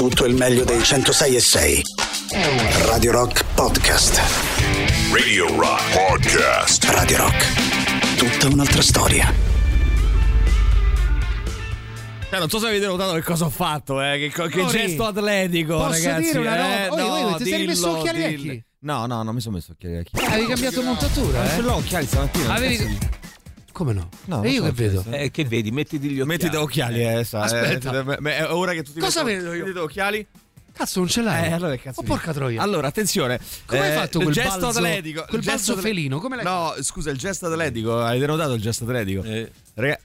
Tutto il meglio dei 106 e 6. Radio Rock Podcast. Radio Rock Podcast. Radio Rock. Tutta un'altra storia. Cioè, non so se avete notato che cosa ho fatto, eh? Che, che Ori, gesto atletico, posso ragazzi. dire una roba? eh? Oi, no, oi, ti sei dillo, rimesso occhiali dillo. vecchi? No, no, non mi sono messo occhiali vecchi. Avevi cambiato montatura, eh? ce l'ho occhiali stamattina. Avevi- Come no? No, e io che vedo? Eh, che vedi, mettiti gli occhiali. Mettiti occhiali, eh, sa, Aspetta. eh, è ora che tutti Cosa vedo io? Mettiti occhiali? Cazzo, non ce l'hai? Eh, allora cazzo Oh, porca troia. Allora, attenzione. Come hai eh, fatto il quel gesto balzo- atletico? quel il gesto balzo atle- felino? Come l'hai No, scusa, il gesto atletico. Avete notato il gesto atletico? Eh, che?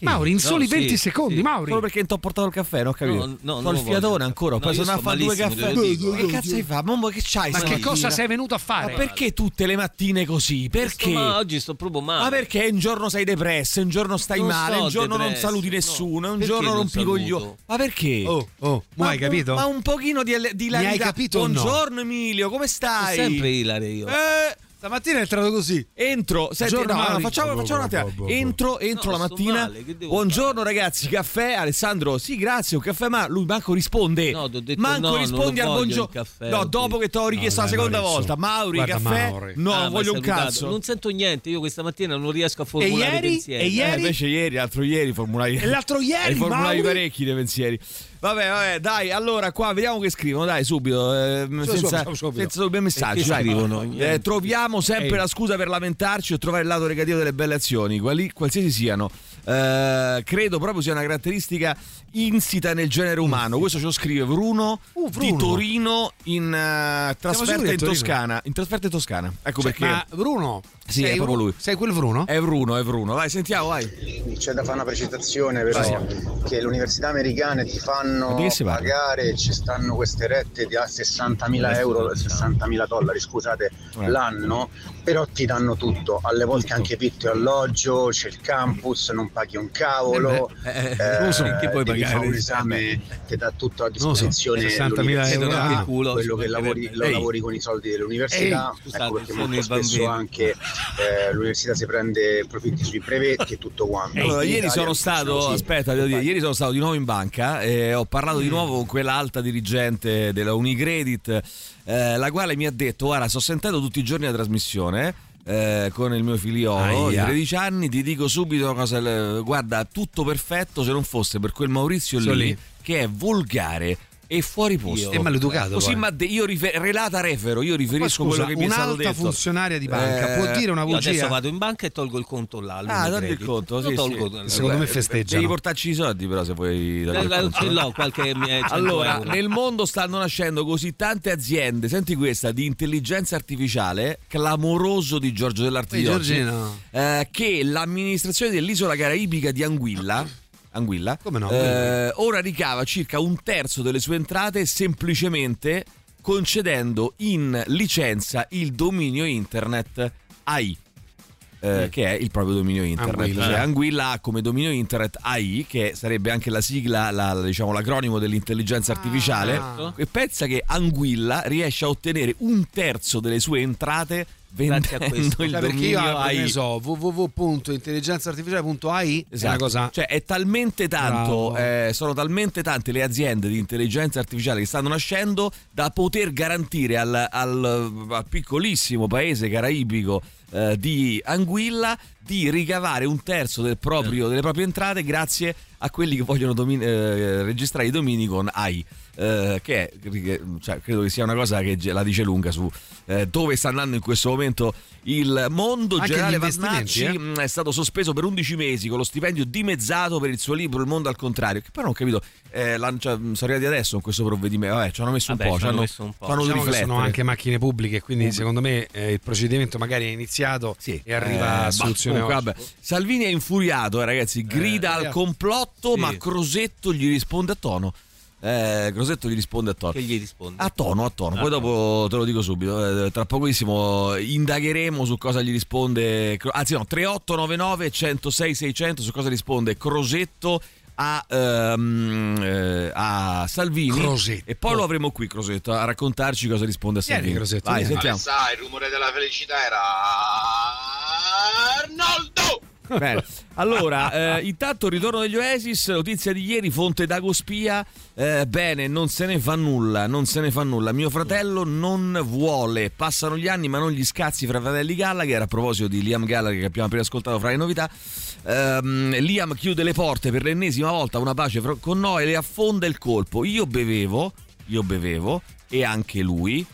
Mauri, in No, soli sì, 20 sì. secondi, Mauri. Solo perché non ti ho portato il caffè, non ho capito. No, no, Ho non il fiatone voglio. ancora, No, poi io sono a sto fare due caffè. che cazzo hai fatto? Mamma, che c'hai Ma che cosa sei venuto a Ma fare? perché tutte le mattine così? Perché? Ma oggi sto proprio male. Ma perché un giorno sei depresso, un giorno stai Non male, un giorno non saluti no. nessuno, un giorno non rompi i coglioni. saluto? Ma perché? Oh, oh, mo hai capito? Ma un pochino di, di ilarità. hai capito no? Buongiorno Emilio, come stai? sempre ilare io. Eh, Stamattina è entrato così. Entro, senti, no, no, facciamo, facciamo un attimo. Entro, entro No, la mattina. male, Buongiorno ragazzi, caffè. Alessandro, sì, grazie, un caffè, ma lui manco risponde. No, t'ho detto manco no, rispondi al buongiorno. No, dopo che ti ho richiesto No, la seconda Maurizio. volta. Mauri, Guarda, caffè. Mauri. No, Ah, voglio un cazzo. Non sento niente, io questa mattina non riesco a formulare ieri? i pensieri. E ieri? Eh, invece ieri, l'altro ieri formulai. E l'altro ieri, Mauri? parecchi dei pensieri. Vabbè, vabbè, dai, allora qua vediamo che scrivono, dai, subito, eh, senza, subito, subito. senza dubbi messaggi. dai. scrivono? Eh, troviamo sempre Ehi. la scusa per lamentarci o trovare il lato negativo delle belle azioni, quali, qualsiasi siano. Eh, credo proprio sia una caratteristica insita nel genere umano. Questo ce lo scrive Bruno, Uh, di Bruno. Torino in eh, sicuri trasferta in? Toscana. In trasferta in Toscana. Ecco Cioè, perché. Ma Bruno, Sì, sei è proprio lui. Sei quel Bruno? È Bruno, è Bruno. Vai, sentiamo, vai. C'è da fare una precisazione però che le università americane ti fanno di pagare, ci stanno queste rette di a 60.000 euro, 60.000 dollari scusate, Eh. l'anno, però ti danno tutto, alle volte anche vitto e alloggio, c'è il campus, non paghi un cavolo, Eh, eh, non so che puoi pagare. un esame che dà tutto a Non so, disposizione 60.000 euro culo, quello che lavori, lo lavori con i soldi dell'università, Ehi, scusate, ecco perché molto spesso anche eh, l'università si prende profitti sui brevetti e tutto quanto. Allora, ieri Italia sono stato, così. aspetta, devo dire, ieri sono stato di nuovo in banca e ho parlato di nuovo con quella alta dirigente della Unicredit, eh, la quale mi ha detto: Guarda, sto sentendo tutti i giorni la trasmissione. eh, con il mio figliolo di Aia. 13 anni ti dico subito una cosa guarda tutto perfetto se non fosse per quel Maurizio lì, lì. che è volgare e fuori posto È maleducato. così ma io rifer- relata refero io riferisco scusa, quello che mi è stato un'alta detto funzionaria di banca Eh, può dire una Io adesso bugia? vado in banca e tolgo il conto là. Ah, togli il conto, sì, tolgo. sì. Secondo me Eh, festeggiano. Devi portarci i soldi, però, se puoi. Eh. Ce l'ho qualche mia 100 Allora, euro. nel mondo stanno nascendo così tante aziende, senti questa, di intelligenza artificiale, clamoroso di Giorgio Giorgino. eh, che l'amministrazione dell'isola caraibica di Anguilla, Anguilla Come no? eh, ora ricava circa un terzo delle sue entrate semplicemente concedendo in licenza il dominio internet AI. eh, che è il proprio dominio internet. Anguilla. Cioè, Anguilla ha come dominio internet AI, che sarebbe anche la sigla, la- la- diciamo, l'acronimo dell'intelligenza artificiale. Ah. E pensa che Anguilla riesce a ottenere un terzo delle sue entrate Grazie a questo. il Cioè, perché dominio io apro, ne so, www.intelligenzaartificiale.ai è una cosa Cioè è talmente tanto, eh, sono talmente tante le aziende di intelligenza artificiale che stanno nascendo da poter garantire al, al- al piccolissimo paese caraibico eh, di Anguilla di ricavare un terzo del proprio- delle proprie entrate grazie a quelli che vogliono domin- eh, registrare i domini con AI. eh, che, è, che- cioè, credo che sia una cosa che la dice lunga su eh, dove sta andando in questo momento il mondo. Anche Generale gli investimenti, Vannacci eh? mh, è stato sospeso per 11 mesi con lo stipendio dimezzato per il suo libro Il mondo al contrario. Che poi non ho capito, eh, l'han- cioè, mh, sono arrivati adesso con questo provvedimento. Vabbè, ci hanno messo un Vabbè, po', ci hanno messo un po'. fanno diciamo sono anche macchine pubbliche, quindi secondo me eh, il procedimento magari è iniziato Sì. e arriva Eh, a soluzione comunque. Salvini è infuriato, eh, ragazzi. Grida Eh, al complotto, sì. ma Crosetto gli risponde a tono. Eh, Crosetto gli risponde a tono. Che gli risponde? A tono, a tono. A Poi dopo te lo dico subito. eh, Tra pochissimo indagheremo su cosa gli risponde. Anzi, no, 3899 106 600 su cosa risponde Crosetto a, ehm, eh, a Salvini. Crosetto. E poi lo avremo qui, Crosetto, a raccontarci cosa risponde a Vieni, Salvini. Crosetto, Vai, vieni. sentiamo. sai, il rumore della felicità era Arnoldo! Bene. Allora, eh, intanto ritorno degli Oasis, notizia di ieri, fonte Dagospia. Eh, bene, non se ne fa nulla, non se ne fa nulla. Mio fratello non vuole. Passano gli anni, ma non gli scazzi fra fratelli Gallagher. A proposito di Liam Gallagher che abbiamo appena ascoltato fra le novità. Ehm, Liam chiude le porte per l'ennesima volta una pace con Noel e affonda il colpo. Io bevevo, io bevevo e anche lui.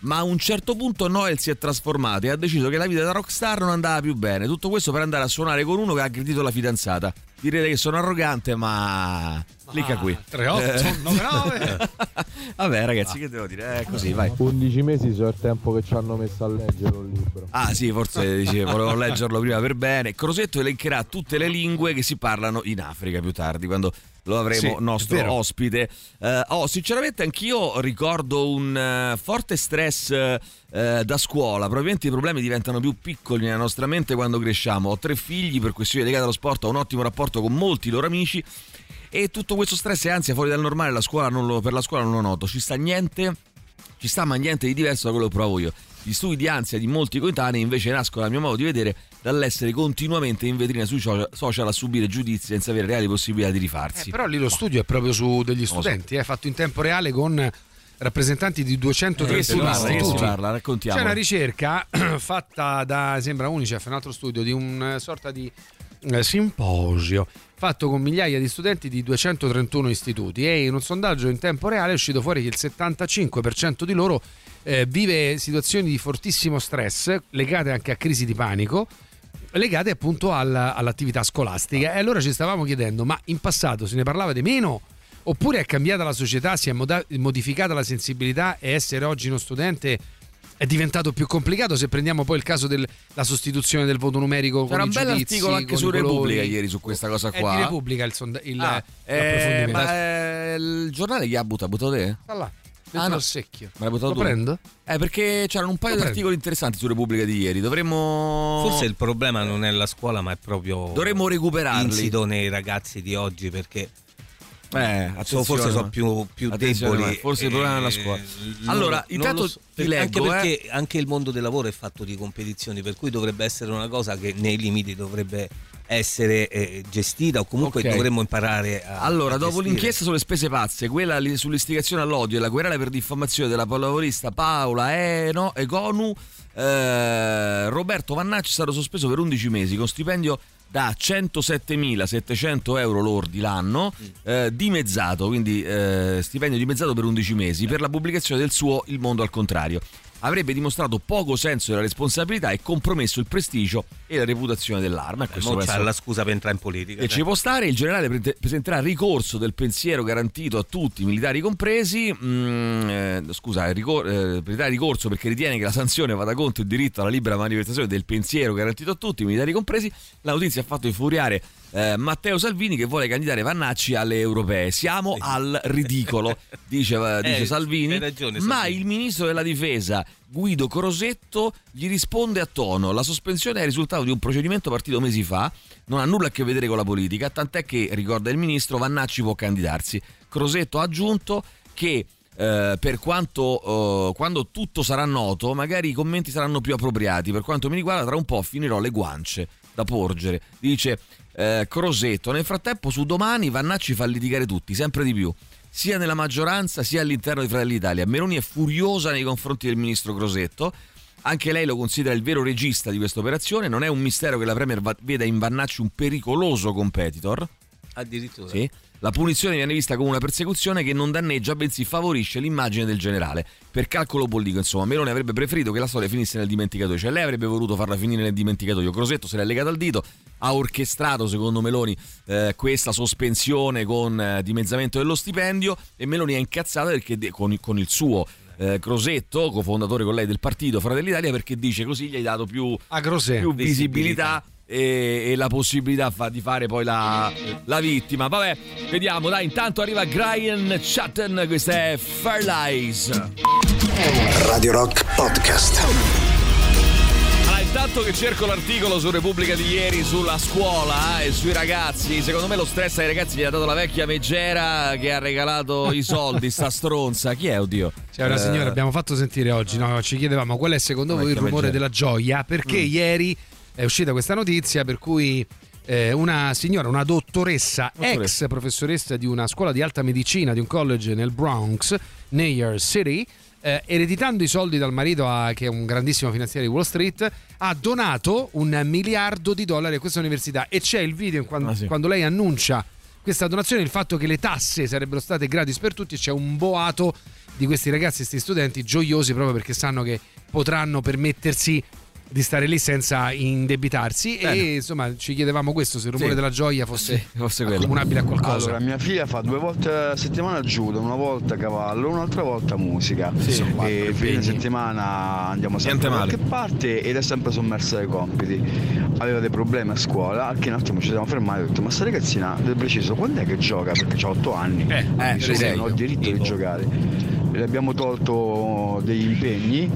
Ma a un certo punto Noel si è trasformato e ha deciso che la vita da rockstar non andava più bene. Tutto questo per andare a suonare con uno che ha aggredito la fidanzata. Direte che sono arrogante, ma. Clicca qui. 38, 99. Vabbè, ragazzi, che devo dire? È così, vai. 11 mesi sono il tempo che ci hanno messo a leggere un libro. Ah, sì, forse dice, volevo leggerlo prima per bene. Crosetto elencherà tutte le lingue che si parlano in Africa più tardi, quando lo avremo Sì, nostro ospite. Eh, oh, sinceramente, anch'io ricordo un eh, forte stress eh, da scuola. Probabilmente i problemi diventano più piccoli nella nostra mente quando cresciamo. Ho tre figli, per questioni legate allo sport, ho un ottimo rapporto con molti loro amici. E tutto questo stress e ansia fuori dal normale la scuola non lo- per la scuola non lo noto. Ci sta niente ci sta ma niente di diverso da quello che provo io. Gli studi di ansia di molti coetanei invece nascono, a mio modo di vedere, dall'essere continuamente in vetrina sui social- a subire giudizi senza avere reali possibilità di rifarsi. Eh, però lì lo studio è proprio su degli studenti, è fatto in tempo reale con rappresentanti di 230 che si parla, che si istituti. parla, raccontiamo. C'è una ricerca fatta da, sembra Unicef, un altro studio di una sorta di eh, simposio fatto con migliaia di studenti di 231 istituti e in un sondaggio in tempo reale è uscito fuori che il 75% di loro eh, vive situazioni di fortissimo stress legate anche a crisi di panico legate appunto alla- all'attività scolastica e allora ci stavamo chiedendo ma in passato se ne parlava di meno oppure è cambiata la società, si è moda- modificata la sensibilità e essere oggi uno studente è diventato più complicato se prendiamo poi il caso della sostituzione del voto numerico C'era con i giudizi, articolo anche su. Repubblica ieri su questa cosa È qua. di Repubblica il, sonda- il Ah, eh, ma eh, il giornale chi ha buttato? Buttato te? Sta là, dentro Ah, no. al secchio. Me l'hai buttato Lo tu? prendo? Eh, perché c'erano un paio Lo di prendo. articoli interessanti su Repubblica di ieri. Dovremmo. Forse il problema non è la scuola, ma è proprio Dovremmo recuperarli. insito nei ragazzi di oggi perché Eh, forse sono più, più deboli. ma forse il problema è la scuola. non- Allora, non intanto so, ti leggo, Anche perché anche il mondo del lavoro è fatto di competizioni, per cui dovrebbe essere una cosa che nei limiti dovrebbe essere eh, gestita o comunque Ok. dovremmo imparare a Allora, a dopo gestire. l'inchiesta sulle spese pazze, quella li- sull'istigazione all'odio e la querela per diffamazione della pallavolista Paola Eno, Egonu, eh, Roberto Vannacci è stato sospeso per 11 mesi con stipendio da 107.700 euro lordi l'anno, eh, dimezzato, quindi eh, stipendio dimezzato per 11 mesi, per la pubblicazione del suo Il mondo al contrario. Avrebbe dimostrato poco senso della responsabilità e compromesso il prestigio e la reputazione dell'arma. E Eh, questo essere- la scusa per entrare in politica. e ci può stare, il generale pre- presenterà ricorso del pensiero garantito a tutti, militari compresi. Mm, eh, scusa, il ricor- eh, presenterà ricorso perché ritiene che la sanzione vada contro il diritto alla libera manifestazione del pensiero garantito a tutti, militari compresi. La notizia ha fatto infuriare eh, Matteo Salvini che vuole candidare Vannacci alle europee. Siamo al ridicolo, dice, dice Eh, Salvini. hai ragione, ma Salvini. il ministro della difesa Guido Crosetto gli risponde a tono: La sospensione è il risultato di un procedimento partito mesi fa, non ha nulla a che vedere con la politica, tant'è che, ricorda il ministro, Vannacci può candidarsi. Crosetto ha aggiunto che. eh, per quanto eh, quando tutto sarà noto, magari i commenti saranno più appropriati. Per quanto mi riguarda, tra un po' finirò le guance da porgere. Dice eh, Crosetto. Nel frattempo, su domani Vannacci fa litigare tutti, sempre di più sia nella maggioranza sia all'interno di Fratelli d'Italia. Meloni è furiosa nei confronti del ministro Crosetto. Anche lei lo considera il vero regista di questa operazione. Non è un mistero che la Premier veda in Vannacci un pericoloso competitor. Addirittura. Sì. La punizione viene vista come una persecuzione che non danneggia, bensì favorisce l'immagine del generale. Per calcolo politico, insomma, Meloni avrebbe preferito che la storia finisse nel dimenticatoio, cioè lei avrebbe voluto farla finire nel dimenticatoio. Crosetto se l'è legato al dito, ha orchestrato, secondo Meloni, eh, questa sospensione con eh, dimezzamento dello stipendio e Meloni è incazzata perché de- con, con il suo eh, Crosetto, cofondatore con lei del partito Fratelli d'Italia, perché dice così gli hai dato più più visibilità e, e la possibilità fa- di fare poi la, la vittima. Vabbè, vediamo, dai, intanto arriva Brian Chatten, questa è Fairlies. Radio Rock Podcast. Allora, intanto che cerco l'articolo su Repubblica di ieri sulla scuola eh, e sui ragazzi, secondo me lo stress ai ragazzi gli ha dato la vecchia Megera che ha regalato i soldi, sta stronza. Chi è, oddio? C'è una Eh, signora, abbiamo fatto sentire oggi, no? ci chiedevamo qual è secondo voi il rumore Megera. della gioia, perché Mm. ieri è uscita questa notizia per cui eh, una signora, una dottoressa, Dottoressa. ex professoressa di una scuola di alta medicina di un college nel Bronx, New York City, eh, ereditando i soldi dal marito a- che è un grandissimo finanziere di Wall Street, ha donato un miliardo di dollari a questa università e c'è il video in quan- Ah, sì. quando lei annuncia questa donazione, il fatto che le tasse sarebbero state gratis per tutti, c'è un boato di questi ragazzi, questi studenti gioiosi proprio perché sanno che potranno permettersi di stare lì senza indebitarsi Bene. e insomma ci chiedevamo questo se il rumore Sì. della gioia fosse Sì, quello. accomunabile a qualcosa. Allora, mia figlia fa due volte a settimana judo, una volta cavallo, un'altra volta musica. Sì, e quattro il fine settimana andiamo sempre da qualche parte ed è sempre sommersa dai compiti. Aveva dei problemi a scuola, al che un attimo ci siamo fermati e ho detto, ma sta ragazzina, del preciso, quando è che gioca? Perché ha otto anni. eh, Dice, "Sì, esempio. non ho diritto di giocare. Le abbiamo tolto degli impegni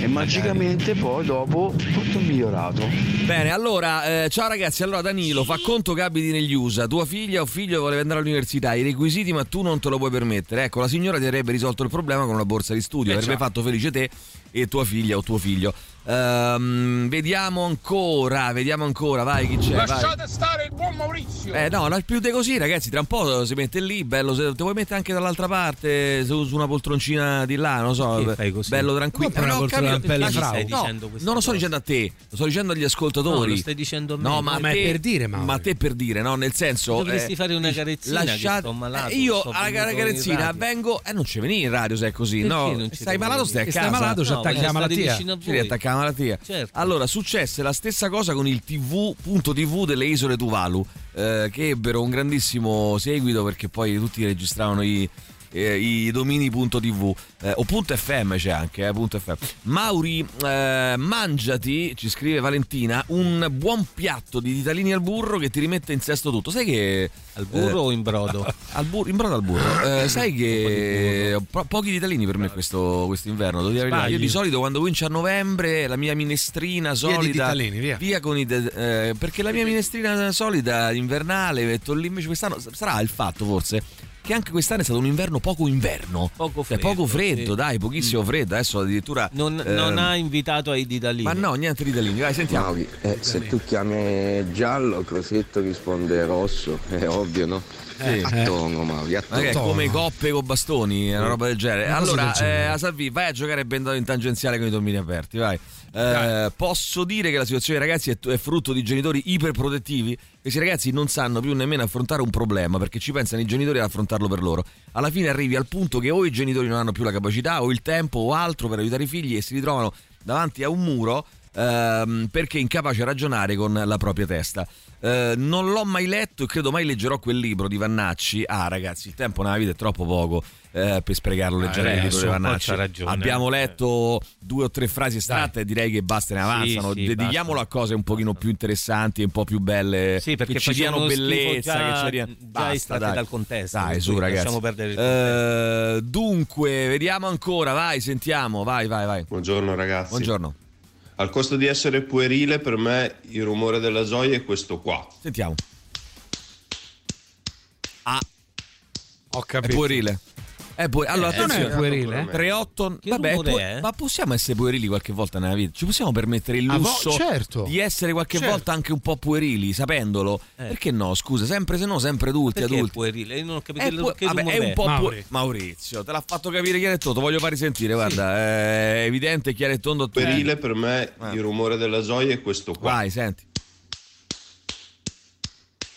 e magicamente poi dopo tutto migliorato. Bene, allora, eh, ciao ragazzi, allora Danilo, fa conto che abiti negli USA, tua figlia o figlio vuole andare all'università, i requisiti ma tu non te lo puoi permettere. Ecco, la signora ti avrebbe risolto il problema con una borsa di studio, Eh, avrebbe già. fatto felice te e tua figlia o tuo figlio. Ehm, vediamo ancora, vediamo ancora, vai chi c'è. vai. stare il buon Maurizio! Eh no, più di così ragazzi, tra un po' si mette lì, bello, se te vuoi mettere anche dall'altra parte, su, su una poltroncina di là, non so, Perché fai così? bello tranquillo. Una no, poltrona capito, in pelle stai no, dicendo non lo sto dicendo a te, lo sto dicendo agli ascoltatori. No, lo stai dicendo a me. No, ma, a è te- per dire, Mauro. ma a te per dire, no? Nel senso. Dovresti eh, fare una carezzina, che lasciate- sto malato, eh, io sto alla carezzina vengo. Eh, non ci veni in radio se è così, Perché no? Stai malato, stai a casa. stai malato, ci attacchi la malattia. Ci voi. Malattia. Certo. Allora, successe la stessa cosa con il TV, punto TV delle isole Tuvalu, eh, che ebbero un grandissimo seguito perché poi tutti registravano i, eh, i domini punto TV eh, o punto FM c'è anche, eh, punto FM. Mauri, eh, mangiati, ci scrive Valentina, un buon piatto di ditalini al burro che ti rimette in sesto tutto. Sai che... Al burro o in brodo? al burro, in brodo al burro. Eh, sai che po- pochi ditalini per me questo quest'inverno. devo dire. Io di solito quando comincia a novembre la mia minestrina di solida. ditalini, via. con i. de- eh, perché la mia minestrina solida invernale metto lì invece quest'anno. Sarà il fatto forse. Che anche quest'anno è stato un inverno poco inverno. Poco Cioè, freddo, poco freddo, sì. dai, pochissimo freddo. Adesso addirittura. Non, ehm, non ha invitato ai ditalini. Ma no, niente di ditalini. Vai, sentiamo. Mauri, eh, se tu chiami giallo, Crosetto risponde rosso, è ovvio, no? Sì. A Mauri, è tono. come coppe con bastoni, una roba del genere. Allora, del genere. eh, Asalvi, vai a giocare bendato in tangenziale con i tombini aperti, vai. Eh, posso dire che la situazione dei ragazzi è, è frutto di genitori iperprotettivi? Questi ragazzi non sanno più nemmeno affrontare un problema perché ci pensano i genitori ad affrontarlo per loro. Alla fine arrivi al punto che o i genitori non hanno più la capacità o il tempo o altro per aiutare i figli e si ritrovano davanti a un muro ehm, perché incapace a ragionare con la propria testa. Eh, non l'ho mai letto e credo mai leggerò quel libro di Vannacci. Ah, ragazzi, il tempo nella vita è troppo poco eh, per sprecarlo leggere eh, il libro su di Vannacci. ragione. Abbiamo letto due o tre frasi estratte e direi che basta, ne avanzano. sì, Dedichiamolo basta. a cose un pochino più interessanti e un po' più belle. Sì, perché che ci diano bellezza. già- che ci diano... già Basta, dai. dal contesto, Dai, su, ragazzi. lasciamo perdere il Eh, dunque, vediamo ancora. Vai, sentiamo. Vai, vai, vai. Buongiorno ragazzi. Buongiorno. Al costo di essere puerile, per me il rumore della gioia è questo qua. Sentiamo. Ah, Ho è capito. puerile. È pu- allora, Eh, non è attenzione. puerile, eh? 3-8 Che vabbè, pu- è? ma possiamo essere puerili qualche volta nella vita? Ci possiamo permettere il Ah, lusso certo. di essere qualche Certo. volta anche un po' puerili, sapendolo? Eh. Perché no? Scusa, sempre se no, sempre adulti, Perché è adulti. puerile? Io non ho capito È, pu- che vabbè, è un po' pu- Mauri. Maurizio, te l'ha fatto capire chiaro e tondo, voglio fare sentire, guarda, è evidente, chiaro e tondo. Puerile, per me Eh. il rumore della gioia è questo qua. Vai, senti.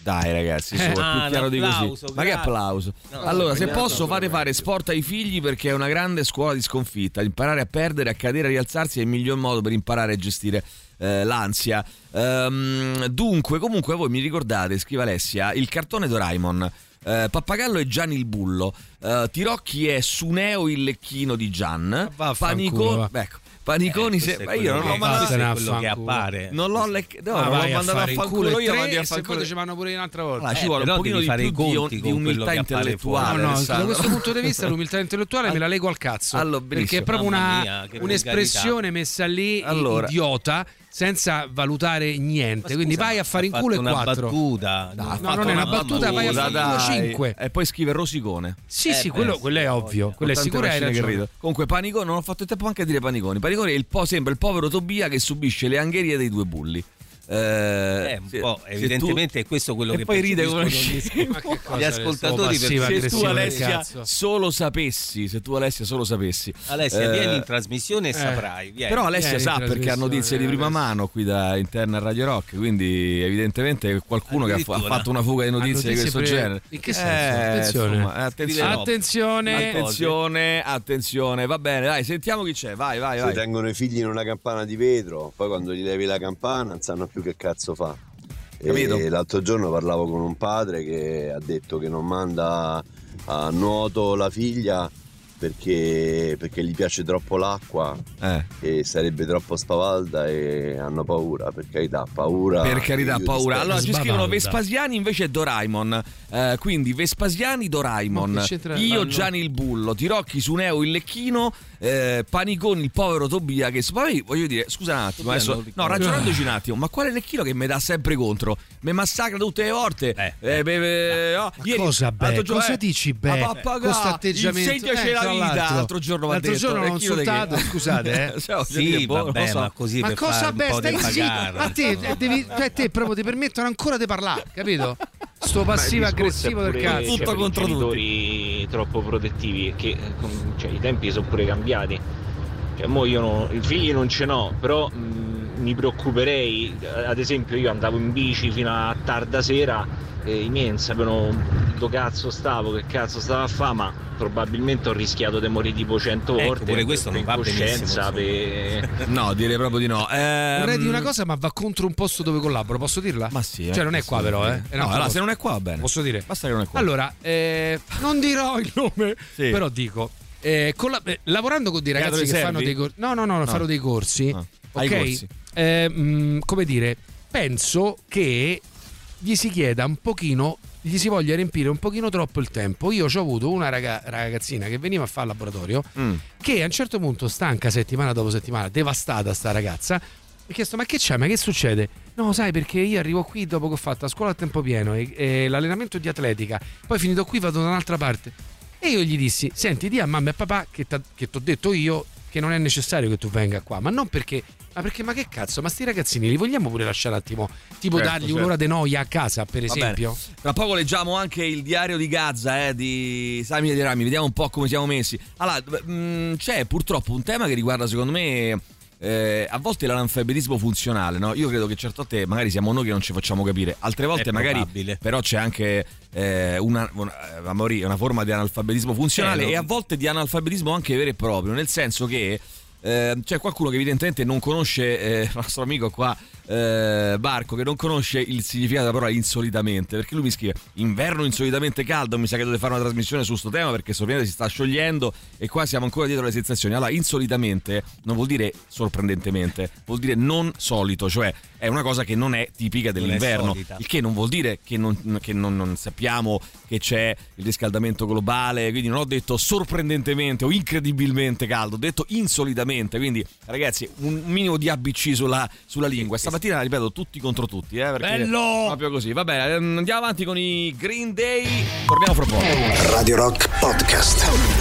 Dai ragazzi, su, è più Ah, chiaro di così. Ma che applauso. No, allora, se posso fate fare sport ai figli perché è una grande scuola di sconfitta. Imparare a perdere, a cadere, a rialzarsi è il miglior modo per imparare a gestire eh, l'ansia. Ehm, dunque, comunque voi mi ricordate, scrive Alessia, il cartone Doraemon. eh, Pappagallo è Gianni il bullo, eh, Tirocchi è Suneo il lecchino di Gian, vaffanculo, Paniconi, va. ecco, Paniconi Eh, se, ma io non l'ho mandato questo è mandato- quello che appare. non l'ho lec- no, Ah, non l'ho a mandato a fare il fanculo culo io, tre, mandi a fanculo. lo facevano pure un'altra volta. Allora, ci Eh, vuole un però pochino di fare più i di, conti di con quello umiltà intellettuale. No, no, da questo punto di vista l'umiltà intellettuale me la lego al cazzo. Allora, perché benissimo. è proprio una, mia, un'espressione messa lì Allora. idiota senza valutare niente. Ma Quindi scusa, vai a fare in culo e una quattro. battuta. No, No, non è una battuta, vai a fare in culo dai. 5. E poi scrive Rosicone. Sì, Eh, sì, quello, quello è ovvio. Quello è sicuro. Comunque Panicone, non ho fatto il tempo anche a dire Paniconi. Paniconi è il po- sembra il povero Tobia che subisce le angherie dei due bulli. Eh, Eh, un se- po', se evidentemente è questo quello e che poi ride come gli- ascoltatori sto per- passiva se tu Alessia solo sapessi, se tu Alessia solo sapessi. Alessia, Eh, vieni in trasmissione e saprai. Vieni. Però Alessia Vieni sa perché ha notizie di prima Alessia. mano qui da interna a Radio Rock, quindi evidentemente qualcuno che ha, fatto una fuga di notizie, di questo pre- genere. in che senso? Eh, Attenzione. insomma, eh, attenzione. Attenzione. Attenzione, attenzione, va bene, dai, sentiamo chi c'è, vai, vai, Se vai. tengono i figli in una campana di vetro, poi quando gli levi la campana non sanno più che cazzo fa. Capito? E l'altro giorno parlavo con un padre che ha detto che non manda a nuoto la figlia perché, perché gli piace troppo l'acqua Eh. e sarebbe troppo spavalda e hanno paura, per carità, paura. Per carità, paura. Allora ci scrivono Sbavalda. Vespasiani invece è Doraemon. Eh, quindi Vespasiani, Doraemon. Io, Gianni il Bullo. Tirocchi su Neo il Lecchino. eh, Paniconi il povero Tobia. Che poi voglio dire, scusa un attimo. Tobia Adesso, no, ragionandoci un attimo. Ma quale Lecchino che mi dà sempre contro? Mi massacra tutte le volte. Eh, Eh, beh, beh, oh, Ma ieri- cosa beh? Cosa eh, dici beh? Questo atteggiamento eh, vita. l'altro. Giorno va L'altro detto. giorno l'ho Lecchino di che- insultato, scusate, eh. Cioè, Sì, boh, non lo vabbè, so. ma così Ma per cosa fare un beh, po' stai di zitto? A te, eh, devi, a te proprio ti permettono ancora di parlare, capito? Sto passivo aggressivo del cazzo. Tutto cioè, contro i genitori troppo protettivi che eh, cioè, i tempi sono pure cambiati cioè, mo io no- i figli non ce n'ho però mh, mi preoccuperei eh, ad esempio io andavo in bici fino a tarda sera e i miei non sapevano dove cazzo stavo che cazzo stavo a fare ma probabilmente ho rischiato di morire tipo 100 Ecco, volte pure questo non va benissimo, per- No, direi proprio di no. Ehm, Vorrei dire una cosa, ma va contro un posto dove collaboro, posso dirla? Ma sì. eh, Cioè, non è qua, però, eh. È No, allora, se non è qua va bene. Posso dire? Basta che non è qua. Allora, eh, non dirò il nome, Sì. però dico. eh, colla- eh, lavorando con dei ragazzi che fanno Servi? dei corsi. No, no, no, no, No. fanno dei corsi. Ah, ai ok? corsi. Eh, mh, come dire, penso che gli si chieda un pochino, gli si voglia riempire un pochino troppo il tempo. Io ho avuto una raga- ragazzina che veniva a fare il laboratorio Mm. che a un certo punto, stanca settimana dopo settimana, devastata sta ragazza, mi ha chiesto ma che c'è, ma che succede? No, sai perché io arrivo qui dopo che ho fatto la scuola a tempo pieno e, e l'allenamento di atletica, poi finito qui vado da un'altra parte. E io gli dissi, senti, di a mamma e a papà che ti ho detto io che non è necessario che tu venga qua, ma non perché... Ma perché, ma che cazzo, ma sti ragazzini li vogliamo pure lasciare un attimo, tipo Certo, dargli certo. un'ora di noia a casa, per esempio? Tra poco leggiamo anche il diario di Gaza eh, di Sami e di Rami, vediamo un po' come siamo messi. Allora, mh, c'è purtroppo un tema che riguarda secondo me eh, a volte l'analfabetismo funzionale, no? Io credo che certe volte magari siamo noi che non ci facciamo capire, altre volte È magari probabile. però c'è anche eh, una, una, eh, una forma di analfabetismo funzionale Eh, e a volte di analfabetismo anche vero e proprio, nel senso che eh, c'è qualcuno che evidentemente non conosce, eh, il nostro amico qua, eh, Barco, che non conosce il significato della parola insolitamente, perché lui mi scrive inverno insolitamente caldo, mi sa che dovete fare una trasmissione su questo tema perché sorprendente si sta sciogliendo e qua siamo ancora dietro le sensazioni. Allora, insolitamente non vuol dire sorprendentemente, vuol dire non solito, cioè è una cosa che non è tipica è dell'inverno, solita. il che non vuol dire che, non, che non- non sappiamo che c'è il riscaldamento globale, quindi non ho detto sorprendentemente o incredibilmente caldo, ho detto insolitamente, quindi ragazzi un minimo di ABC sulla, sulla lingua. Stamattina ripeto tutti contro tutti, eh, perché Bello! proprio così. Vabbè, andiamo avanti con i Green Day, torniamo fra poco. Radio Rock Podcast.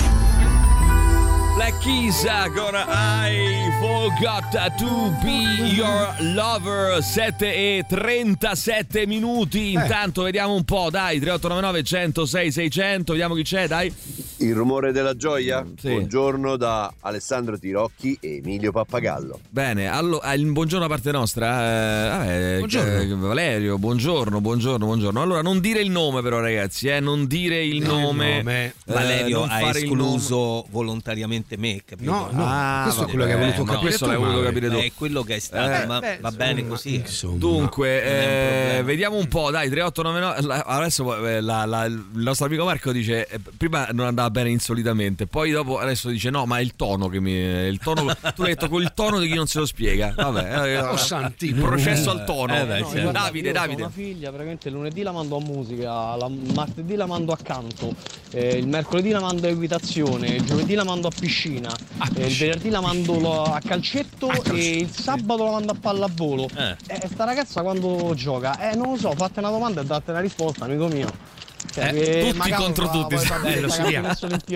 Keys con I Forgot to Be Your Lover 7 e 37 minuti intanto vediamo un po' dai 3899 106 600 vediamo chi c'è dai Il rumore della gioia? Sì. Buongiorno da Alessandro Tirocchi e Emilio Pappagallo. bene allora il buongiorno da parte nostra eh, vabbè, Buongiorno. eh, Valerio buongiorno buongiorno buongiorno allora non dire il nome però ragazzi eh, non dire il No, il nome, nome. eh, Valerio non ha escluso volontariamente me, capito? No, no, Ah, questo è quello che hai voluto no, capire l'hai voluto capire tu. È quello che è stato, Eh, ma beh, va bene così. insomma. Dunque, eh, vediamo un po', dai, 3899. la- Adesso eh, la- la- il nostro amico Marco dice: eh, prima non andava bene insolitamente, poi dopo adesso dice: no, ma è il tono che mi. Il tono, tu l'hai detto con il tono di chi non se lo spiega. Vabbè, eh, Oh, il santino. processo al tono. Eh, beh, No, certo. Davide, Davide. Ho una figlia, praticamente lunedì la mando a musica, la martedì la mando a canto, eh, il mercoledì la mando a equitazione, il giovedì la mando a piscina, eh, il venerdì la mando a calcetto e il sabato la mando a pallavolo. Eh. E sta ragazza quando gioca? Eh non lo so, fatte una domanda e date una risposta, amico mio. Cioè, Eh, tutti contro fa- tutti. Eh,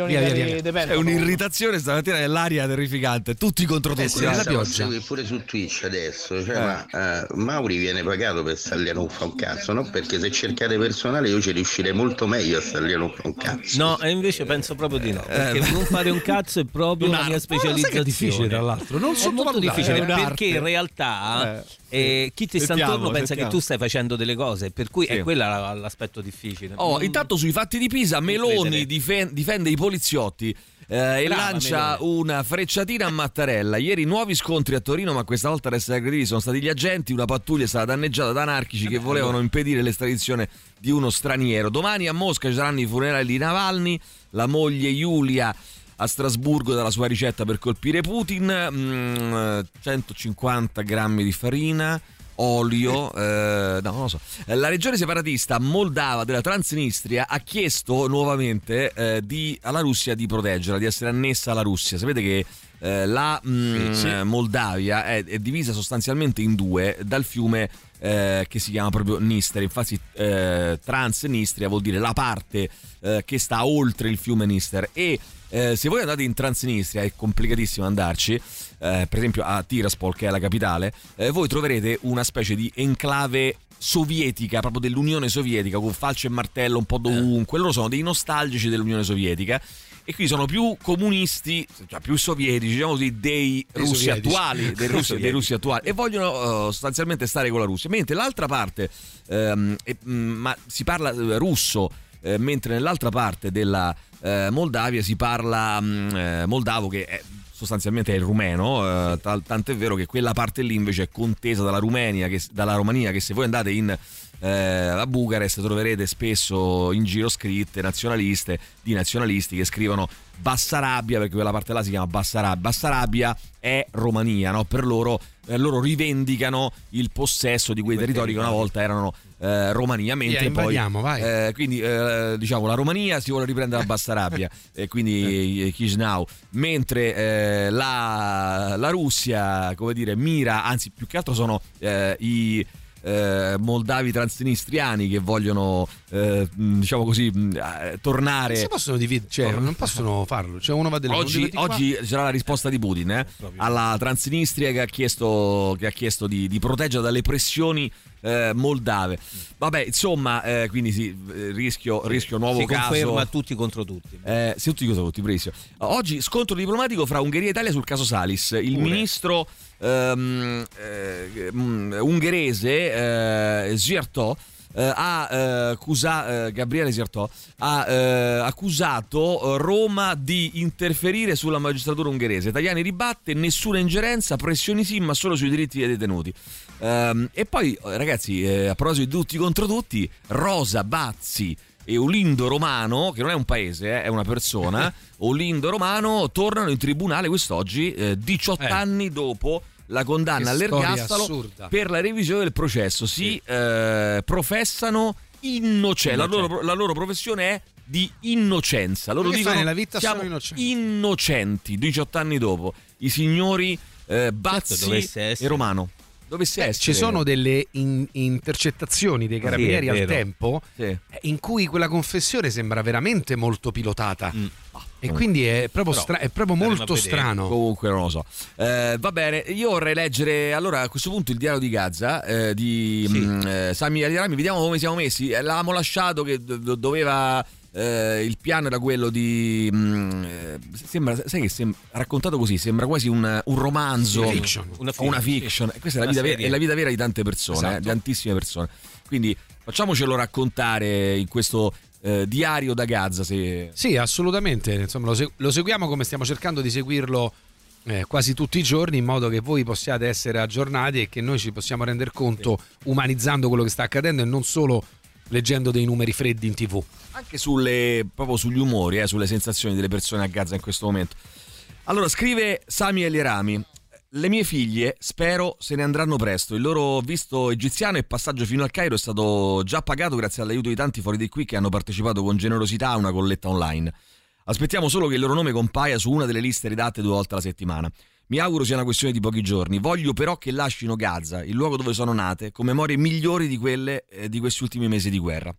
Via, via, via. È un'irritazione stamattina nell'aria terrificante. Tutti contro tutti. Sì, stiamo a seguire pure su Twitch adesso, cioè, ma eh, Mauri viene pagato per stargli a non fa un cazzo, no? Perché se cercate personale io ci riuscirei molto meglio a non fa un cazzo. No, e invece penso proprio di no. Perché ma- non fare un cazzo è proprio la Un'arte. mia specializzazione. difficile, tra l'altro? Non è molto difficile perché in realtà eh, chi ti sta intorno pensa sentiamo. che tu stai facendo delle cose, per cui è quella l'aspetto difficile. Oh, Non- intanto sui fatti di Pisa, Meloni difen- difende i poliziotti. eh, e Brava, lancia una frecciatina a Mattarella. Ieri nuovi scontri a Torino, ma questa volta ad essere aggrediti sono stati gli agenti. Una pattuglia è stata danneggiata da anarchici che volevano impedire l'estradizione di uno straniero. Domani a Mosca ci saranno i funerali di Navalny. La moglie Giulia a Strasburgo dalla sua ricetta per colpire Putin. Mm, 150 grammi di farina. Olio, eh, no, non lo so. Eh, La regione separatista moldava della Transnistria ha chiesto nuovamente eh, di- alla Russia di proteggerla, di essere annessa alla Russia. Sapete che eh, la mm, Sì, sì. Moldavia è, è divisa sostanzialmente in due dal fiume eh, che si chiama proprio Nister. Infatti, eh, Transnistria vuol dire la parte che sta oltre il fiume Nister. E eh, se voi andate in Transnistria, è complicatissimo andarci, eh, per esempio a Tiraspol, che è la capitale, eh, voi troverete una specie di enclave sovietica, proprio dell'Unione Sovietica, con falce e martello un po' dovunque. Loro sono dei nostalgici dell'Unione Sovietica. E qui sono più comunisti, cioè più sovietici, diciamo così, dei Dei russi attuali, dei russi, dei russi attuali, e vogliono eh, sostanzialmente stare con la Russia. Mentre l'altra parte, ehm, e, mm, ma si parla eh, russo, eh, mentre nell'altra parte della eh, Moldavia si parla mm, eh, moldavo che è sostanzialmente è il rumeno, eh, tal- tanto è vero che quella parte lì invece è contesa dalla Rumenia, che, dalla Romania, che se voi andate in eh, a Bucarest troverete spesso in giro scritte nazionaliste di nazionalisti che scrivono Bassarabia perché quella parte là si chiama Bassarabia Bassarabia è Romania no? per loro eh, loro rivendicano il possesso di quei territori che una volta erano eh, Romania mentre Via, poi eh, quindi eh, diciamo la Romania si vuole riprendere a Bassarabia e quindi eh, Chisinau. Mentre eh, la, la Russia come dire mira anzi più che altro sono eh, i moldavi transnistriani che vogliono eh, diciamo così mh, tornare. Si possono dividere, cioè, non possono farlo. Cioè, uno va delle Oggi, oggi c'era la risposta di Putin eh, alla Transnistria che ha chiesto, che ha chiesto di, di proteggere dalle pressioni eh, moldave. Vabbè, insomma, eh, quindi sì, rischio, rischio nuovo si caso. conferma tutti contro tutti. Eh, sì, tutti contro tutti, bravissimo. Oggi scontro diplomatico fra Ungheria e Italia sul caso Salis. Il Pure. ministro ehm, eh, mm, ungherese eh, Zierto eh, ha eh, accusato Gabriele Zierto ha accusato Roma di interferire sulla magistratura ungherese. Tajani ribatte nessuna ingerenza, pressioni sì, ma solo sui diritti dei detenuti. Ehm, e poi, eh, ragazzi, eh, a proposito di tutti contro tutti, Rosa Bazzi e Olindo Romano, che non è un paese, eh, è una persona, Olindo Romano tornano in tribunale quest'oggi, eh, 18 Eh. anni dopo la condanna Che all'ergastolo per la revisione del processo. Si eh, professano innocenti, la loro, la loro professione è di innocenza. Loro Che dicono nella vita siamo sono innocenti." innocenti, 18 anni dopo. I signori eh, Bazzi dovesse essere. e Romano. Dovesse Beh, essere. ci sono delle in- intercettazioni dei carabinieri Sì, al tempo Sì. eh, in cui quella confessione sembra veramente molto pilotata. Mm. E quindi è proprio, stra- è proprio molto strano. Comunque non lo so. Eh, va bene, io vorrei leggere allora a questo punto il diario di Gaza eh, di Sì. mm, eh, Sami Alirami. Vediamo come siamo messi. Eh, L'avevamo lasciato che do- doveva. Eh, il piano era quello di. mm, eh, sembra, sai che sem- raccontato così sembra quasi un, un romanzo. Una fiction. Una o una fiction, fiction. E questa è la, vera, è la vita vera di tante persone, Esatto. eh, di tantissime persone. Quindi facciamocelo raccontare in questo eh, diario da Gaza. Se... Sì, assolutamente. Insomma, lo, se- lo seguiamo come stiamo cercando di seguirlo eh, quasi tutti i giorni, in modo che voi possiate essere aggiornati e che noi ci possiamo rendere conto umanizzando quello che sta accadendo e non solo leggendo dei numeri freddi in tv. anche sulle, proprio sugli umori, eh, sulle sensazioni delle persone a Gaza in questo momento. Allora, scrive Sami Elirami. Le mie figlie, spero, se ne andranno presto. Il loro visto egiziano e passaggio fino al Cairo è stato già pagato grazie all'aiuto di tanti fuori di qui che hanno partecipato con generosità a una colletta online. Aspettiamo solo che il loro nome compaia su una delle liste redatte due volte alla settimana. Mi auguro sia una questione di pochi giorni. Voglio però che lasciino Gaza, il luogo dove sono nate, con memorie migliori di quelle eh, di questi ultimi mesi di guerra.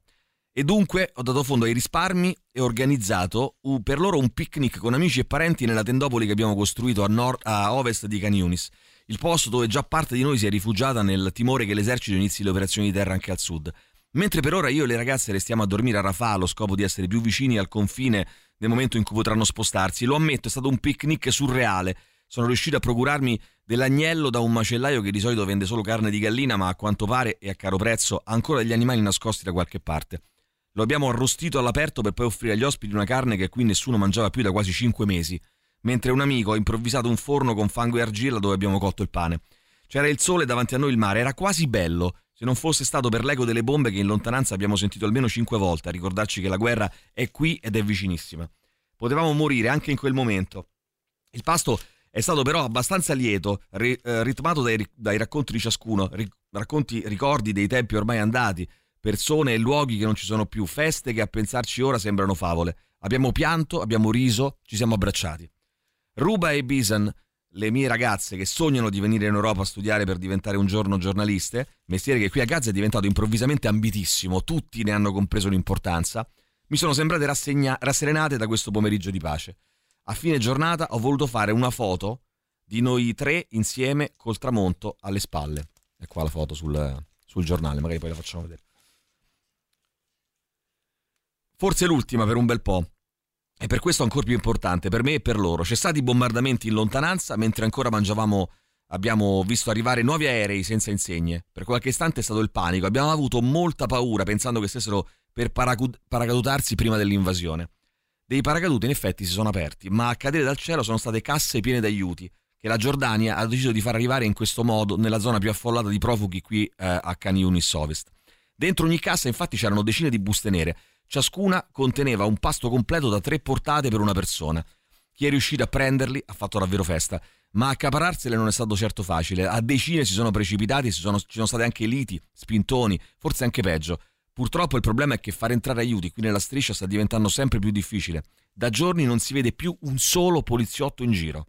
E dunque ho dato fondo ai risparmi e organizzato uh, per loro un picnic con amici e parenti nella tendopoli che abbiamo costruito a, nord, a ovest di Canyunis, il posto dove già parte di noi si è rifugiata nel timore che l'esercito inizi le operazioni di terra anche al sud. Mentre per ora io e le ragazze restiamo a dormire a Rafah allo scopo di essere più vicini al confine nel momento in cui potranno spostarsi, lo ammetto, è stato un picnic surreale. Sono riuscito a procurarmi dell'agnello da un macellaio che di solito vende solo carne di gallina, ma a quanto pare e a caro prezzo ancora degli animali nascosti da qualche parte. Lo abbiamo arrostito all'aperto per poi offrire agli ospiti una carne che qui nessuno mangiava più da quasi cinque mesi, mentre un amico ha improvvisato un forno con fango e argilla dove abbiamo cotto il pane. C'era il sole davanti a noi il mare, era quasi bello, se non fosse stato per l'eco delle bombe che in lontananza abbiamo sentito almeno cinque volte a ricordarci che la guerra è qui ed è vicinissima. Potevamo morire anche in quel momento. Il pasto è stato però abbastanza lieto, ri- eh, ritmato dai, dai, racconti di ciascuno, ri- racconti, ricordi dei tempi ormai andati, persone e luoghi che non ci sono più, feste che a pensarci ora sembrano favole. Abbiamo pianto, abbiamo riso, ci siamo abbracciati. Ruba e Bisan, le mie ragazze che sognano di venire in Europa a studiare per diventare un giorno giornaliste, mestiere che qui a Gaza è diventato improvvisamente ambitissimo, tutti ne hanno compreso l'importanza, mi sono sembrate rassegna- rasserenate da questo pomeriggio di pace. A fine giornata ho voluto fare una foto di noi tre insieme col tramonto alle spalle. E qua la foto sul, sul giornale, magari poi la facciamo vedere. Forse l'ultima per un bel po'. E per questo ancora più importante, per me e per loro. Cessati i bombardamenti in lontananza, mentre ancora mangiavamo, abbiamo visto arrivare nuovi aerei senza insegne. Per qualche istante è stato il panico, abbiamo avuto molta paura pensando che stessero per paracadutarsi prima dell'invasione. Dei paracaduti in effetti si sono aperti, ma a cadere dal cielo sono state casse piene d'aiuti, che la Giordania ha deciso di far arrivare in questo modo nella zona più affollata di profughi qui eh, a Can Yunis Ovest. Dentro ogni cassa infatti c'erano decine di buste nere, Ciascuna conteneva un pasto completo da tre portate per una persona. Chi è riuscito a prenderli ha fatto davvero festa, ma accapararsele non è stato certo facile. A decine si sono precipitati, ci sono, ci sono state anche liti, spintoni, forse anche peggio. Purtroppo il problema è che fare entrare aiuti qui nella striscia sta diventando sempre più difficile. Da giorni non si vede più un solo poliziotto in giro.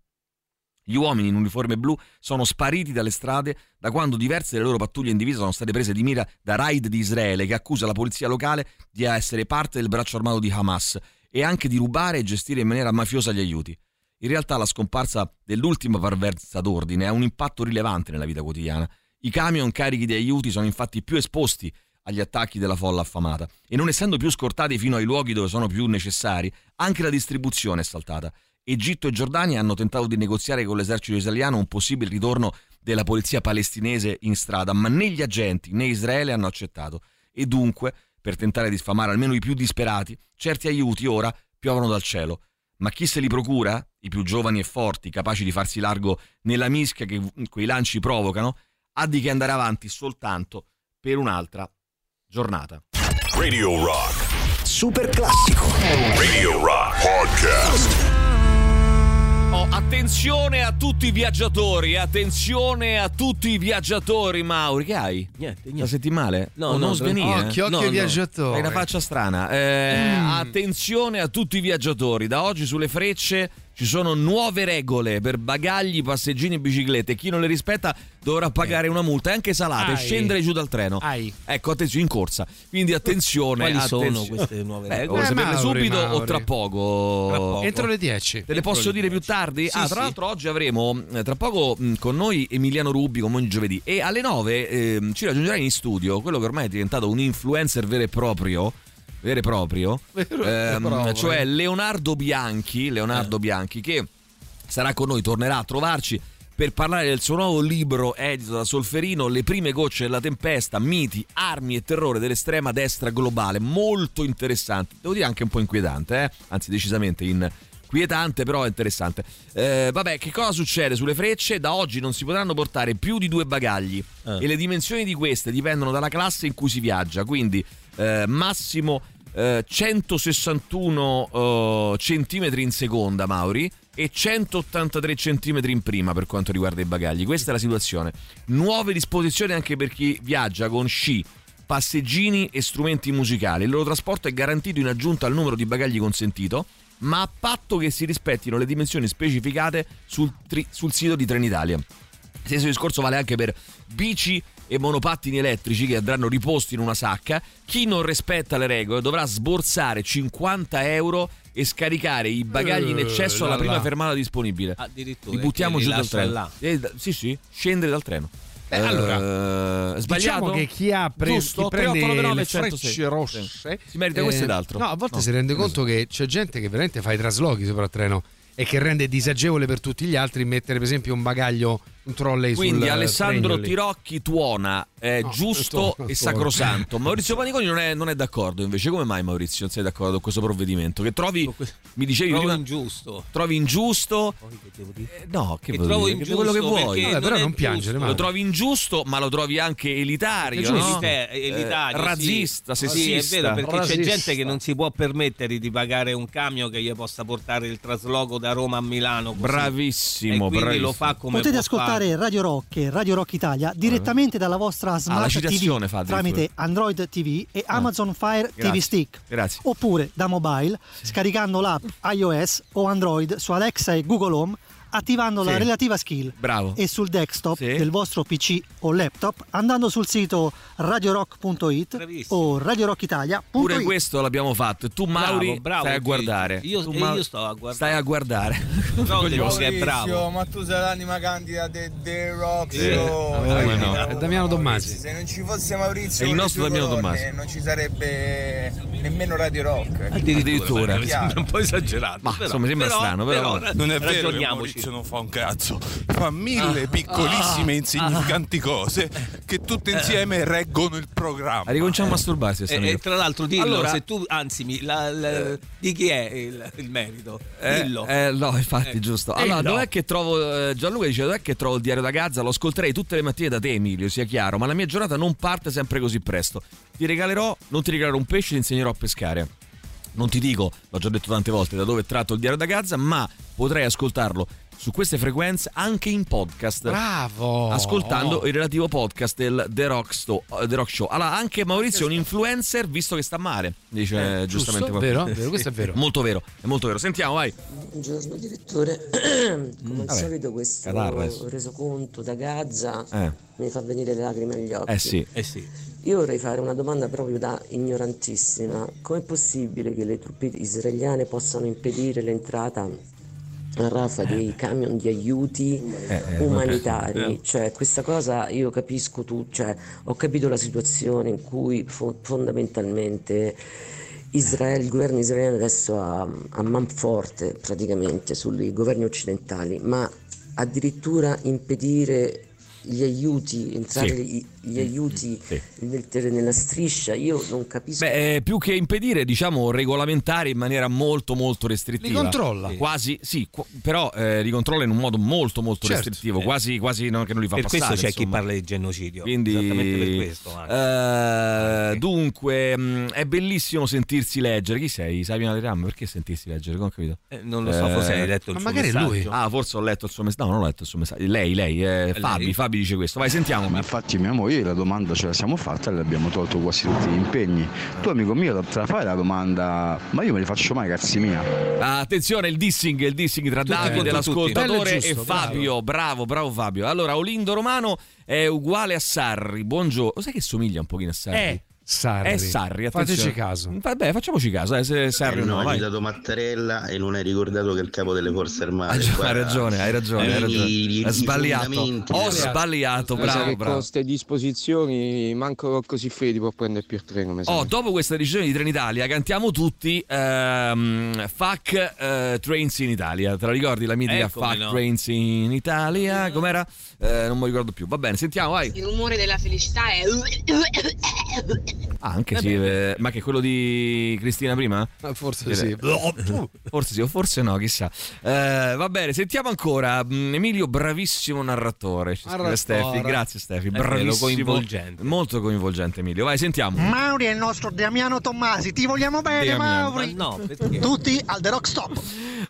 Gli uomini in uniforme blu sono spariti dalle strade da quando diverse delle loro pattuglie in divisa sono state prese di mira da raid di Israele che accusa la polizia locale di essere parte del braccio armato di Hamas e anche di rubare e gestire in maniera mafiosa gli aiuti. In realtà la scomparsa dell'ultima parvenza d'ordine ha un impatto rilevante nella vita quotidiana. I camion carichi di aiuti sono infatti più esposti agli attacchi della folla affamata e non essendo più scortati fino ai luoghi dove sono più necessari, anche la distribuzione è saltata Egitto e Giordania hanno tentato di negoziare con l'esercito israeliano un possibile ritorno della polizia palestinese in strada, ma né gli agenti né Israele hanno accettato. E dunque, per tentare di sfamare almeno i più disperati, certi aiuti ora piovono dal cielo. Ma chi se li procura? I più giovani e forti, capaci di farsi largo nella mischia che quei lanci provocano, ha di che andare avanti soltanto per un'altra giornata. Radio Rock. Super classico. Radio Rock Podcast. Oh, attenzione a tutti i viaggiatori, attenzione a tutti i viaggiatori, Mauri. Che hai? Niente, niente. La senti male? No, Oh, no, non svenire. Occhio, occhio No, ai no. viaggiatori. Hai una faccia strana. Eh, Mm. Attenzione a tutti i viaggiatori. Da oggi sulle frecce ci sono nuove regole per bagagli, passeggini e biciclette. Chi non le rispetta dovrà pagare una multa, e anche salate, e Ai. scendere giù dal treno. Ai. Ecco, attenzione, in corsa. Quindi attenzione. Quali sono attenzione. queste nuove Beh, regole? vuoi Eh, saperle Mauri, subito o Mauri. tra poco? Tra poco. Entro le 10. Te le posso dire più tardi? Sì, ah, tra sì. l'altro oggi avremo eh, tra poco mh, con noi Emiliano Rubi come ogni giovedì e alle 9 ehm, ci raggiungerà in studio quello che ormai è diventato un influencer vero e proprio vero e proprio, Vero ehm, proprio. cioè Leonardo Bianchi, Eh. Leonardo Bianchi che sarà con noi, tornerà a trovarci per parlare del suo nuovo libro edito da Solferino, Le prime gocce della tempesta, miti, armi e terrore dell'estrema destra globale, molto interessante, devo dire anche un po' inquietante, eh? anzi decisamente inquietante però è interessante. Eh, vabbè, che cosa succede sulle frecce? Da oggi non si potranno portare più di due bagagli Eh. e le dimensioni di queste dipendono dalla classe in cui si viaggia, quindi eh, massimo eh, 161 eh, centimetri in seconda, Mauri, e 183 centimetri in prima per quanto riguarda i bagagli. Questa è la situazione. Nuove disposizioni anche per chi viaggia con sci, passeggini e strumenti musicali. Il loro trasporto è garantito in aggiunta al numero di bagagli consentito, ma a patto che si rispettino le dimensioni specificate sul, tri- sul sito di Trenitalia. Stesso discorso vale anche per bici e monopattini elettrici che andranno riposti in una sacca. Chi non rispetta le regole dovrà sborsare 50 euro e scaricare i bagagli in Eh, eccesso alla prima fermata disponibile. Addirittura. Li buttiamo giù dal treno. là. Eh, sì, sì, scendere dal treno. Beh, allora, Eh, sbagliato? Diciamo che chi ha preso Giusto? chi prende 3899 le 106. frecce rosse. Si merita questo ed altro. No, a volte No, si rende conto che c'è gente che veramente fa i traslochi sopra il treno e che rende disagevole per tutti gli altri mettere per esempio un bagaglio, un trolley Quindi sul Alessandro treno lì. Tirocchi tuona è No, giusto tuona, e tuona. sacrosanto. Maurizio Paniconi non è, non è d'accordo invece. Come mai Maurizio non sei d'accordo con questo provvedimento? Che trovi, mi dicevi Trovo prima, ingiusto. trovi ingiusto? Eh, no, che, Che vuoi trovo dire? Che ingiusto quello che vuoi. Vabbè, non però non piangere, Lo trovi ingiusto, ma lo trovi anche elitario, no? eh, elitario, Eh, sì. razzista, Sì, sessista. è vero, perché Razzista. c'è gente che non si può permettere di pagare un camion che gli possa portare il trasloco da Roma a Milano. così. Bravissimo, e quindi bravissimo. lo fa come Potete può ascoltare. Radio Rock e Radio Rock Italia direttamente dalla vostra Smart la citazione TV fa tramite Android TV e Amazon Fire TV Grazie. Stick. Grazie. Oppure da mobile scaricando l'app iOS o Android su Alexa e Google Home attivando la Sì. relativa skill Bravo. e sul desktop Sì. del vostro PC o laptop andando sul sito radiorock.it Bravissimo. o radiorockitalia.it Pure questo l'abbiamo fatto. E tu, Mauri, bravo, stai a guardare. Io- Tu, e Mauri, io sto a guardare. Stai a guardare. No, che è bravo. ma tu sei l'anima candida de, de Rock Sì. Show. Eh, Dai, come no. bravo, È Damiano Tommasi. Se non ci fosse Maurizio È il nostro Damiano Tommasi. non ci sarebbe nemmeno Radio Rock. Addirittura. Mi sembra un po' esagerato. Ma, però, insomma, sembra strano, però. Non è vero ragioniamoci. Maurizio non fa un cazzo, fa mille Ah. piccolissime Ah. insignificanti cose che tutte insieme reggono il programma. Ah, ricominciamo a masturbarsi. sta E, amico. e tra l'altro dillo, Allora- se tu, anzi, mi- la- la- di chi è il, il merito? Eh, Dillo. eh, no, infatti, Eh, giusto. eh, Allora, no. dov'è che trovo. eh, Gianluca dice: Dov'è che trovo il diario da Gaza? Lo ascolterei tutte le mattine da te, Emilio, sia chiaro. Ma la mia giornata non parte sempre così presto. Ti regalerò, non ti regalerò un pesce, ti insegnerò a pescare. Non ti dico, l'ho già detto tante volte, da dove è tratto il diario da Gaza, ma potrai ascoltarlo su queste frequenze anche in podcast. Bravo! Ascoltando il relativo podcast del The Rock, Sto- eh, The Rock Show. Allora, anche Maurizio è un influencer visto che sta male, dice Eh, giustamente giusto, vero, vero, questo è vero. Molto vero, è molto vero. Sentiamo, vai. Buongiorno direttore, come al Vabbè, solito questo catarra adesso. resoconto da Gaza Eh. mi fa venire le lacrime agli occhi. Eh sì. Eh sì. Io vorrei fare una domanda proprio da ignorantissima. Com'è possibile che le truppe israeliane possano impedire l'entrata Rafa dei camion di aiuti Eh, eh, umanitari? vabbè. Cioè, questa cosa io capisco tu, cioè, ho capito la situazione in cui fo- fondamentalmente Israele, il governo israeliano adesso ha, ha manforte praticamente sui governi occidentali, ma addirittura impedire gli aiuti, entrare Sì. gli, gli aiuti nel ter- nella striscia, io non capisco. Beh, eh, più che impedire, diciamo, regolamentare in maniera molto molto restrittiva. Li controlla. Quasi, sì, qu- però eh, li controlla in un modo molto molto Certo. restrittivo, Eh. quasi, quasi non, che non li fa Per passare. questo c'è chi insomma. parla di genocidio. Quindi, Esattamente per questo. anche. eh, dunque, mh, è bellissimo sentirsi leggere. Chi sei? Sabina Leram? Perché sentirsi leggere? Non ho capito. Eh, non lo so, forse hai letto il ma suo magari è messaggio. lui. Ah, forse ho letto il suo messaggio. No, non ho letto il suo messaggio. Lei, lei, eh, Fabi, lei? Fabi dice questo. Vai, sentiamo. Ma infatti mia moglie la domanda ce la siamo fatta e le abbiamo tolto quasi tutti gli impegni. Tu amico mio te la fai la domanda, ma io me li faccio mai cazzi mia. Ah, Attenzione, il dissing, il dissing tra Davide, l'ascoltatore, e Fabio. Bravo. bravo, Fabio. Allora, Olindo Romano è uguale a Sarri. Buongiorno. Lo sai che somiglia un pochino a Sarri? È Sarri. È Sarri, attenzione. Fateci caso. Vabbè, facciamoci caso, eh, se Sarri o Eh, no, no, hai citato Mattarella e non hai ricordato che è il capo delle forze armate. Hai Guarda, ragione, hai ragione, hai i- ragione. i- Hai i sbagliato. fondamenti Ho sbagliato, bravo, che bravo. con queste disposizioni manco Rocco Siffredi può prendere più il treno. Oh, dopo questa decisione di Trenitalia cantiamo tutti ehm, Fuck eh, Trains in Italia. Te la ricordi la mitica Eh, come Fuck no. Trains in Italia? Com'era? Eh, non mi ricordo più. Va bene, sentiamo, vai. Il rumore della felicità è. Ah, anche sì, eh, ma che quello di Cristina prima? Forse sì. Forse sì, o forse no, chissà. Eh, va bene, sentiamo ancora. Mm, Emilio, bravissimo narratore. Narratore. Stefi. Grazie, Stefi. bello, Bravissimo. coinvolgente. Molto coinvolgente, Emilio. Vai, sentiamo. Mauri è il nostro Damiano Tommasi, ti vogliamo bene Damiano. Mauri? Ma no, perché? Tutti al The Rock Stop.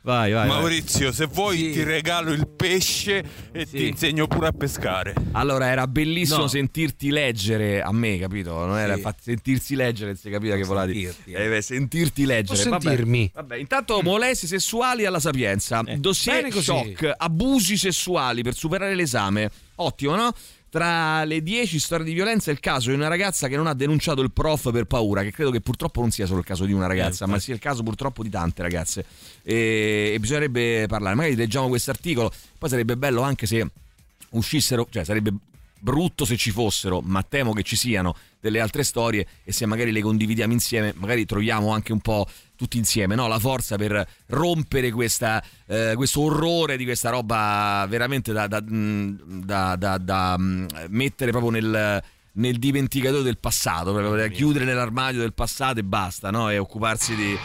Vai, vai. vai. Maurizio, se vuoi ti regalo il pesce e ti insegno pure a pescare. Allora, era bellissimo No. sentirti leggere a me, capito? Non era Sì. infatti sentirsi leggere, non si capiva che voleva dire. Eh, beh, sentirti leggere. Vabbè. sentirmi. Vabbè, intanto molestie sessuali alla sapienza. Dossier bene così. shock, abusi sessuali per superare l'esame. Ottimo, no? Tra le 10 storie di violenza è il caso di una ragazza che non ha denunciato il prof per paura, che credo che purtroppo non sia solo il caso di una ragazza, Eh, ma infatti. sia il caso purtroppo di tante ragazze. E, e bisognerebbe parlare. Magari leggiamo questo articolo, poi sarebbe bello anche se uscissero, cioè sarebbe brutto se ci fossero, ma temo che ci siano delle altre storie e se magari le condividiamo insieme, magari troviamo anche un po' tutti insieme no? la forza per rompere questa, eh, questo orrore di questa roba veramente da, da- mh, da- da- mh, mettere proprio nel, nel dimenticatore del passato, da chiudere nell'armadio del passato e basta, no? e occuparsi di,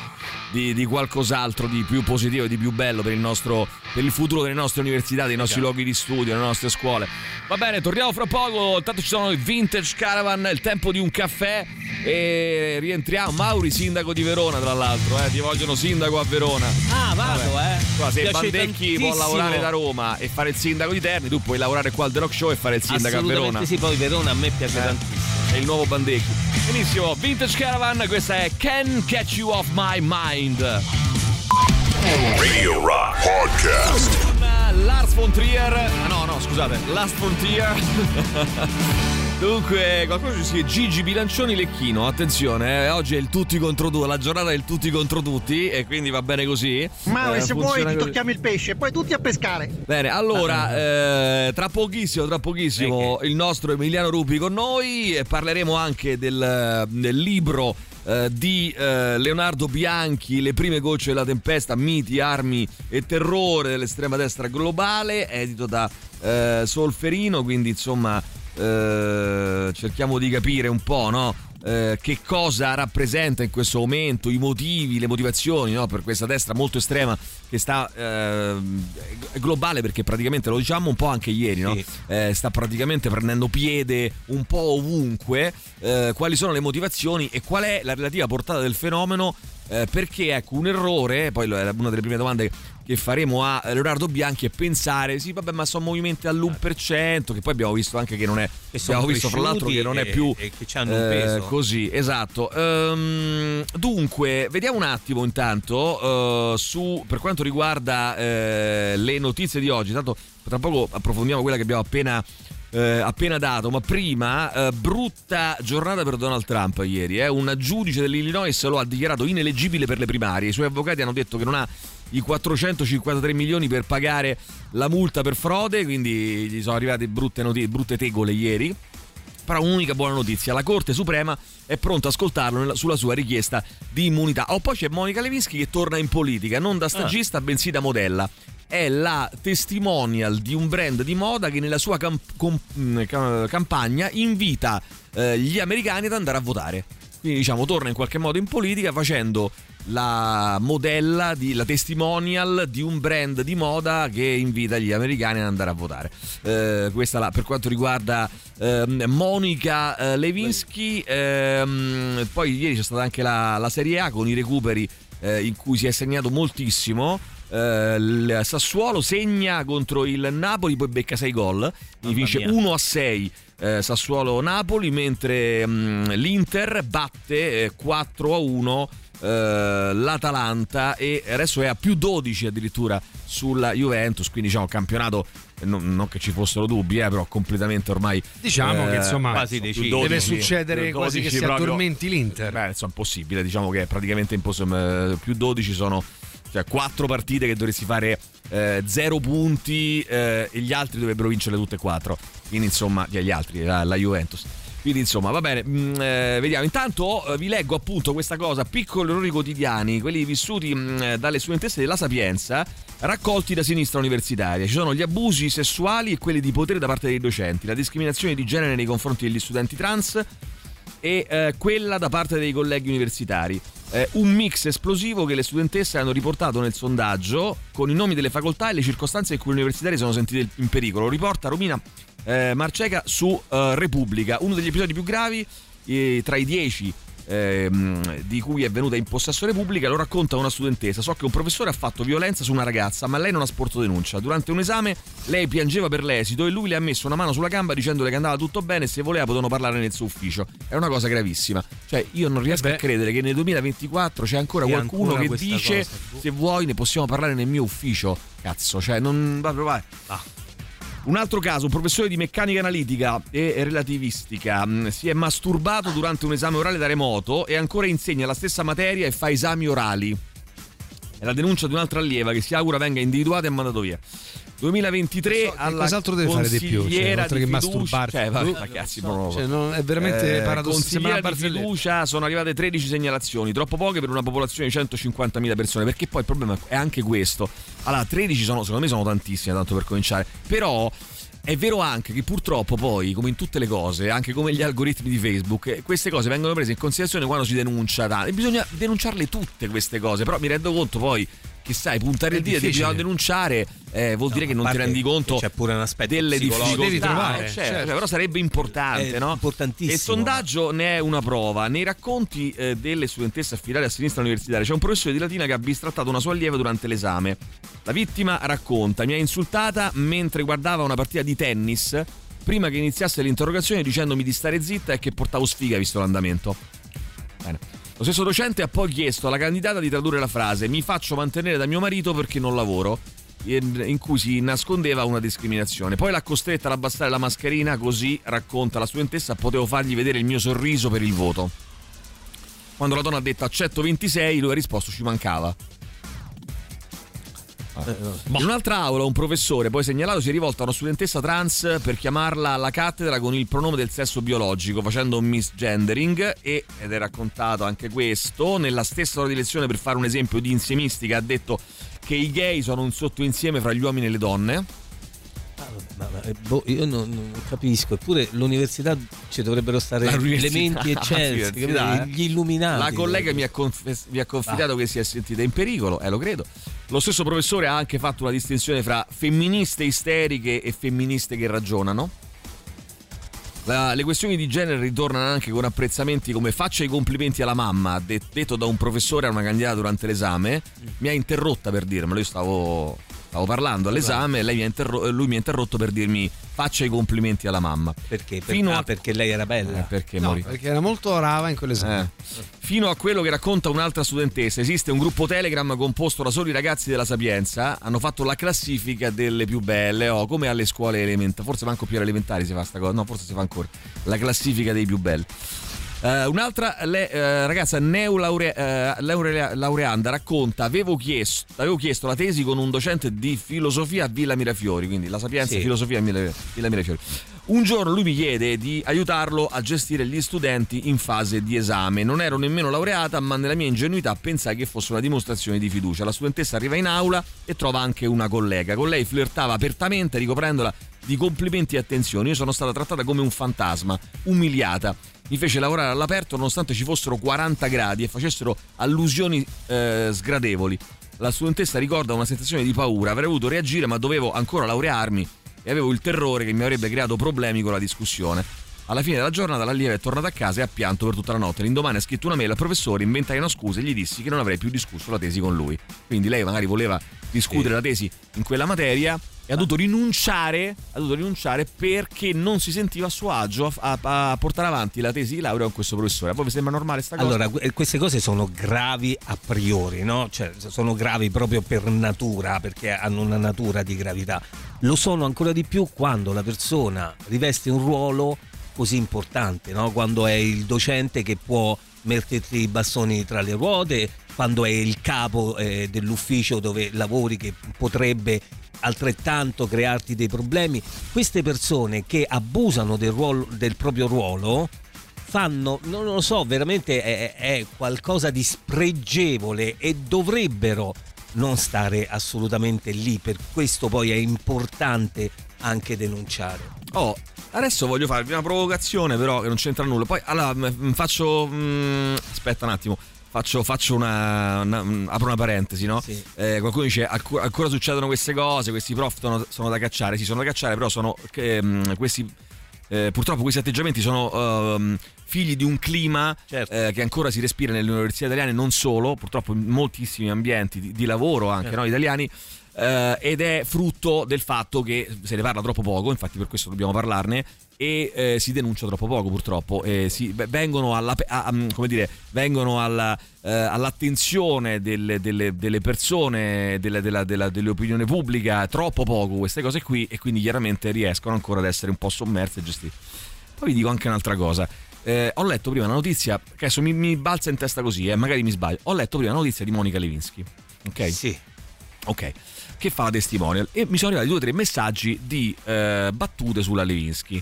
di- di qualcos'altro di più positivo di più bello per il, nostro, per il futuro delle nostre università, dei nostri luoghi di studio, delle nostre scuole. Va bene, torniamo fra poco. Intanto ci sono i Vintage Caravan, il tempo di un caffè e rientriamo. Mauri, sindaco di Verona, tra l'altro, eh, ti vogliono sindaco a Verona. Ah, vado, Vabbè. eh. Qua, se Bandecchi può lavorare da Roma e fare il sindaco di Terni, tu puoi lavorare qua al The Rock Show e fare il sindaco a Verona. Sì, poi Verona a me piace tantissimo. È il nuovo Bandecchi. Benissimo, Vintage Caravan, questa è Can Catch You Off My Mind. Radio Rock Podcast. Con eh, Lars von Trier. ah, No, no, scusate, Last Frontier. Dunque, qualcuno ci scrive Gigi Bilancioni Lecchino. Attenzione, eh, oggi è il tutti contro due, la giornata del tutti contro tutti e quindi va bene così. Ma Eh, se vuoi funziona ti così. tocchiamo il pesce, poi tutti a pescare. Bene, allora, eh, tra pochissimo, tra pochissimo, il nostro Emiliano Rupi con noi e parleremo anche del, del libro eh, di eh, Leonardo Bianchi, Le prime gocce della tempesta, miti, armi e terrore dell'estrema destra globale, edito da eh, Solferino, quindi insomma eh, cerchiamo di capire un po', no? eh, che cosa rappresenta in questo momento, i motivi, le motivazioni no? per questa destra molto estrema che sta eh, globale perché praticamente lo diciamo un po' anche ieri, no? Eh, sta praticamente prendendo piede un po' ovunque, eh, quali sono le motivazioni e qual è la relativa portata del fenomeno eh, perché ecco un errore, poi una delle prime domande che faremo a Leonardo Bianchi è pensare sì vabbè ma sono movimenti all'1% che poi abbiamo visto anche che non è Che abbiamo visto fra l'altro che non è più e- e che c'hanno un eh, peso. così esatto Ehm, dunque vediamo un attimo intanto eh, su per quanto riguarda eh, le notizie di oggi tanto tra poco approfondiamo quella che abbiamo appena eh, appena dato, ma prima eh, brutta giornata per Donald Trump ieri. eh. Un giudice dell'Illinois lo ha dichiarato ineleggibile per le primarie. I suoi avvocati hanno detto che non ha i 453 milioni per pagare la multa per frode, quindi gli sono arrivate brutte, noti- brutte tegole ieri. Però un'unica buona notizia, la Corte Suprema è pronta a ascoltarlo sulla sua richiesta di immunità. O poi c'è Monica Levinsky che torna in politica, non da stagista bensì da modella. È la testimonial di un brand di moda che nella sua cam- com- ca- campagna invita eh, gli americani ad andare a votare. Quindi diciamo torna in qualche modo in politica facendo la modella, di, la testimonial di un brand di moda che invita gli americani ad andare a votare. Eh, questa là, per quanto riguarda ehm, Monica eh, Levinsky, ehm, poi ieri c'è stata anche la, la Serie A con i recuperi eh, in cui si è segnato moltissimo. Eh, il Sassuolo segna contro il Napoli, poi becca 6 gol, finisce mia. 1 a 6 eh, Sassuolo-Napoli, mentre mm, l'Inter batte eh, 4 a 1 eh, l'Atalanta e adesso è a più 12 addirittura sulla Juventus, quindi diciamo campionato eh, non, non che ci fossero dubbi, eh, però completamente ormai Diciamo che, insomma, quasi deciso. 12, deve succedere quasi che si addormenti l'Inter. Beh, insomma, impossibile, diciamo che è praticamente impossibile. Più 12 sono cioè, quattro partite che dovresti fare eh, zero punti eh, e gli altri dovrebbero vincere tutte e quattro. Quindi, insomma, gli altri, la, la Juventus. Quindi, insomma, va bene, mm, eh, vediamo. Intanto eh, vi leggo appunto questa cosa: piccoli errori quotidiani, quelli vissuti mm, eh, dalle studentesse della Sapienza, raccolti da sinistra universitaria. Ci sono gli abusi sessuali e quelli di potere da parte dei docenti, la discriminazione di genere nei confronti degli studenti trans e eh, quella da parte dei colleghi universitari. Eh, un mix esplosivo che le studentesse hanno riportato nel sondaggio con i nomi delle facoltà e le circostanze in cui gli universitari sono sentiti in pericolo. Riporta Romina eh, Marceca su eh, Repubblica. Uno degli episodi più gravi eh, tra i dieci ehm, di cui è venuta in possesso Repubblica lo racconta una studentessa. So che un professore ha fatto violenza su una ragazza, ma lei non ha sporto denuncia. Durante un esame lei piangeva per l'esito e lui le ha messo una mano sulla gamba dicendole che andava tutto bene e se voleva potevano parlare nel suo ufficio. È una cosa gravissima. Cioè, io non riesco a credere che nel 2024 c'è ancora qualcuno ancora che dice cosa. se vuoi ne possiamo parlare nel mio ufficio. Cazzo, cioè non proprio vai. Un altro caso, un professore di meccanica analitica e relativistica mh, si è masturbato durante un esame orale da remoto e ancora insegna la stessa materia e fa esami orali. È la denuncia di un'altra allieva che si augura venga individuata e mandato via. 2023 alla cos'altro deve fare di più, cioè, oltre che masturbarsi? Cioè, non so, cioè, non- è veramente Eh, paradossale, di fiducia sono arrivate 13 segnalazioni, troppo poche per una popolazione di 150.000 persone, perché poi il problema è anche questo. Allora, 13 sono, secondo me sono tantissime, tanto per cominciare, però è vero anche che purtroppo poi, come in tutte le cose, anche come gli algoritmi di Facebook, eh, queste cose vengono prese in considerazione quando si denuncia. E bisogna denunciarle tutte queste cose, però mi rendo conto poi che sai, puntare il dito e bisogna denunciare eh, vuol dire che non ti rendi conto c'è pure un aspetto delle difficoltà. Devi trovare, eh, certo, certo. cioè, però sarebbe importante, È no? importantissimo. E il sondaggio ne è una prova. Nei racconti eh, delle studentesse affidate a sinistra universitaria c'è un professore di latina che ha bistrattato una sua allieva durante l'esame. La vittima racconta: Mi ha insultata mentre guardava una partita di tennis prima che iniziasse l'interrogazione dicendomi di stare zitta e che portavo sfiga visto l'andamento. Bene. Lo stesso docente ha poi chiesto alla candidata di tradurre la frase Mi faccio mantenere da mio marito perché non lavoro in cui si nascondeva una discriminazione. Poi l'ha costretta ad abbassare la mascherina, così racconta la studentessa, potevo fargli vedere il mio sorriso per il voto. Quando la donna ha detto accetto 26, lui ha risposto ci mancava. In un'altra aula un professore poi segnalato si è rivolto a una studentessa trans per chiamarla alla cattedra con il pronome del sesso biologico facendo un misgendering e, ed è raccontato anche questo, nella stessa ora di lezione per fare un esempio di insiemistica ha detto che i gay sono un sottoinsieme fra gli uomini e le donne. Ma- ma, eh, boh, io non, non capisco, eppure l'università ci dovrebbero stare elementi eccelsi, eh. gli illuminati. La collega mi ha, confes- mi ha confidato che si è sentita in pericolo, eh lo credo. Lo stesso professore ha anche fatto una distinzione fra femministe isteriche e femministe che ragionano. La- le questioni di genere ritornano anche con apprezzamenti come faccia i complimenti alla mamma, de- detto da un professore a una candidata durante l'esame. Mi ha interrotta per dirmelo, io stavo, stavo parlando all'esame e lei mi ha interro- lui mi ha interrotto per dirmi faccia i complimenti alla mamma. Perché? Per- Fino ah, a- perché lei era bella. Eh, perché No, perché era molto rava in quell'esame. Eh. Fino a quello che racconta un'altra studentessa, esiste un gruppo Telegram composto da soli ragazzi della Sapienza, hanno fatto la classifica delle più belle, oh, come alle scuole elementari, forse manco più alle elementari si fa sta cosa, no, forse si fa ancora, la classifica dei più belli. Eh, un'altra le- eh, ragazza neolaure- eh, laureanda racconta avevo chiesto, avevo chiesto la tesi con un docente di filosofia a Villa Mirafiori quindi la sapienza Sì. filosofia a Villa Mirafiori. Un giorno lui mi chiede di aiutarlo a gestire gli studenti in fase di esame. Non ero nemmeno laureata ma nella mia ingenuità pensai che fosse una dimostrazione di fiducia. La studentessa arriva in aula e trova anche una collega. Con lei flirtava apertamente ricoprendola di complimenti e attenzioni io sono stata trattata come un fantasma umiliata mi fece lavorare all'aperto nonostante ci fossero 40 gradi e facessero allusioni eh, sgradevoli. La studentessa ricorda una sensazione di paura, avrei voluto reagire ma dovevo ancora laurearmi e avevo il terrore che mi avrebbe creato problemi con la discussione. Alla fine della giornata l'allieva è tornata a casa e ha pianto per tutta la notte. L'indomani ha scritto una mail al professore, inventai una scusa e gli dissi che non avrei più discusso la tesi con lui. Quindi lei magari voleva discutere la tesi in quella materia e ha dovuto rinunciare, ha dovuto rinunciare perché non si sentiva a suo agio a, a- a portare avanti la tesi di laurea con questo professore. A voi vi sembra normale sta cosa? Allora, que- queste cose sono gravi a priori, no? Cioè, sono gravi proprio per natura, perché hanno una natura di gravità. Lo sono ancora di più quando la persona riveste un ruolo così importante, no? Quando è il docente che può metterti i bastoni tra le ruote, quando è il capo eh, dell'ufficio dove lavori che potrebbe altrettanto crearti dei problemi. Queste persone che abusano del, ruolo, del proprio ruolo fanno, non lo so, veramente è, è qualcosa di spregevole e dovrebbero non stare assolutamente lì, per questo poi è importante anche denunciare. Oh, adesso voglio farvi una provocazione, però che non c'entra nulla. Poi, allora, faccio. mm, aspetta un attimo. Faccio, faccio una, una- apro una parentesi, no? Eh, qualcuno dice "Alcu- ancora succedono queste cose, questi prof sono, sono da cacciare. Sì, sono da cacciare, però sono mm, questi. eh, purtroppo questi atteggiamenti sono ehm, figli di un clima Certo. eh, che ancora si respira nelle università italiane, non solo, purtroppo in moltissimi ambienti di, di lavoro anche Certo. no, italiani. Eh, ed è frutto del fatto che se ne parla troppo poco, infatti per questo dobbiamo parlarne, e eh, si denuncia troppo poco purtroppo. E si- vengono, alla, a- come dire, vengono alla, eh, all'attenzione delle, delle- delle persone, delle, della- della- dell'opinione pubblica troppo poco queste cose qui e quindi chiaramente riescono ancora ad essere un po' sommerse e gestite. Poi vi dico anche un'altra cosa. Eh, ho letto prima una notizia, che adesso mi, mi balza in testa così, eh, magari mi sbaglio. Ho letto prima una notizia di Monica Lewinsky. Ok? Sì. Ok. Che fa la testimonial. E mi sono arrivati due o tre messaggi di eh, battute sulla Lewinsky.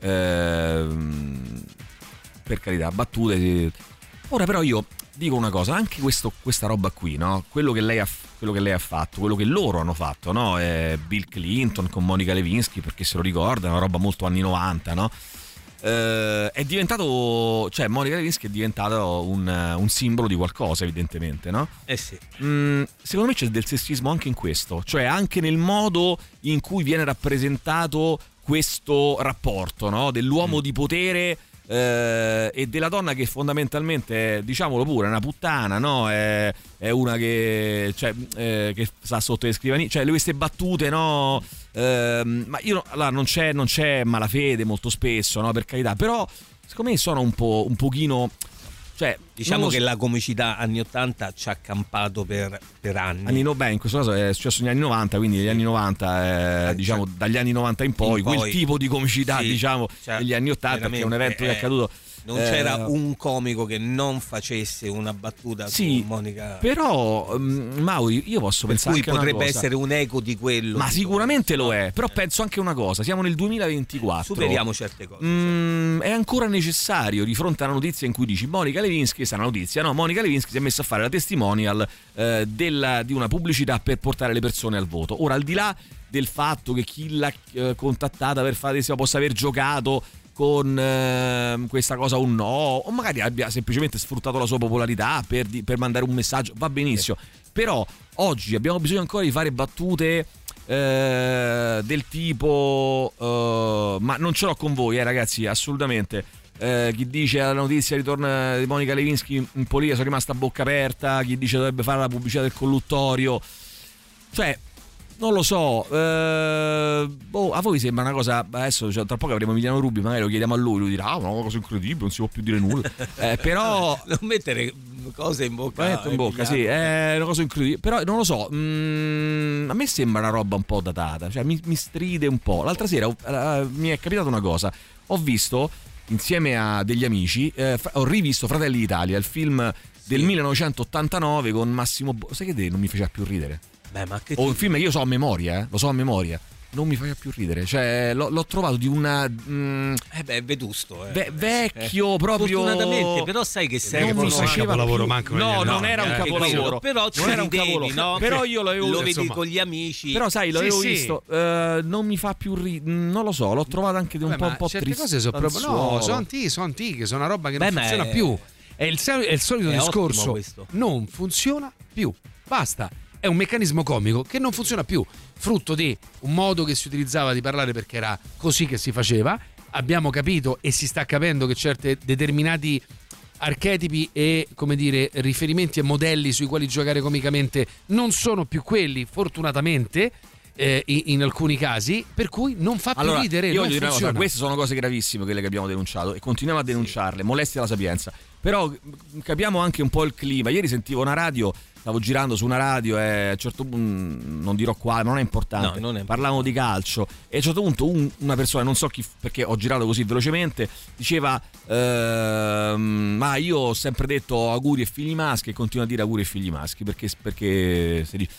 Ehm, per carità, battute. Ora però io dico una cosa, anche questo- questa roba qui, no? Quello che, lei ha, quello che lei ha fatto, quello che loro hanno fatto, no? Eh, Bill Clinton con Monica Lewinsky, perché se lo ricorda, è una roba molto anni 90, no? Eh, è diventato, cioè Monica Lewinsky è diventato un, un simbolo di qualcosa, evidentemente, no? Eh sì. Mm, secondo me c'è del sessismo anche in questo, cioè anche nel modo in cui viene rappresentato questo rapporto no? dell'uomo di potere eh, e della donna che fondamentalmente, è, diciamolo pure, è una puttana, no? è, è una che, cioè, eh, che sta sotto le scrivanie, cioè queste battute, no? Ehm, ma io allora, non, c'è, non c'è malafede molto spesso, no? per carità, però secondo me sono un po' un pochino... Cioè, Diciamo che so- la comicità anni 80 ci ha campato per, per anni. Anni no, beh, in questo caso è successo negli anni 90, quindi negli anni 90, eh, diciamo dagli anni 90 in poi, In poi. quel tipo di comicità, Sì, diciamo, cioè, negli anni 80, che è un evento che è eh, accaduto. Non eh, c'era un comico che non facesse una battuta Sì, su Monica. Però, mm, Mauri, io posso per pensare cui potrebbe essere un eco di quello. Ma sicuramente lo è, però penso anche una cosa, siamo nel 2024. Superiamo certe cose. Mm, è ancora necessario di fronte a una notizia in cui dici Monica Lewinsky, questa è una notizia, no? Monica Lewinsky si è messa a fare la testimonial eh, della- di una pubblicità per portare le persone al voto. Ora, al di là del fatto che chi l'ha eh, contattata per fare possa aver giocato con eh, questa cosa o no, o magari abbia semplicemente sfruttato la sua popolarità per, di- per mandare un messaggio, va benissimo. Però oggi abbiamo bisogno ancora di fare battute eh, del tipo eh, ma non ce l'ho con voi eh, ragazzi assolutamente Eh, chi dice alla notizia ritorna di Monica Lewinsky in politica sono rimasta a bocca aperta chi dice dovrebbe fare la pubblicità del colluttorio cioè non lo so, eh, boh, a voi sembra una cosa. Adesso cioè, tra poco avremo Emiliano Rubi, magari lo chiediamo a lui, lui dirà: Ah, una cosa incredibile, non si può più dire nulla. Eh, però. Non mettere cose in bocca. Metto in bocca, sì, è una cosa incredibile. Però non lo so, mm, a me sembra una roba un po' datata, cioè mi, mi stride un po'. L'altra sera eh, mi è capitata una cosa, ho visto insieme a degli amici, eh, ho rivisto Fratelli d'Italia, il film del 1989 con Massimo Bo- Sai che te non mi faceva più ridere? Beh, ma che O un film che io so a memoria, eh, lo so a memoria. Non mi faceva più ridere, cioè l'ho, l'ho trovato di una. mm, Eh beh, è vetusto. Eh. ve- vecchio proprio. Fortunatamente, però sai che serve. non mi fosse un faceva capolavoro manco No, anni non era un eh, capolavoro. Però non era un capolavoro. no? Però io l'avevo Lo vedi insomma, con gli amici. Però sai, l'avevo Sì, sì. visto, eh, non mi fa più ridere. Non lo so, l'ho trovato anche di un Vabbè, po', ma un po' certe triste. cose sono proprio no, sono antiche, sono antiche, sono una roba che Beh, non funziona è- più. È il, è il solito È discorso. Non funziona più. Basta. È un meccanismo comico che non funziona più, frutto di un modo che si utilizzava di parlare perché era così che si faceva. Abbiamo capito e si sta capendo che certi determinati archetipi e come dire riferimenti e modelli sui quali giocare comicamente non sono più quelli, fortunatamente. eh, in, alcuni casi, per cui non fa più Allora, ridere. io voglio dire una cosa, queste sono cose gravissime quelle che abbiamo denunciato e continuiamo a denunciarle, molestie alla sapienza. Però capiamo anche un po' il clima. Ieri sentivo una radio, stavo girando su una radio e a un certo punto, non dirò quale, ma non è importante, No, non parlavamo di calcio. E a un certo punto un- una persona, non so chi, perché ho girato così velocemente, diceva ehm, ma io ho sempre detto auguri e figli maschi e continuo a dire auguri e figli maschi perché, perché si dice...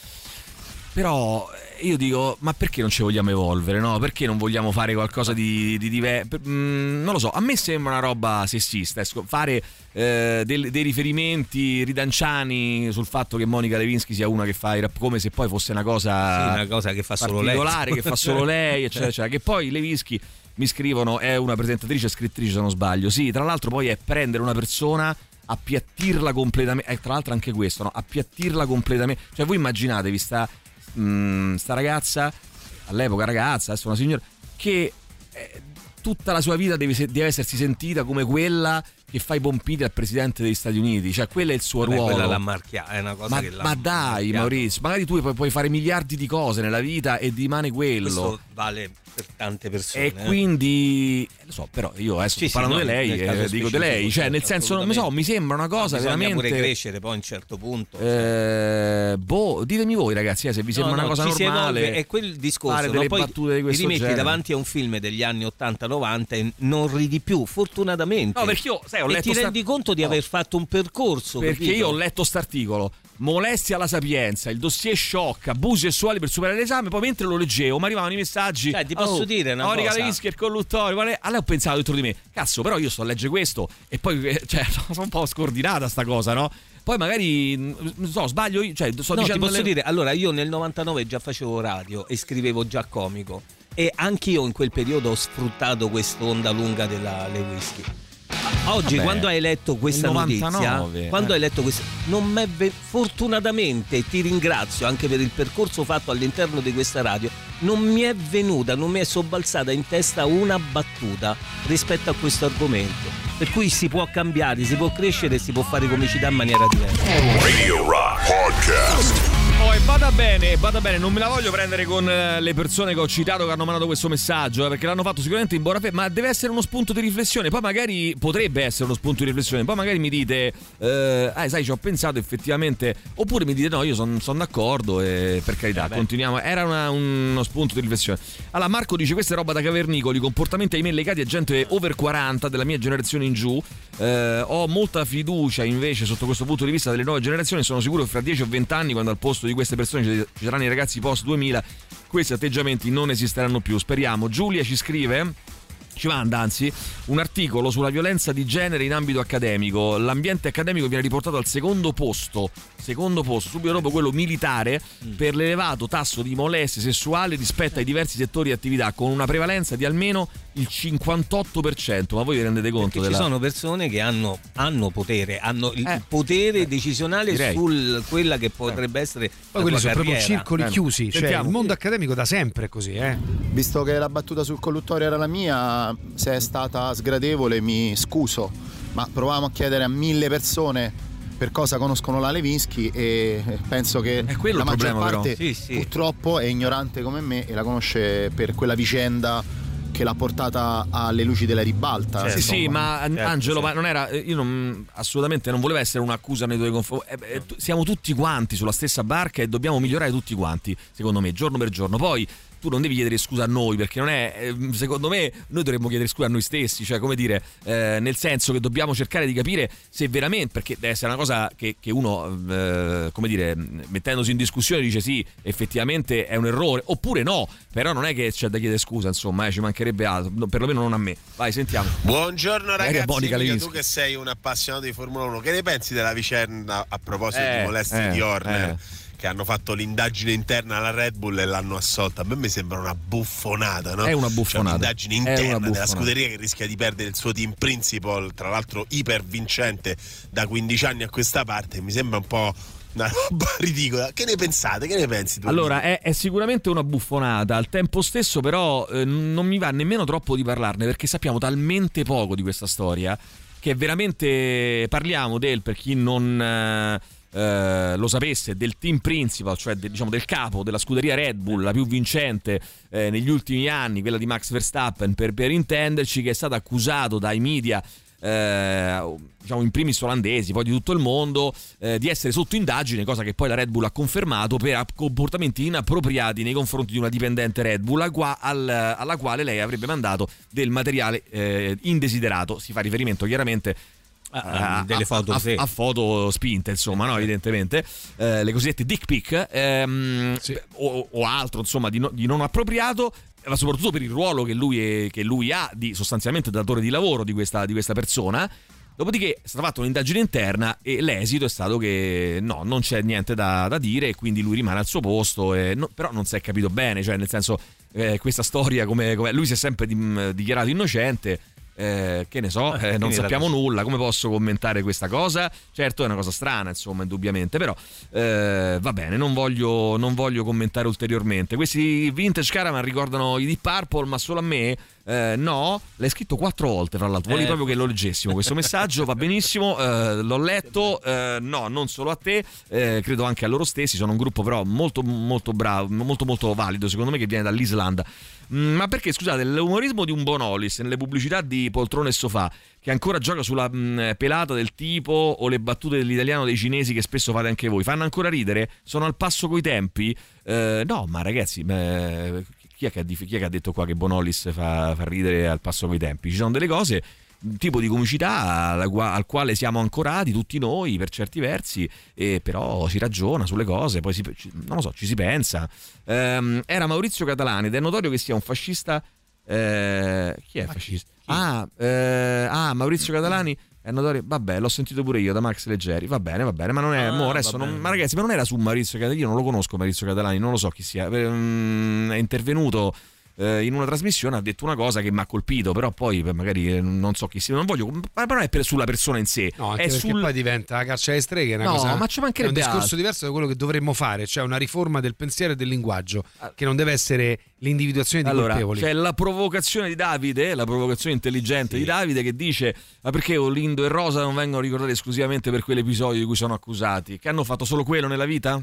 Però io dico, ma perché non ci vogliamo evolvere? No? Perché non vogliamo fare qualcosa di, di diverso? non lo so, a me sembra una roba sessista. ecco, fare eh, del- dei riferimenti ridanciani sul fatto che Monica Lewinsky sia una che fa i rap come se poi fosse una cosa, Sì, una cosa che fa solo lei. che fa solo lei, eccetera, eccetera. Che poi Lewinsky mi scrivono è una presentatrice e scrittrice se non sbaglio. Sì, tra l'altro poi è prendere una persona appiattirla completamente, eh, tra l'altro anche questo, no? appiattirla completamente. Cioè voi immaginatevi sta, mm, sta ragazza, all'epoca ragazza, adesso una signora, che eh, tutta la sua vita deve, deve essersi sentita come quella che fa i pompini al presidente degli Stati Uniti, cioè quello è il suo Vabbè, ruolo. quella l'ha marchiata, è una cosa Ma, che l'ha ma dai, marchiata. Maurizio, magari tu puoi, puoi fare miliardi di cose nella vita e rimane quello. Questo vale per tante persone. E eh. quindi, eh, lo so, però io adesso Sì, sto sì, parlando no, di lei, nel dico di lei, cioè nel certo, senso, non mi so, mi sembra una cosa Bisogna veramente... pure crescere poi a un certo punto. Eh, boh, ditemi voi ragazzi, eh, se vi No, sembra no, una cosa normale. evolve, è quel discorso, fare no? delle poi battute di questo ti rimetti genere. davanti a un film degli anni 80-90 e non ridi più, fortunatamente. No, perché io, sai, ho e letto ti sta- rendi conto di No. aver fatto un percorso. Perché capito? io ho letto st'articolo. Molestia alla sapienza, il dossier shock, abusi sessuali per superare l'esame. Poi mentre lo leggevo, mi arrivavano i messaggi. Cioè, ti posso oh, dire una Orica cosa? Levinsky, il colluttorio. è? Allora ho pensato dentro di me, cazzo, però io sto a leggere questo. E poi, eh, cioè, sono un po' scordinata sta cosa, no? Poi magari, non so, sbaglio io, cioè, sto no, ti dicendo. posso le- dire, allora io nel 99 già facevo radio e scrivevo già comico e anch'io in quel periodo ho sfruttato quest'onda lunga della Lewinsky. Oggi, Vabbè, quando hai letto questa notizia, 99, quando eh. hai letto questa, non m'è ve- fortunatamente ti ringrazio anche per il percorso fatto all'interno di questa radio. Non mi è venuta, non mi è sobbalzata in testa una battuta rispetto a questo argomento. Per cui si può cambiare, si può crescere e si può fare comicità in maniera diversa. Radio Rock Podcast. Oh, e vada bene, vada bene, non me la voglio prendere con eh, le persone che ho citato che hanno mandato questo messaggio, eh, perché l'hanno fatto sicuramente in buona fede, ma deve essere uno spunto di riflessione. Poi magari potrebbe essere uno spunto di riflessione, poi magari mi dite, eh, ah, sai, ci ho pensato effettivamente, oppure mi dite no, io sono d'accordo e per carità, continuiamo. Era una- uno spunto di riflessione. Allora, Marco dice: Questa è roba da cavernicoli, comportamenti ahimè legati a gente over 40 della mia generazione in giù. Eh, ho molta fiducia invece sotto questo punto di vista delle nuove generazioni. Sono sicuro che fra 10 o 20 anni, quando al posto di queste persone ci saranno i ragazzi post 2000, questi atteggiamenti non esisteranno più. Speriamo. Giulia ci scrive. Ci manda anzi un articolo sulla violenza di genere in ambito accademico. L'ambiente accademico viene riportato al secondo posto, secondo posto, subito dopo quello militare, per l'elevato tasso di molestie sessuali rispetto ai diversi settori di attività, con una prevalenza di almeno il 58%. Ma voi vi rendete conto della... ci sono persone che hanno, hanno potere, hanno il potere decisionale Eh. direi. su quella che potrebbe essere Poi quelli sono proprio carriera. circoli Eh. chiusi, cioè il mondo accademico da sempre è così, eh. Visto che la battuta sul colluttorio era la mia, se è stata sgradevole mi scuso, ma provavamo a chiedere a mille persone per cosa conoscono la Levinsky e penso che la maggior problema, parte Sì, sì. purtroppo è ignorante come me e la conosce per quella vicenda che l'ha portata alle luci della ribalta. Sì, sì, insomma. ma An- Angelo, ma non era. Io non, assolutamente non voleva essere un'accusa nei tuoi confronti. Eh, tu- siamo tutti quanti sulla stessa barca e dobbiamo migliorare tutti quanti, secondo me, giorno per giorno. Poi tu non devi chiedere scusa a noi, perché non è. eh, Secondo me, noi dovremmo chiedere scusa a noi stessi, cioè, come dire, eh, nel senso che dobbiamo cercare di capire se veramente, perché deve essere una cosa che, che uno, eh, come dire, mettendosi in discussione dice sì, effettivamente è un errore, oppure no, però non è che c'è da chiedere scusa, insomma, eh, ci mancherebbe altro, no, perlomeno non a me. Vai, sentiamo. Buongiorno ragazzi, Emilio, tu che sei un appassionato di Formula 1, che ne pensi della vicenda a proposito Eh, di molestie eh, di Horner? Che hanno fatto l'indagine interna alla Red Bull e l'hanno assolta. A me mi sembra una buffonata, no? È una Cioè, buffonata. un'indagine È una interna della buffonata. scuderia che rischia di perdere il suo team principal, tra l'altro ipervincente da 15 anni a questa parte. Mi sembra un po' una roba ridicola. Che ne pensate? Che ne pensi tu? Allora, è, è sicuramente una buffonata. Al tempo stesso, però, eh, non mi va nemmeno troppo di parlarne perché sappiamo talmente poco di questa storia che veramente parliamo del, per chi non. eh, eh, lo sapesse del team principal, cioè de- diciamo del capo della scuderia Red Bull, la più vincente eh, negli ultimi anni, quella di Max Verstappen, per, per intenderci, che è stato accusato dai media eh, diciamo in primis olandesi, poi di tutto il mondo, eh, di essere sotto indagine, cosa che poi la Red Bull ha confermato per comportamenti inappropriati nei confronti di una dipendente Red Bull, qua- al- alla quale lei avrebbe mandato del materiale eh, indesiderato. Si fa riferimento chiaramente Ah, delle foto, a, sì. a foto spinte, insomma, no? evidentemente, Eh, le cosiddette dick pic ehm, o, o altro, insomma, di, no- di non appropriato. Ma soprattutto per il ruolo che lui, è- che lui ha di sostanzialmente datore di lavoro di questa, di questa persona. Dopodiché è stata fatta un'indagine interna e l'esito è stato che no, non c'è niente da, da dire e quindi lui rimane al suo posto. e no- però non si è capito bene, cioè nel senso eh, questa storia come, come- lui si è sempre di- dichiarato innocente. Eh, che ne so, eh, non quindi sappiamo nulla, come posso commentare questa cosa? Certo è una cosa strana, insomma, indubbiamente, però eh, va bene, non voglio, non voglio commentare ulteriormente. Questi vintage caravan ricordano i Deep Purple, ma solo a me? Eh, no, l'hai scritto quattro volte, fra l'altro. Volevi Eh. proprio che lo leggessimo questo messaggio, va benissimo, eh, l'ho letto, eh, no, non solo a te, eh, credo anche a loro stessi, sono un gruppo però molto molto bravo, molto molto valido, secondo me che viene dall'Islanda. Mm, ma perché, scusate, l'umorismo di un Bonolis nelle pubblicità di poltrone e sofà, che ancora gioca sulla mm, pelata del tipo o le battute dell'italiano dei cinesi che spesso fate anche voi, fanno ancora ridere? Sono al passo coi tempi? Eh, no, ma ragazzi, beh, chi, è che ha, chi è che ha detto qua che Bonolis fa, fa ridere al passo coi tempi? Ci sono delle cose tipo di comicità al quale siamo ancorati tutti noi per certi versi, e però si ragiona sulle cose, poi si, non lo so, ci si pensa. Ehm, era Maurizio Catalani ed è notorio che sia un fascista. eh, chi è fascista? Ah, eh, ah, Maurizio Catalani. È notorio, vabbè, l'ho sentito pure io da Max Leggeri. Va bene, va bene, ma non è. Ah, mo adesso non- ma ragazzi, ma non era su Maurizio Catalani. Io non lo conosco Maurizio Catalani, non lo so chi sia. Ehm, è intervenuto eh, in una trasmissione, ha detto una cosa che mi ha colpito, però poi eh, magari eh, non so chi sia. Non voglio. Ma non è per- sulla persona in sé. No, è sul. poi diventa la caccia alle streghe, una No, cosa, ma ci è un mancherebbe discorso altro. diverso da quello che dovremmo fare, cioè una riforma del pensiero e del linguaggio, che non deve essere l'individuazione di Allora, colpevoli. c'è la provocazione di Davide, la provocazione intelligente di Davide che dice: Ma perché Olindo e Rosa non vengono ricordati esclusivamente per quell'episodio di cui sono accusati? Che hanno fatto solo quello nella vita?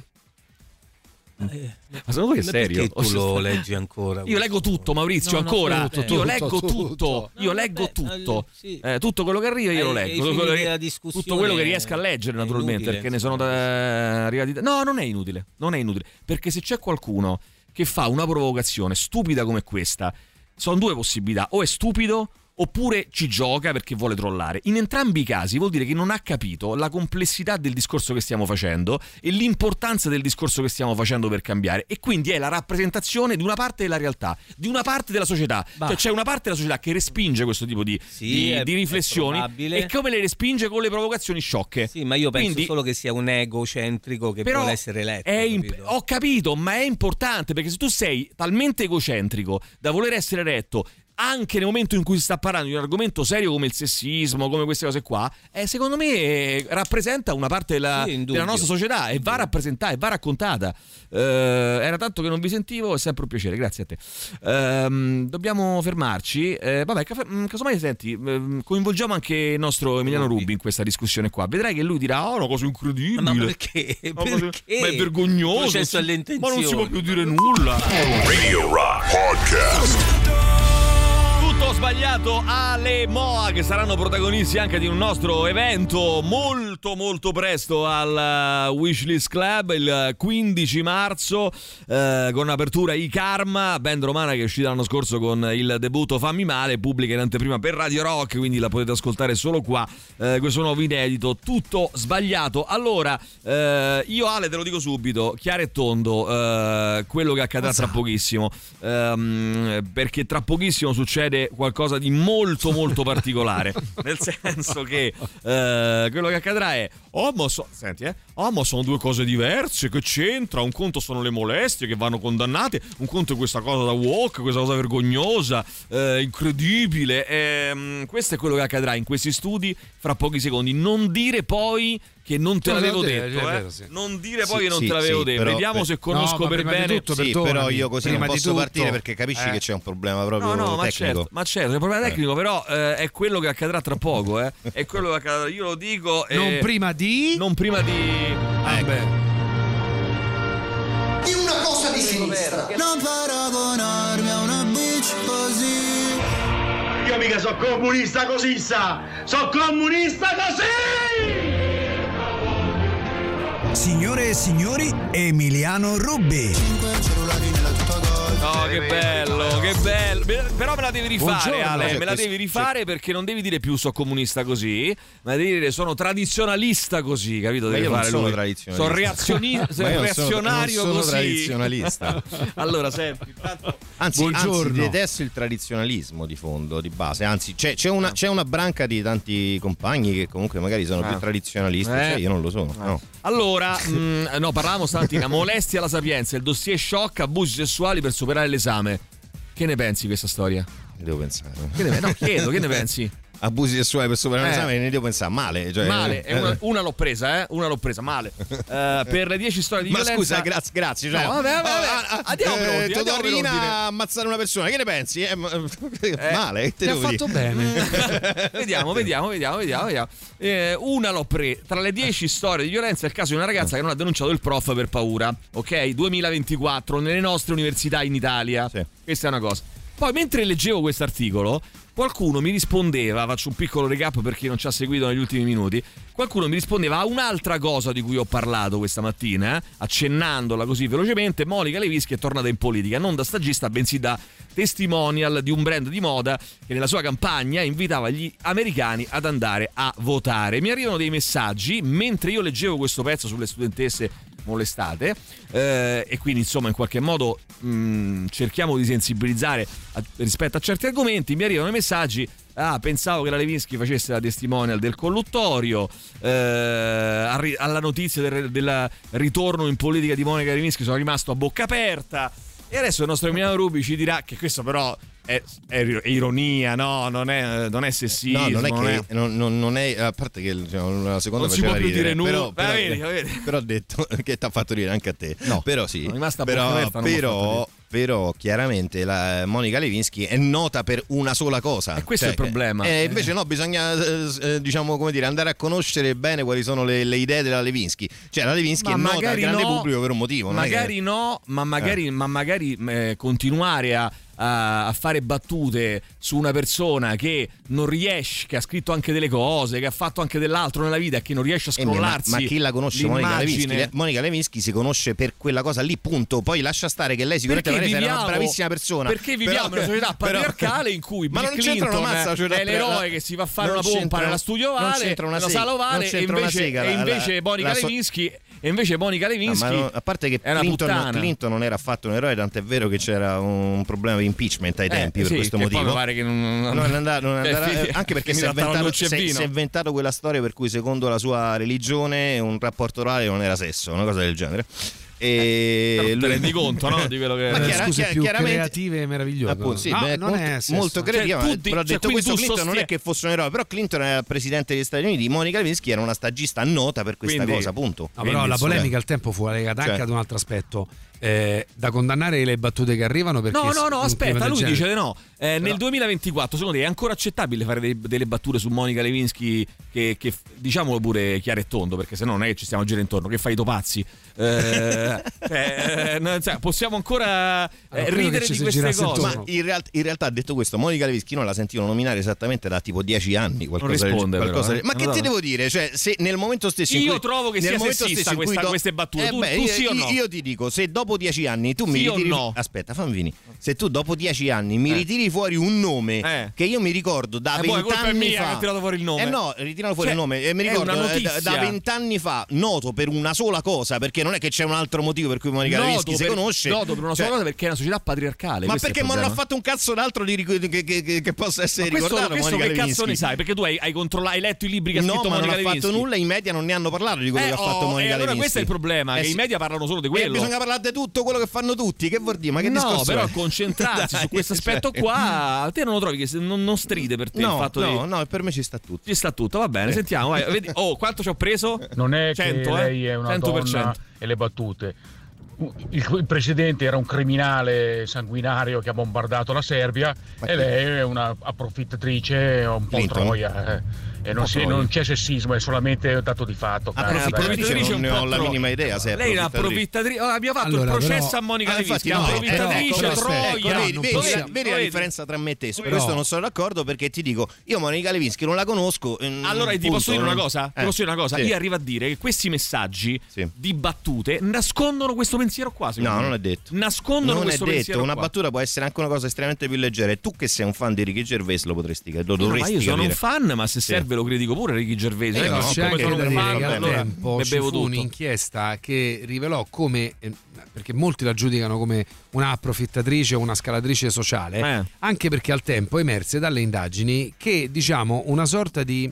Ma secondo voi è serio? perché tu lo leggi ancora? Io leggo tutto, Maurizio, No, no, ancora. tutto, io tutto, leggo tutto. tutto. Io leggo vabbè, tutto. eh, sì. Eh, tutto quello che arriva io lo Ai- leggo. Tutto quello, che, tutto quello che riesco a leggere, naturalmente, inutile, perché ne sono da- arrivati. No, non è inutile. Non è inutile. Perché se c'è qualcuno che fa una provocazione stupida come questa, sono due possibilità: o è stupido. Oppure ci gioca perché vuole trollare. In entrambi i casi vuol dire che non ha capito la complessità del discorso che stiamo facendo e l'importanza del discorso che stiamo facendo per cambiare. E quindi è la rappresentazione di una parte della realtà, di una parte della società. Cioè c'è una parte della società che respinge questo tipo di, di- è- di riflessioni e come le respinge con le provocazioni sciocche. Sì, ma io penso Quindi- solo che sia un egocentrico che vuole essere eletto. imp- capito? ho capito, ma è importante perché se tu sei talmente egocentrico da voler essere eletto anche nel momento in cui si sta parlando di un argomento serio come il sessismo, come queste cose qua, eh, secondo me eh, rappresenta una parte della, Sì, della nostra società e va rappresentata e va raccontata. Eh, era tanto che non vi sentivo, è sempre un piacere, grazie a te. Ehm, dobbiamo fermarci. Eh, vabbè, mm, casomai senti, ehm, coinvolgiamo anche il nostro Emiliano Rubi in questa discussione qua. Vedrai che lui dirà: Oh, una cosa incredibile. Ma perché? Ma Perché? Ma è vergognoso. Ma non si può più dire nulla. Radio Rock Podcast. Sbagliato alle Moa che saranno protagonisti anche di un nostro evento molto molto presto al uh, Wishlist Club il 15 marzo eh, con apertura i Karma, band romana che è uscita l'anno scorso con il debutto Fammi Male, pubblica in anteprima per Radio Rock, quindi la potete ascoltare solo qua. Eh, questo nuovo inedito, tutto sbagliato. Allora, eh, io Ale te lo dico subito, chiaro e tondo, eh, quello che accadrà tra pochissimo, ehm, perché tra pochissimo succede qualcosa di molto molto particolare, nel senso che eh, quello che accadrà è, oh ma, so- senti, eh, oh, ma sono due cose diverse, che c'entra? Un conto sono le molestie che vanno condannate, un conto è questa cosa da walk, questa cosa vergognosa, eh, incredibile. Ehm, questo è quello che accadrà in questi studi fra pochi secondi. Non dire poi che non te l'avevo detto, vero, eh. sì. non dire poi Sì, che non sì, te l'avevo detto. però- Vediamo se conosco No, ma per bene. tutto, Sì, perdonami, però io così non prima di posso tutto, partire perché capisci eh. che c'è un problema proprio No, no, ma tecnico. certo, ma certo, il problema tecnico, però eh, è quello che accadrà tra poco, eh. È quello che accadrà, io lo dico. eh, Non prima di... Non prima di. Vabbè. Di una cosa di sinistra. Non paragonarmi a una bitch così. Io mica sono comunista così, sa! Sono comunista così! Signore e signori, Emiliano Rubbi. No, che bello, che bello. Però me la devi rifare, Buongiorno. Ale. Me la devi rifare perché non devi dire più so comunista così, ma devi dire sono tradizionalista così, capito? Ma Deve io non fare sono lui. tradizionalista. Sono reazioni- Ma io non sono- reazionario non sono così. tradizionalista. allora, senti, intanto- Anzi, Buongiorno. anzi, detesto il tradizionalismo di fondo, di base. Anzi, c'è, c'è una, c'è una branca di tanti compagni che comunque magari sono Ah. più tradizionalisti. Eh. Cioè, io non lo sono. No. Allora, mh, no, parlavamo stamattina, molestia alla sapienza, il dossier shock, abusi sessuali per superare l'esame. Che ne pensi di questa storia? Devo pensare. Che ne, no, chiedo, che ne pensi? Abusi sessuali per superare un Eh. esame, ne devo pensare male. Cioè, Male, e una, eh. una l'ho presa, eh? Una l'ho presa, male. Eh, per le 10 storie di Ma violenza. scusa, grazie, grazie. Cioè, No, vabbè, vabbè, vabbè. ah, ah, Andiamo per eh, ordine, andiamo per Totorina ordine. a ammazzare una persona, che ne pensi? Eh, ma- male, che te devo fatto bene. vediamo, vediamo, vediamo, vediamo. vediamo. Eh, una l'ho presa. Tra le 10 storie di violenza è il caso di una ragazza che non ha denunciato il prof per paura. Ok? 2024 nelle nostre università in Italia. Questa è una cosa. Poi mentre leggevo questo articolo, qualcuno mi rispondeva, faccio un piccolo recap per chi non ci ha seguito negli ultimi minuti, qualcuno mi rispondeva a un'altra cosa di cui ho parlato questa mattina, eh, accennandola così velocemente, Monica Levischi è tornata in politica, non da stagista bensì da testimonial di un brand di moda che nella sua campagna invitava gli americani ad andare a votare. Mi arrivano dei messaggi mentre io leggevo questo pezzo sulle studentesse molestate eh, e quindi insomma in qualche modo mh, cerchiamo di sensibilizzare a- rispetto a certi argomenti. Mi arrivano i messaggi ah pensavo che la Levinsky facesse la testimonial del colluttorio eh, alla notizia del, del ritorno in politica di Monica Levinsky sono rimasto a bocca aperta. E adesso il nostro Emiliano Rubi ci dirà che questo però è, è è ironia no non è, non è sessismo No, non è non che non, non- non è a parte che diciamo, la seconda Non si può più ridere, dire però, nulla. però, Ah, vedi, vedi. però ho detto che ti ha fatto ridere anche a te. No, però sì. sono rimasta però, aperta, però, però chiaramente la Monica Levinsky è nota per una sola cosa. E questo è il problema. eh, invece no, bisogna eh, eh, diciamo come dire andare a conoscere bene quali sono le, le idee della Levinsky. Cioè la Levinsky è nota al grande pubblico per un motivo, è che- Magari no, ma magari, ma magari eh, continuare a, a- a fare battute su una persona che non riesce, che ha scritto anche delle cose, che ha fatto anche dell'altro nella vita e che non riesce a Eh, ma- scrollarsi. ma, chi la conosce Monica. Levinsky? Le- Monica Levinsky si conosce per quella cosa lì, punto. Poi lascia stare che lei sicuramente viviamo- una bravissima persona. Perché viviamo in una società però- patriarcale in cui Ma Bill non c'entra una Clinton mazza la società è l'eroe patriarcale. che si va a fare una pompa nella studio ovale, nella sega, sala ovale e invece, sega, e la- invece la- Monica la Levinsky e invece Monica No, Levinsky ma no, a parte che Clinton. Clinton non era affatto un eroe, tant'è vero che c'era un problema di impeachment ai Eh, tempi per sì, questo motivo. mi pare che non- Non è andato- non Eh, sì, eh, anche perché si è, inventato, si si è inventato quella storia per cui secondo la sua religione un rapporto orale non era sesso, una cosa del genere. E Però te lui- rendi conto, no, di quello che- Ma Eh, chiara- Scuse, chiara- più chiaramente- creative e meravigliose. Appunto, sì, No, beh, non molto, è sesso. molto creativa. Cioè, tu di- però cioè, detto questo Clinton non è che fosse un eroe, però Clinton era presidente degli Stati Uniti, Monica Lewinsky era una stagista nota per questa Quindi- cosa, punto. No, però la polemica al tempo fu legata anche Cioè. ad un altro aspetto. Eh, da condannare le battute che arrivano perché No, no, no, aspetta, lui genere- dice di no. Eh, Nel 2024, secondo te è ancora accettabile fare dei- delle battute su Monica Lewinsky che, che diciamolo pure chiaro e tondo, perché se no non è che ci stiamo a girare intorno, che fai i topazzi. Eh, eh, non- cioè, possiamo ancora eh, ridere che di queste cose. Ma in, real- in realtà, detto questo, Monica Lewinsky non la sentivano nominare esattamente da tipo 10 anni. Qualcosa del- risponde, però, qualcosa eh. del- Ma che No, ti no. devo dire? Cioè, se nel momento stesso. Io cui- trovo che sia sessista questa- do- queste battute. Eh Tu- beh, tu io, sì o no? io ti dico, se dopo 10 anni tu mi Sì o ritiri. no? Aspetta, fammi finire. Se tu dopo 10 anni mi Eh. ritiri fuori un nome Eh. che io mi ricordo da Eh, boh, è 20 colpa anni mia fa. che ho tirato fuori il nome. Eh no, ritiralo fuori Cioè, il nome. E mi è ricordo eh, da- notizia. da 20 anni fa, noto per una sola cosa, perché non è che c'è un altro motivo per cui Monica Lewinsky si conosce. noto per una sola Cioè, cosa perché è una società patriarcale. ma perché ma non ha fatto un cazzo d'altro di ric- che, che- che- che possa essere Ma questo, ricordato questo Monica che cazzo Lewinsky? ne sai? Perché tu hai, hai, hai letto i libri che ha No, scritto ma non Monica ha fatto Lewinsky. nulla, i media non ne hanno parlato di quello Eh, che ha fatto oh, Monica e allora Lewinsky. questo è il problema, Eh che i media parlano solo di Eh, quello. bisogna parlare di tutto quello che fanno tutti, che vuol dire? Ma che no, discorso però è? concentrarsi Dai, su questo cioè- aspetto qua, te non lo trovi che non, non stride per te No, il fatto no, di... no, per me ci sta tutto. Ci sta tutto, va bene, sentiamo. vai, vedi- Oh, quanto ci ho preso? Non è 100, che eh? lei è una 100%. donna e le battute. Il, precedente era un criminale sanguinario che ha bombardato la Serbia e lei è una approfittatrice un po' Clinton? troia. eh. E non, si- troia. non c'è sessismo, è solamente un dato di fatto. cara. Approfittatrice Approfittatrice non ne ho la minima idea se è Lei è una approfittatrice. Oh, abbiamo fatto Allora, il processo però- a Monica Ah, Lewinsky. infatti, no, approfittatrice, ecco, troia. ecco, vedi, non vedi, possiamo- vedi la differenza tra me e te? Su Però- questo non sono d'accordo perché ti dico, io Monica Lewinsky non la conosco. ehm, Allora ti posso dire una cosa? Ti Eh, posso dire una cosa? sì. Io arrivo a dire che questi messaggi Sì. di battute nascondono questo pensiero qua. No, non è detto. Nascondono Non è questo detto, pensiero una qua. battuta può essere anche una cosa estremamente più leggera. E tu che sei un fan di Ricky Gervais lo potresti lo No, ma io sono capire. un fan, ma se Sì. Serve lo critico pure Ricky Gervais. Eh, è no, che c'è anche da dire che allora tempo ne ci bevo fu tutto. un'inchiesta che rivelò come eh, perché molti la giudicano come una approfittatrice o una scalatrice sociale Eh. anche perché al tempo emerse dalle indagini che diciamo una sorta di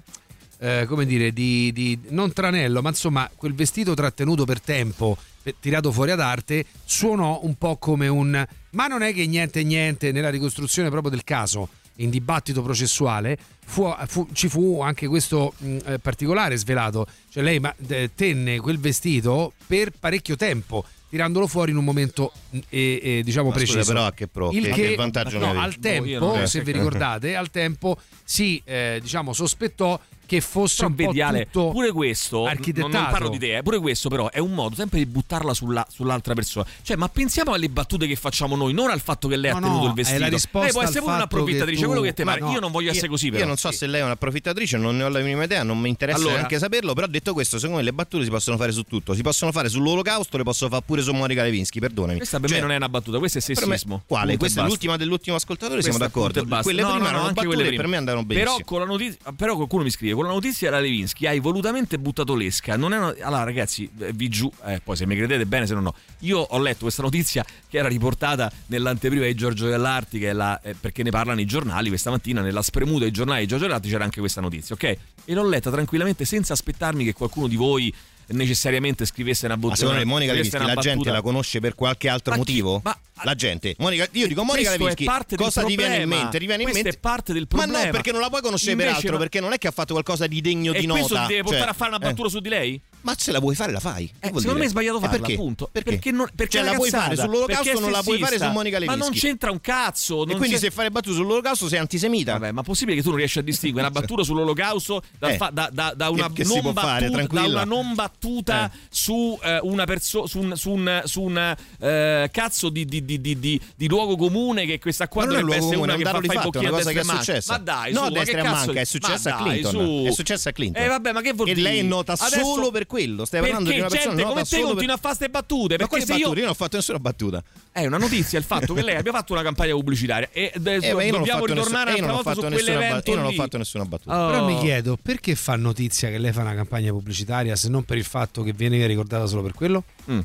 eh, come dire, di, di- non tranello, ma insomma quel vestito trattenuto per tempo, tirato fuori ad arte, suonò un po' come un... Ma non è che niente niente nella ricostruzione proprio del caso, in dibattito processuale, fu- fu- ci fu anche questo mh, eh, particolare svelato, cioè lei ma- eh, tenne quel vestito per parecchio tempo. Tirandolo fuori in un momento mh, eh, eh, diciamo Ma scusa, preciso. però a che pro? Il Che- che, vantaggio no, avevi? al No, tempo, non- se vi ricordate, al tempo si eh, diciamo sospettò che fosse Però un po' vedi Ale, tutto pure questo, architettato. non, non parlo di te, eh, pure questo però è un modo sempre di buttarla sulla- sull'altra persona. Cioè, ma pensiamo alle battute che facciamo noi, non al fatto che lei No, ha tenuto no, il vestito. è la risposta lei può essere pure un'approfittatrice, tu- quello che te Ma pare. no, io non voglio essere Io- così però. Io non so se lei è un'approfittatrice, non ne ho la minima idea, non mi interessa Allora- neanche saperlo, però detto questo, secondo me le battute si possono fare su tutto. Si possono fare sull'olocausto, le posso fare pure su Monica Levinsky, perdonami. Questa per Cioè, me non è una battuta, questo è per me- sessismo. Quale? Punto Questa è l'ultima dell'ultimo ascoltatore, Questa siamo d'accordo. Quelle prima no, no, erano battute per me andavano benissimo. Però, con la notizia, però qualcuno mi scrive: con la notizia della Levinsky hai volutamente buttato l'esca. Non è una- allora, ragazzi, eh, vi giù, eh, poi se mi credete bene, se no, no. Io ho letto questa notizia che era riportata nell'anteprima di Giorgio Dell'Arti, che è la- eh, perché ne parlano i giornali. Questa mattina, nella spremuta dei giornali di Giorgio Dell'Arti, c'era anche questa notizia, ok? E l'ho letta tranquillamente senza aspettarmi che qualcuno di voi necessariamente scrivesse una Ma battuta. secondo me Monica Levinsky la gente battuta. la conosce per qualche altro Ma motivo? ma- la gente. Monica, io dico Monica Questo Levinsky, cosa ti viene in mente? Ti viene in mente? è parte del Ma problema. no, perché non la puoi conoscere Invece per altro, no- perché non è che ha fatto qualcosa di degno E di questo nota. ti deve portare cioè, a fare una eh. battuta su di lei? Ma se la vuoi fare, la fai. Eh, secondo me dire? è sbagliato E farla, perché? appunto. Perché? Perché, non, perché Cioè, la puoi fare sull'olocausto perché non la puoi fare su. Monica Ma non Levinsky. c'entra un cazzo. E quindi c'è- se fai le battute sull'olocausto sei antisemita. Vabbè, ma possibile che tu non riesci a distinguere una battuta sull'olocausto dal Eh, fa- da, da- da una, che- non può fare, battuta, da una non battuta Eh. su eh, una persona su un, su un, su un, eh, cazzo di, di- di- di- luogo comune che questa qua dovrebbe essere comune, una è che fa fare i una a destra e manca. Ma dai, No, a destra e manca, è successa a Clinton. È successa a Clinton. Eh vabbè, ma che vuol E dire? lei è nota solo per quello. Stai parlando di Perché una persona gente come te continua per... a fare queste battute? Ma Perché se io battute? Io non ho fatto nessuna battuta. è una notizia il fatto che lei abbia fatto una campagna pubblicitaria e eh, Eh, ma io dobbiamo fatto ritornare ness- io non un'altra ho volta su nessuna ba- quell'evento Io non ho fatto nessuna battuta. Oh. Però mi chiedo perché fa notizia che lei fa una campagna pubblicitaria se non per il fatto che viene ricordata solo per quello? Mm.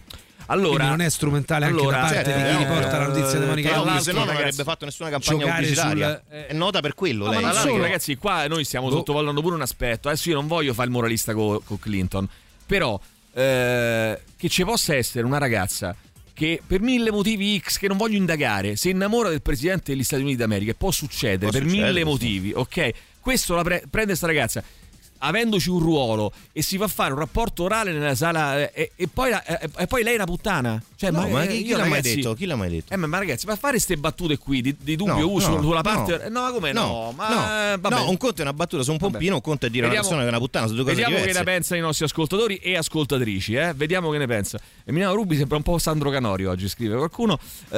Allora, Quindi non è strumentale anche allora, da parte certo, di chi eh, riporta la notizia di Monica Lewinsky? se no non ragazzi, avrebbe fatto nessuna campagna pubblicitaria. sul- eh, È nota per quello No, ma lei. l'altro, solo. ragazzi, qua noi stiamo Boh. sottovalutando pure un aspetto. Adesso io non voglio fare il moralista con Clinton, però eh, che ci possa essere una ragazza che per mille motivi X che non voglio indagare si innamora del presidente degli Stati Uniti d'America e può succedere Può per succedere, mille sì. motivi, ok? Questo la pre- prende sta ragazza avendoci un ruolo e si fa fare un rapporto orale nella sala eh, e, e poi, la- eh, e poi lei è una puttana cioè, No, ma eh, chi, chi l'ha mai detto? Chi l'ha mai detto? eh, ma, ma ragazzi, ma fare queste battute qui di, di dubbio No, uso no, sulla no. parte. No, ma come no? Ma no, eh, vabbè. no, un conto è una battuta su un pompino, un conto è dire a una Vediamo- persona che è una puttana, sono due cose Vediamo diverse. che ne pensano i nostri ascoltatori e ascoltatrici. Eh? Vediamo che ne pensa. Emiliano Rubi sembra un po' Sandro Canori oggi, scrive qualcuno. Eh,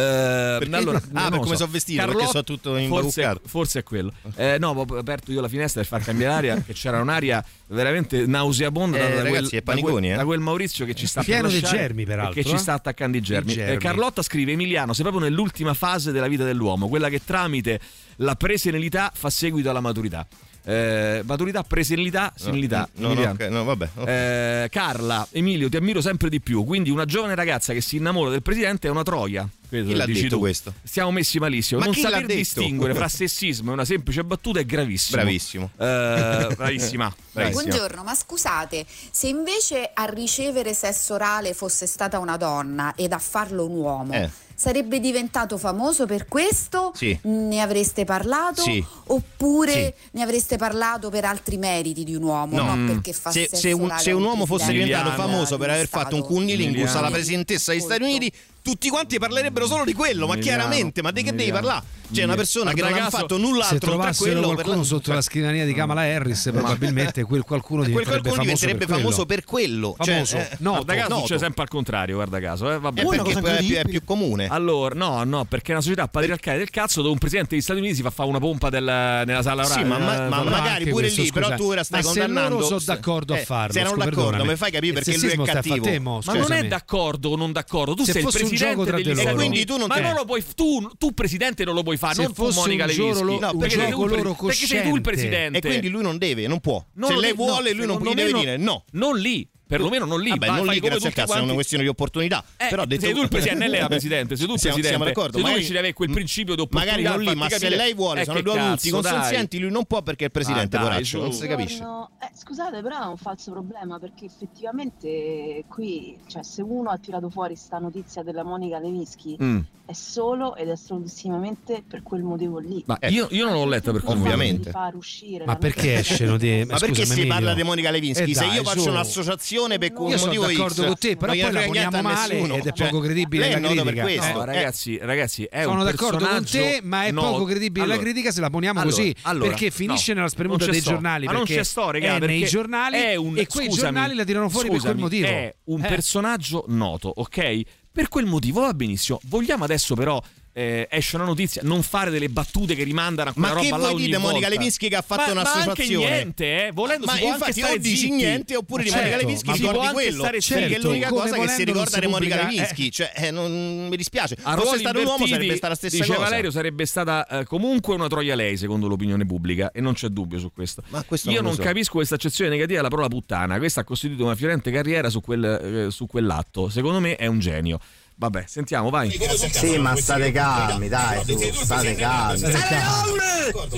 allora, Ah, per come so. sono vestito, Carlotta- perché sono tutto forse, imbacuccato. forse è quello. Eh, no, ho aperto io la finestra per far cambiare aria, che c'era un'aria veramente nauseabonda Eh, da, quel, è da, paniconi, quel, eh. da quel Maurizio che ci sta Pieno di germi, peraltro, Che ci eh. sta attaccando i germi. Germi. Eh, Carlotta scrive: Emiliano, sei proprio nell'ultima fase della vita dell'uomo, quella che tramite la presenilità fa seguito alla maturità. Eh, maturità, presenilità, senilità. No, no, Emiliano. ok, no, vabbè. ok. Eh, Carla, Emilio, ti ammiro sempre di più. Quindi, una giovane ragazza che si innamora del presidente è una troia. Credo, Chi l'ha dici detto tu. questo? Siamo messi malissimo. Ma non saper detto? distinguere fra sessismo e una semplice battuta è gravissimo. Bravissimo. Eh, bravissima. bravissima. Buongiorno, ma scusate, se invece a ricevere sesso orale fosse stata una donna ed a farlo un uomo, Eh. sarebbe diventato famoso per questo? Sì. Ne avreste parlato? Sì. Oppure ne avreste parlato per altri meriti di un uomo, No. non perché fa se, se un, se un uomo fosse diventato famoso per aver fatto un Stato. cunnilingus alla presidentessa degli Stati Uniti, tutti quanti parlerebbero solo di quello, ma chiaramente, ma di che devi parlare? C'è una persona che non ha fatto null'altro oltre a trovassero quello per qualcuno la- sotto la scrivania di Kamala Harris, probabilmente quel qualcuno quel diventerebbe qualcuno famoso diventerebbe per quello. famoso per quello. Famoso. Cioè, eh, No, Guarda caso noto. succede sempre al contrario, guarda caso. Eh, vabbè. Una perché cosa è più, è più comune. Allora, no, no, perché è una società patriarcale del cazzo dove un presidente degli Stati Uniti si fa fare una pompa del- nella sala Sì, orale. ma, ma- eh, ma magari pure questo, lì, però scusa. tu ora stai Ma se condannando. loro sono d'accordo a Eh, farlo, Se scusa, d'accordo, mi fai capire perché lui è cattivo. Ma non è d'accordo o non d'accordo, tu Se sei il fosse un presidente Stati loro. Quindi tu non ma non lo puoi tu, tu presidente non lo puoi fare, Se non tu Monica gioco lo- No, perché sei tu perché sei tu il presidente. E quindi lui non deve, non può. Non Se lei vuole, lui non me deve dire no. Non lì. Perlomeno non lì. Vabbè, non lì grazie tutti cazzo, è una quanti- questione di opportunità. Eh, però detto sei tu il presidente, lei è la presidente, sei tu il siamo, presidente. Siamo d'accordo, tu magari- ci deve quel principio di opportunità. Magari non lì, ma se capire- lei vuole, Eh, sono due adulti consenzienti, lui non può perché è il presidente, Ah, dai, poraccio, non si capisce. Eh, scusate, però è un falso problema perché effettivamente qui, cioè, se uno ha tirato fuori sta notizia della Monica Levinsky Mm. è solo ed esclusivamente per quel motivo lì. Ma io, io non l'ho letta per quello. Ovviamente. Far uscire Ma perché esce di Ma perché si parla di Monica Levinsky? Se io faccio un'associazione per un Io sono motivo d'accordo X, con te, però poi la poniamo male nessuno. ed è Cioè, poco credibile lei la critica. questo. No, Eh, ragazzi, ragazzi, è Sono un d'accordo con te, ma è no- poco credibile allora- la critica se la poniamo allora- così. allora, perché finisce no, nella spremuta dei sto. giornali. Ma non perché c'è sto, raga, è perché nei giornali è un- e quei scusami, giornali la tirano fuori per quel scusami, motivo. È un Eh. personaggio noto, ok? Per quel motivo va benissimo. Vogliamo adesso però eh, esce una notizia, non fare delle battute che rimandano a quella Ma che roba là vuoi ogni dire, Monica volta. Lewinsky che ha fatto Ma- Ma un'associazione? anche niente, eh. Volendo Ma si può anche infatti stare o dici zitti. niente oppure di Ma Monica certo, Lewinsky ma si si può ricordi anche quello. stare Perché è l'unica Come cosa che si ricorda di Monica pubblica- Lewinsky. Cioè, eh, non mi dispiace. A Fosse stato un uomo sarebbe stata la stessa dice cosa. Valerio sarebbe stata eh, comunque una troia lei secondo l'opinione pubblica e non c'è dubbio su questo. Ma questo Io non lo non so. capisco questa accezione negativa della parola puttana. Questa ha costituito una fiorente carriera su, quel, eh, su quell'atto. Secondo me è un genio. Vabbè, sentiamo, vai. Sì, ma state calmi, dai, su, state calmi.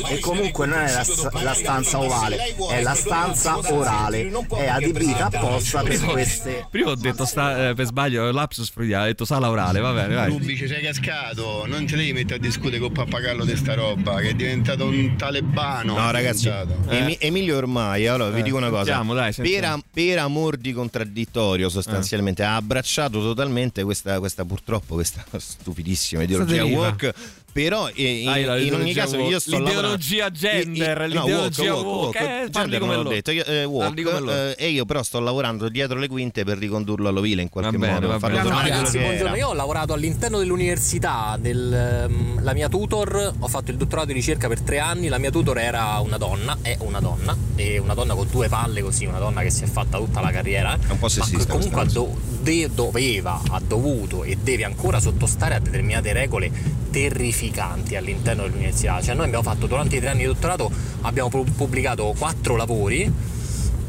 E comunque non è la, la stanza ovale, è la stanza orale. È adibita apposta per queste. Prima ho detto sta, eh, per sbaglio, lapsus freudiano, ho detto sala orale, va bene, vai. Rubi ci sei cascato, non te devi mettere a discutere con Pappagallo di sta roba, che è diventato un talebano. No, ragazzi. Emi- Emilio ormai, allora vi Eh, dico una cosa: sentiamo, dai, sentiamo. per, am- per amor di contraddittorio, sostanzialmente, ha abbracciato totalmente questa, questa purtroppo, questa stupidissima ideologia woke. Però in, la in ogni caso io sto L'ideologia lavorando- gender, I- i- no, l'ideologia woke, woke. eh, Gender parli come l'ho detto, io, eh, loro. eh, e io però sto lavorando dietro le quinte per ricondurlo all'ovile in qualche Va bene, modo, va farlo bene. tornare Ragazzi, buongiorno. Io ho lavorato all'interno dell'università, del, ehm, la mia tutor, ho fatto il dottorato di ricerca per tre anni, la mia tutor era una donna, è una donna, e una donna con due palle così, una donna che si è fatta tutta la carriera. È un po' sessista Ma comunque do- de- doveva, ha dovuto e deve ancora sottostare a determinate regole terrificanti all'interno dell'università. Cioè noi abbiamo fatto durante i tre anni di dottorato, abbiamo pu- pubblicato quattro lavori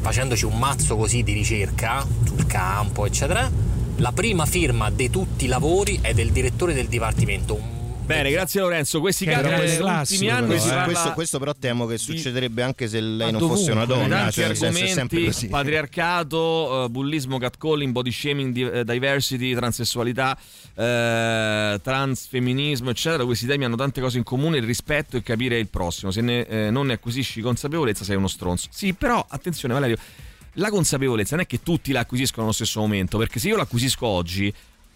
facendoci un mazzo così di ricerca sul campo, eccetera. La prima firma di tutti i lavori è del direttore del dipartimento. Bene, grazie Lorenzo. Questi casi negli ultimi anni questo, si parla questo- questo però temo che succederebbe anche se lei non fosse una donna, tanti cioè nel senso è sempre argomenti, così. patriarcato, eh, bullismo, catcalling, body shaming, di- eh, diversity, transessualità, eh, transfemminismo, eccetera. Questi temi hanno tante cose in comune, il rispetto e capire il prossimo. Se ne, eh, non ne acquisisci consapevolezza sei uno stronzo. Sì, però attenzione Valerio, la consapevolezza non è che tutti la acquisiscono allo stesso momento, perché se io l'acquisisco oggi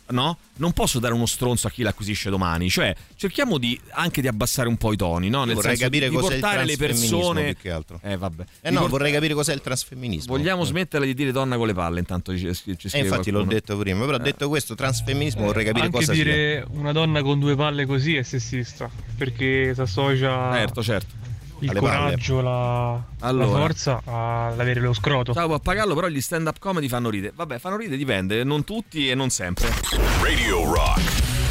no? Non posso dare uno stronzo a chi l'acquisisce domani. Cioè, cerchiamo di, anche di abbassare un po' i toni, no? Nel vorrei senso capire di cos'è il portare le transfemminismo persone. più che altro. Eh, vabbè. Eh no, port- vorrei capire cos'è il trasfemminismo. Vogliamo Eh. smettere di dire donna con le palle, intanto ci, ci E scrive infatti l'ho qualcuno. detto prima, però detto questo, transfemminismo vorrei capire Anche cosa dire una donna con due palle così è sessista, perché si associa Certo, certo. Il Alle coraggio, la, Allora. la forza all'avere lo scroto. Ciao Pappagallo, però gli stand up comedy fanno ride. Vabbè, fanno ride, dipende, non tutti e non sempre. Radio Rock.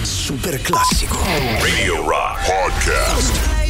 Super classico. Radio Rock Podcast.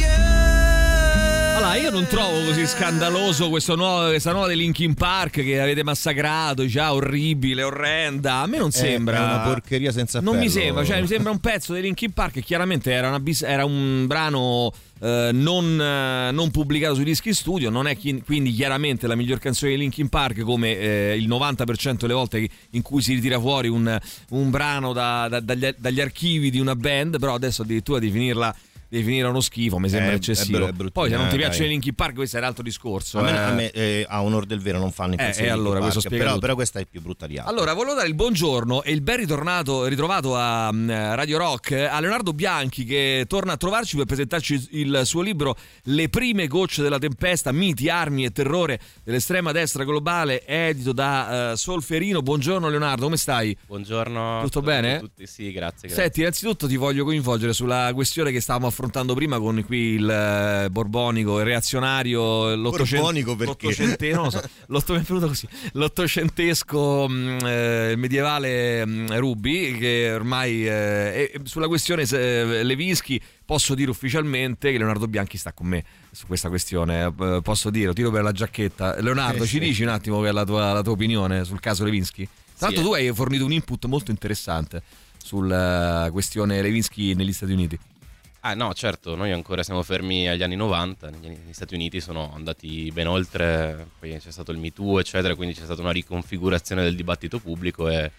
Allora, io non trovo così scandaloso questo nuovo, questa nuova dei Linkin Park che avete massacrato, già orribile, orrenda. A me non Eh, sembra. è una porcheria senza Non mi sembra, cioè mi sembra un pezzo dei Linkin Park che chiaramente era, una bis- era un brano eh, non, eh, non pubblicato sui dischi studio, non è chi- quindi chiaramente la miglior canzone di Linkin Park come eh, il 90% delle volte in cui si ritira fuori un, un brano da- da- dagli, dagli archivi di una band, però adesso addirittura definirla definire uno schifo mi sembra Eh, è eccessivo. è brutto. Poi se non ti Eh, piacciono i Linkin Park questo è un altro discorso. A me, eh. a me, eh, a onor del vero non fanno Eh, impazzire e allora, Park, però, tutto. però questa è più brutta di altre. Allora, volevo dare il buongiorno e il ben ritornato, ritrovato a mm, Radio Rock a Leonardo Bianchi che torna a trovarci per presentarci il suo libro Le prime gocce della tempesta, miti, armi e terrore dell'estrema destra globale, edito da eh, Solferino. Buongiorno Leonardo, come stai? Buongiorno. Tutto saluto bene? tutti, sì, grazie. grazie. Senti, innanzitutto ti voglio coinvolgere sulla questione che stavamo confrontando prima con qui il eh, borbonico, il reazionario, l'ottocent- Borbonico perché? l'ottocente- non lo so, l'otto- mi è venuto così, l'ottocentesco eh, medievale mh, Rubi, che ormai eh, è- sulla questione se- Levinsky posso dire ufficialmente che Leonardo Bianchi sta con me su questa questione, Eh, posso dire, tiro per la giacchetta. Leonardo, Eh, ci sì. dici un attimo che è la tua, la tua opinione sul caso Levinsky? Tra l'altro Sì, tu hai fornito un input molto interessante sulla questione Levinsky negli Stati Uniti. Ah no, certo, noi ancora siamo fermi agli anni 90, negli, Stati Uniti sono andati ben oltre, poi c'è stato il Me Too, eccetera, quindi c'è stata una riconfigurazione del dibattito pubblico e,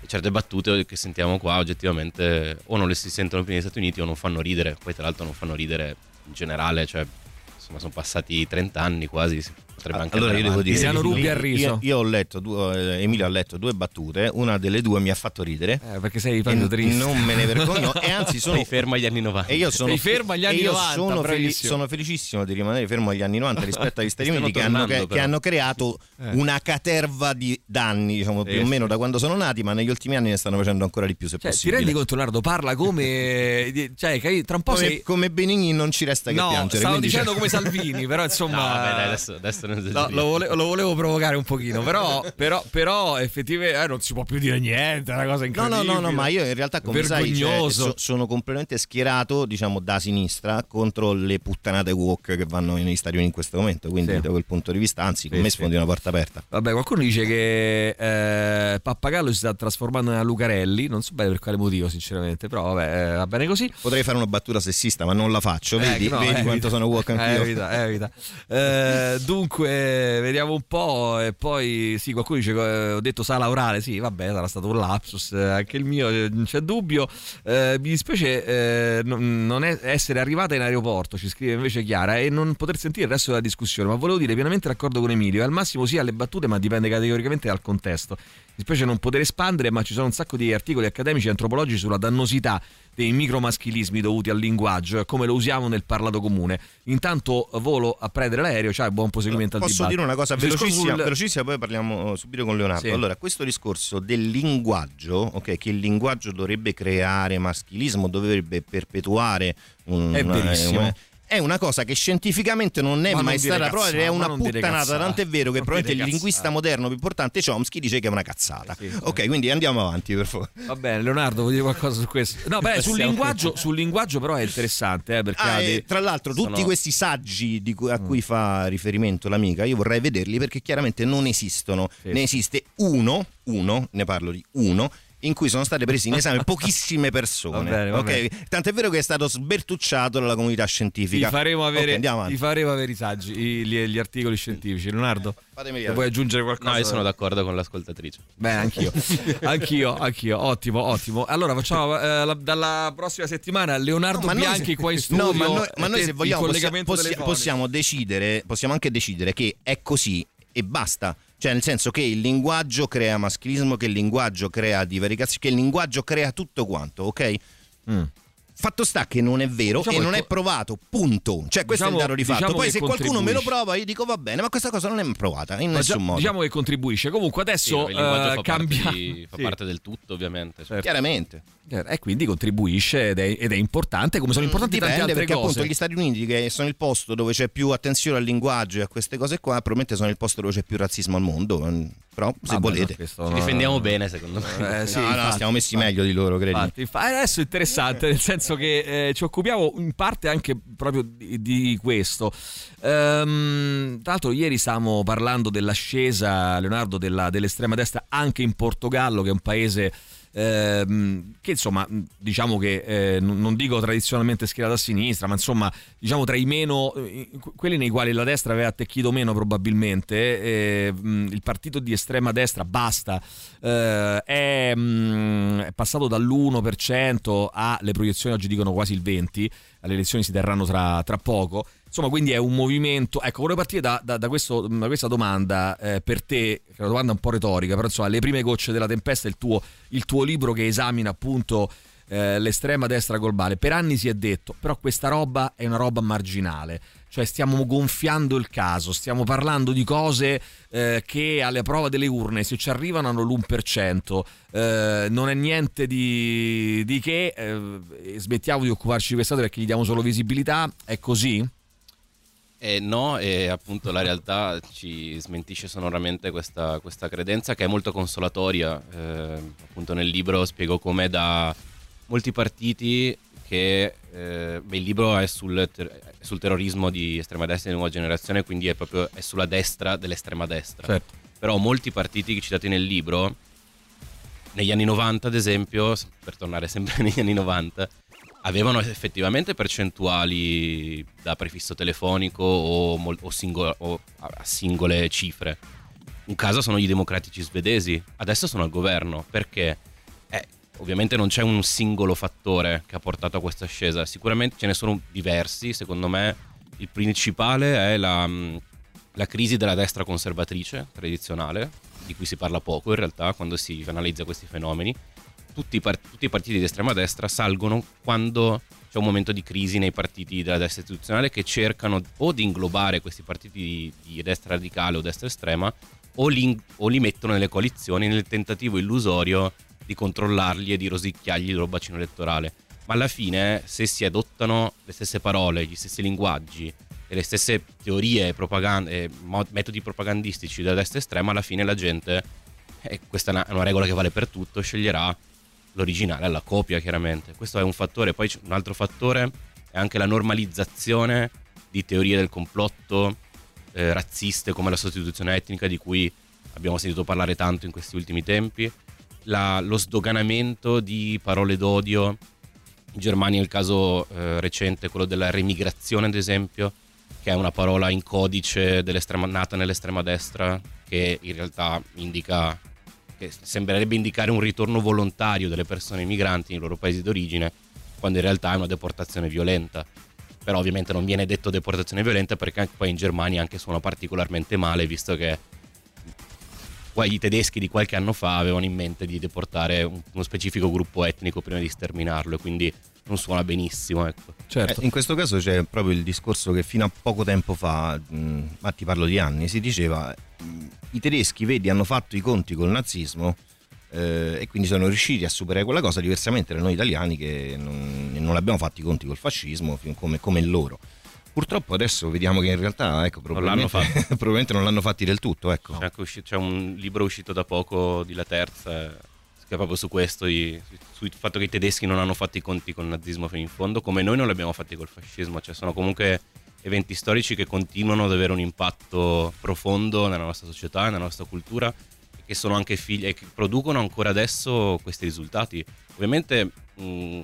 e certe battute che sentiamo qua oggettivamente o non le si sentono più negli Stati Uniti o non fanno ridere, poi tra l'altro non fanno ridere in generale, cioè insomma sono passati 30 anni quasi, si potrebbe anche Allora io devo dire, Rubi ha riso. io, io ho letto, due, eh, Emilio ha letto due battute, una delle due mi ha fatto ridere. Eh, perché sei e triste. Non me ne vergogno e anzi sono Sei fermo agli anni 90. E io sono, Sei fermo agli anni e io 90, sono, feli- bravissimo. sono felicissimo di rimanere fermo agli anni 90 rispetto agli Stati Uniti che che- che hanno creato Eh. una caterva di danni, diciamo più Sì, o meno sì. da quando sono nati, ma negli ultimi anni ne stanno facendo ancora di più se Cioè, ti possibile. rendi conto, Leonardo? Parla come. Cioè, tra un po' come, sei. come Benigni non ci resta che No, piangere. stavo dicendo c'è- come Salvini, però insomma. No, vabbè, dai, adesso, adesso non No, lo, volevo, lo volevo provocare un pochino, però, però, però effettivamente eh, non si può più dire niente, è una cosa No, incredibile. no, no, no, ma io in realtà come sai cioè, so- sono completamente schierato, diciamo, da sinistra contro le puttanate woke che vanno negli Stati Uniti in questo momento, quindi Sì. da quel punto di vista, anzi, con Sì, me sì. sfondi una porta aperta. Vabbè, qualcuno dice che eh, Pappagallo si sta trasformando nella Lucarelli, non so bene per quale motivo, sinceramente, però vabbè, eh, va bene così. Potrei fare una battuta sessista, ma non la faccio, vedi, Eh, no, vedi evita. quanto sono woke anch'io. Evita, evita. Eh, dunque, vediamo un po'. E poi, sì, qualcuno dice: eh, Ho detto sala orale. Sì, vabbè, sarà stato un lapsus. eh, Anche il mio, eh, non c'è dubbio. Eh, mi dispiace eh, non essere arrivata in aeroporto, ci scrive invece Chiara, e non poter sentire il resto della discussione. Ma volevo dire pienamente d'accordo con Emilio. Al massimo sì alle battute, ma dipende categoricamente dal contesto. Dispiace non poter espandere, ma ci sono un sacco di articoli accademici e antropologici sulla dannosità dei micromaschilismi dovuti al linguaggio e come lo usiamo nel parlato comune. Intanto volo a prendere l'aereo, cioè buon proseguimento al Posso dibattito. dire una cosa velocissima, sul- velocissima, poi parliamo subito con Leonardo. Sì. Allora, questo discorso del linguaggio, ok, che il linguaggio dovrebbe creare maschilismo, dovrebbe perpetuare un, È verissimo. una- è una cosa che scientificamente non è Ma non mai dire stata provata, è una non puttanata. Tant'è vero che Non probabilmente il linguista moderno più importante, Chomsky, dice che è una cazzata. Sì, ok, quindi andiamo avanti, per favore. Va bene, Leonardo, vuoi dire qualcosa su questo? No, beh, sul Passiamo. linguaggio, sul linguaggio però è interessante, eh, perché Ah, dei- tra l'altro, tutti sono- questi saggi di cui- Mm. a cui fa riferimento l'amica, io vorrei vederli perché chiaramente non esistono. Ne esiste uno, uno, ne parlo di uno. In cui sono state prese in esame pochissime persone. Va bene, va ok? bene. Tant'è vero che è stato sbertucciato dalla comunità Ti scientifica. faremo Ok, avere, andiamo avanti. ti faremo avere i saggi, i- gli, gli articoli scientifici. Leonardo, Fatemi se vuoi aggiungere qualcosa? No, io sono d'accordo con l'ascoltatrice. Beh, anch'io, anch'io, anch'io, ottimo, ottimo. Allora facciamo eh, la- dalla prossima settimana Leonardo No, ma noi Bianchi se- qua in studio. No, ma noi, ma noi te- se vogliamo possi- collegamento possi- possiamo decidere, possiamo anche decidere che è così e basta. Cioè, nel senso che il linguaggio crea maschilismo, che il linguaggio crea divaricazione, che il linguaggio crea tutto quanto, ok? Mm. Fatto sta che non è vero Diciamo e non che è provato, punto. Cioè, questo Diciamo- è il dato di fatto. diciamo Poi se qualcuno me lo prova, io dico va bene, ma questa cosa non è provata in Ma nessun già- modo. Diciamo che contribuisce. Comunque Sì, adesso il linguaggio eh, fa, cambia. parte, di- fa Sì. parte del tutto, ovviamente. cioè. Chiaramente. Eh, E quindi contribuisce ed è, ed è importante, come sono importanti Dipende tante altre perché cose. appunto gli Stati Uniti che sono il posto dove c'è più attenzione al linguaggio e a queste cose qua, probabilmente sono il posto dove c'è più razzismo al mondo. mm, Però se Vabbè, volete. no, Ci no- difendiamo bene, secondo me. Eh, sì, no, no, infatti. stiamo messi meglio di loro, credi. Infatti, infa- adesso è interessante, nel senso che eh, ci occupiamo in parte anche proprio di, di questo. Ehm, tra l'altro, ieri stavamo parlando dell'ascesa, Leonardo, della- dell'estrema destra anche in Portogallo, che è un paese. Ehm, che insomma diciamo che eh, non dico tradizionalmente schierato a sinistra ma insomma diciamo tra i meno eh, quelli nei quali la destra aveva attecchito meno probabilmente eh, il partito di estrema destra basta eh, è, è passato dall'1% alle proiezioni oggi dicono quasi il 20% le elezioni si terranno tra, tra poco insomma quindi è un movimento ecco vorrei partire da, da- da questo- da questa domanda eh, per te che è una domanda un po' retorica però insomma le prime gocce della tempesta il tuo, il tuo libro che esamina appunto eh, l'estrema destra globale. Per anni si è detto, però questa roba è una roba marginale. Cioè stiamo gonfiando il caso, stiamo parlando di cose eh, che alle prove delle urne se ci arrivano hanno l'1%, eh, non è niente di, di che, eh, smettiamo di occuparci di queste cose perché gli diamo solo visibilità, è così? Eh, no, e appunto la realtà ci smentisce sonoramente questa, questa credenza che è molto consolatoria. Eh, appunto nel libro spiego come da molti partiti che eh, beh, il libro è sul, ter- sul, terrorismo di estrema destra di nuova generazione, quindi è proprio è sulla destra dell'estrema destra. Certo. Però molti partiti citati nel libro, negli anni 90 ad esempio, per tornare sempre negli anni 90, avevano effettivamente percentuali da prefisso telefonico o, mol- o, singolo- o a singole cifre. Un caso sono i democratici svedesi, adesso sono al governo perché Ovviamente non c'è un singolo fattore che ha portato a questa ascesa, sicuramente ce ne sono diversi, secondo me il principale è la, mm, la crisi della destra conservatrice tradizionale, di cui si parla poco in realtà quando si analizza questi fenomeni. Tutti i, part- tutti i partiti di estrema destra salgono quando c'è un momento di crisi nei partiti della destra istituzionale che cercano o di inglobare questi partiti di, destra radicale o destra estrema o li, o li mettono nelle coalizioni nel tentativo illusorio di controllarli e di rosicchiargli il loro bacino elettorale. Ma alla fine, se si adottano le stesse parole, gli stessi linguaggi e le stesse teorie e metodi propagandistici della destra estrema, alla fine la gente, e questa è una regola che vale per tutto, sceglierà l'originale, la copia chiaramente. Questo è un fattore. Poi un altro fattore è anche la normalizzazione di teorie del complotto eh, razziste come la sostituzione etnica di cui abbiamo sentito parlare tanto in questi ultimi tempi la, lo sdoganamento di parole d'odio. In Germania il caso eh, recente, quello della remigrazione, ad esempio, che è una parola in codice nata nell'estrema destra, che in realtà indica, che sembrerebbe indicare un ritorno volontario delle persone migranti nei loro paesi d'origine, quando in realtà è una deportazione violenta. Però ovviamente non viene detto deportazione violenta perché poi in Germania anche suona particolarmente male, visto che i tedeschi di qualche anno fa avevano in mente di deportare uno specifico gruppo etnico prima di sterminarlo e quindi non suona benissimo. Ecco. Certo. Eh, in questo caso c'è proprio il discorso che fino a poco tempo fa, mh, ma ti parlo di anni, si diceva mh, i tedeschi, vedi, hanno fatto i conti col nazismo eh, e quindi sono riusciti a superare quella cosa, diversamente da noi italiani che non, non abbiamo fatto i conti col fascismo come, come loro. Purtroppo adesso vediamo che in realtà ecco, probabilmente, non probabilmente, non l'hanno fatti del tutto. Ecco. C'è, uscito, c'è, un libro uscito da poco di La Terza che proprio su questo, sul fatto che i tedeschi non hanno fatto i conti con il nazismo fino in fondo, come noi non li abbiamo fatti col fascismo. Cioè sono comunque eventi storici che continuano ad avere un impatto profondo nella nostra società, nella nostra cultura e che sono anche figli e che producono ancora adesso questi risultati. Ovviamente mh,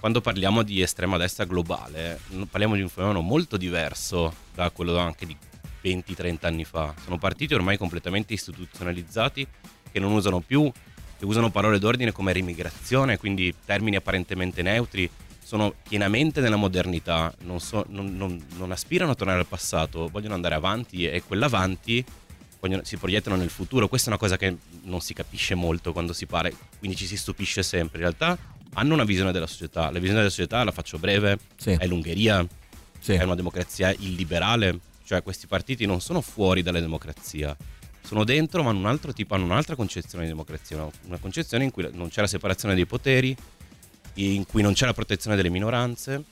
quando parliamo di estrema destra globale, parliamo di un fenomeno molto diverso da quello anche di 20-30 anni fa. Sono partiti ormai completamente istituzionalizzati che non usano più, che usano parole d'ordine come rimigrazione, quindi termini apparentemente neutri, sono pienamente nella modernità, non, so, non, non, non aspirano a tornare al passato, vogliono andare avanti e quell'avanti vogliono, si proiettano nel futuro. Questa è una cosa che non si capisce molto quando si parla, quindi ci si stupisce sempre. In realtà hanno una visione della società. La visione della società, la faccio breve, sì. è l'Ungheria, sì. è una democrazia illiberale, cioè questi partiti non sono fuori dalla democrazia, sono dentro ma hanno un altro tipo, hanno un'altra concezione di democrazia, una concezione in cui non c'è la separazione dei poteri, in cui non c'è la protezione delle minoranze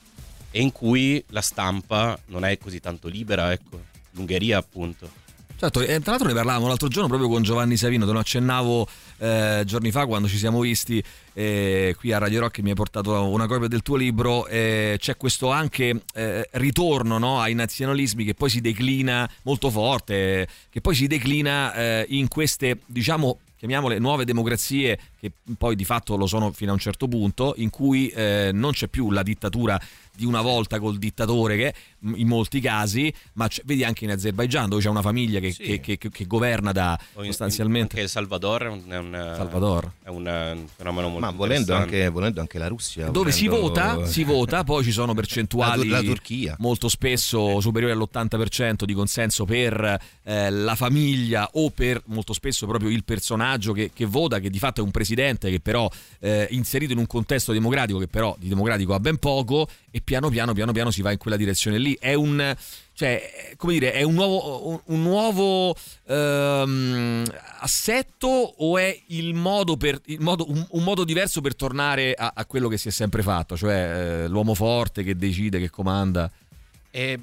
e in cui la stampa non è così tanto libera, ecco, l'Ungheria appunto. Certo, e tra l'altro ne parlavamo l'altro giorno proprio con Giovanni Savino, te lo accennavo eh, giorni fa quando ci siamo visti eh, qui a Radio Rock mi hai portato una copia del tuo libro, eh, c'è questo anche eh, ritorno no, ai nazionalismi che poi si declina molto forte, che poi si declina eh, in queste, diciamo, chiamiamole nuove democrazie che poi di fatto lo sono fino a un certo punto, in cui eh, non c'è più la dittatura di una volta col dittatore che in molti casi, ma vedi anche in Azerbaijan dove c'è una famiglia che, che- che- che governa da in- sostanzialmente... Anche il Salvador è un, è un- Salvador. è un, un fenomeno molto Ma volendo anche, volendo anche la Russia. Dove si volendo- vota, si vota, poi ci sono percentuali La la Turchia. molto spesso superiori all'80% di consenso per eh, la famiglia o per molto spesso proprio il personaggio che, che vota, che di fatto è un presidente che però eh, inserito in un contesto democratico che però di democratico ha ben poco e piano piano piano piano si va in quella direzione lì. È un cioè, come dire, è un nuovo, un, nuovo ehm, assetto o è il modo per, il modo- un, un modo diverso per tornare a, a quello che si è sempre fatto, cioè eh, l'uomo forte che decide, che comanda? E-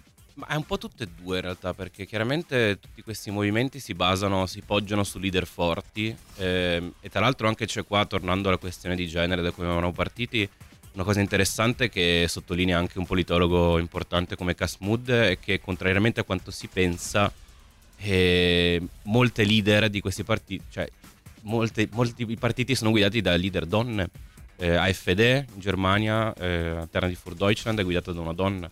è un po' tutte e due in realtà, perché chiaramente tutti questi movimenti si basano, si poggiano su leader forti ehm, e tra l'altro anche c'è qua, tornando alla questione di genere da cui eravamo partiti, una cosa interessante che sottolinea anche un politologo importante come Casmud è che contrariamente a quanto si pensa, eh, molte leader di questi partiti, cioè molte- molti partiti sono guidati da leader donne. Eh, AfD in Germania, eh, Alternative for Deutschland è guidata da una donna.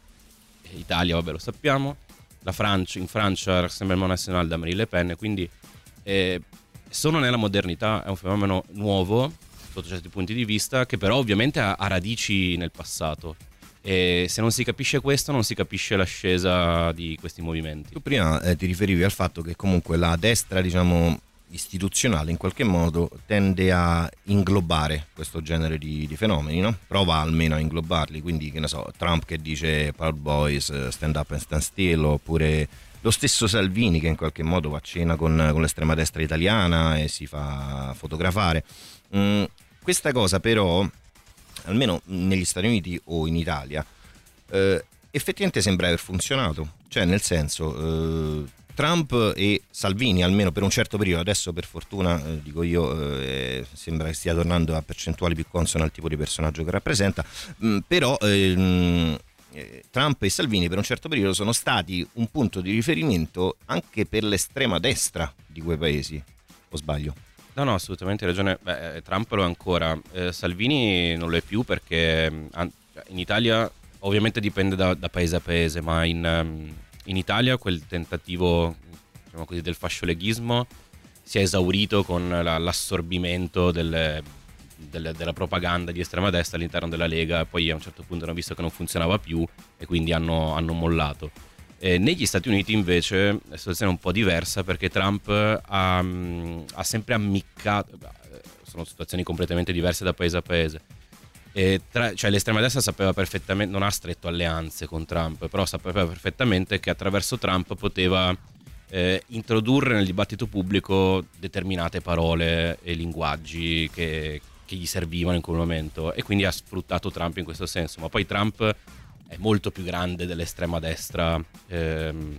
Eh, Italia, vabbè, lo sappiamo. Francia, in Francia, Rassemblement National da Marine Le Pen. Quindi eh, sono nella modernità, è un fenomeno nuovo sotto certi punti di vista, che però ovviamente ha, ha radici nel passato. E se non si capisce questo, non si capisce l'ascesa di questi movimenti. Tu prima eh, ti riferivi al fatto che comunque la destra, diciamo, istituzionale in qualche modo tende a inglobare questo genere di, di fenomeni, no? Prova almeno a inglobarli, quindi che ne so, Trump che dice Proud Boys, eh, stand up and stand still, oppure lo stesso Salvini che in qualche modo va a cena con, con l'estrema destra italiana e si fa fotografare. Mm, questa cosa però, almeno negli Stati Uniti o in Italia, eh, effettivamente sembra aver funzionato. Cioè, nel senso, eh, Trump e Salvini, almeno per un certo periodo, adesso per fortuna, eh, dico io, eh, sembra che stia tornando a percentuali più consone al tipo di personaggio che rappresenta, mm, però ehm, eh, Trump e Salvini per un certo periodo sono stati un punto di riferimento anche per l'estrema destra di quei paesi, o sbaglio? No, no, assolutamente ragione. Beh, eh, Trump lo è ancora. Eh, Salvini non lo è più perché an- in Italia ovviamente dipende da, da paese a paese, ma in, ehm, in Italia quel tentativo diciamo così, del fascioleghismo si è esaurito con la- l'assorbimento delle- delle- della propaganda di estrema destra all'interno della Lega. Poi a un certo punto hanno visto che non funzionava più e quindi hanno, hanno mollato. Eh, negli Stati Uniti invece la situazione è un po' diversa perché Trump ha, mm, ha sempre ammiccato, eh, sono situazioni completamente diverse da paese a paese. Tra- cioè l'estrema destra sapeva perfettamente, non ha stretto alleanze con Trump, però sapeva perfettamente che attraverso Trump poteva eh, introdurre nel dibattito pubblico determinate parole e linguaggi che, che gli servivano in quel momento e quindi ha sfruttato Trump in questo senso. Ma poi Trump è molto più grande dell'estrema destra ehm,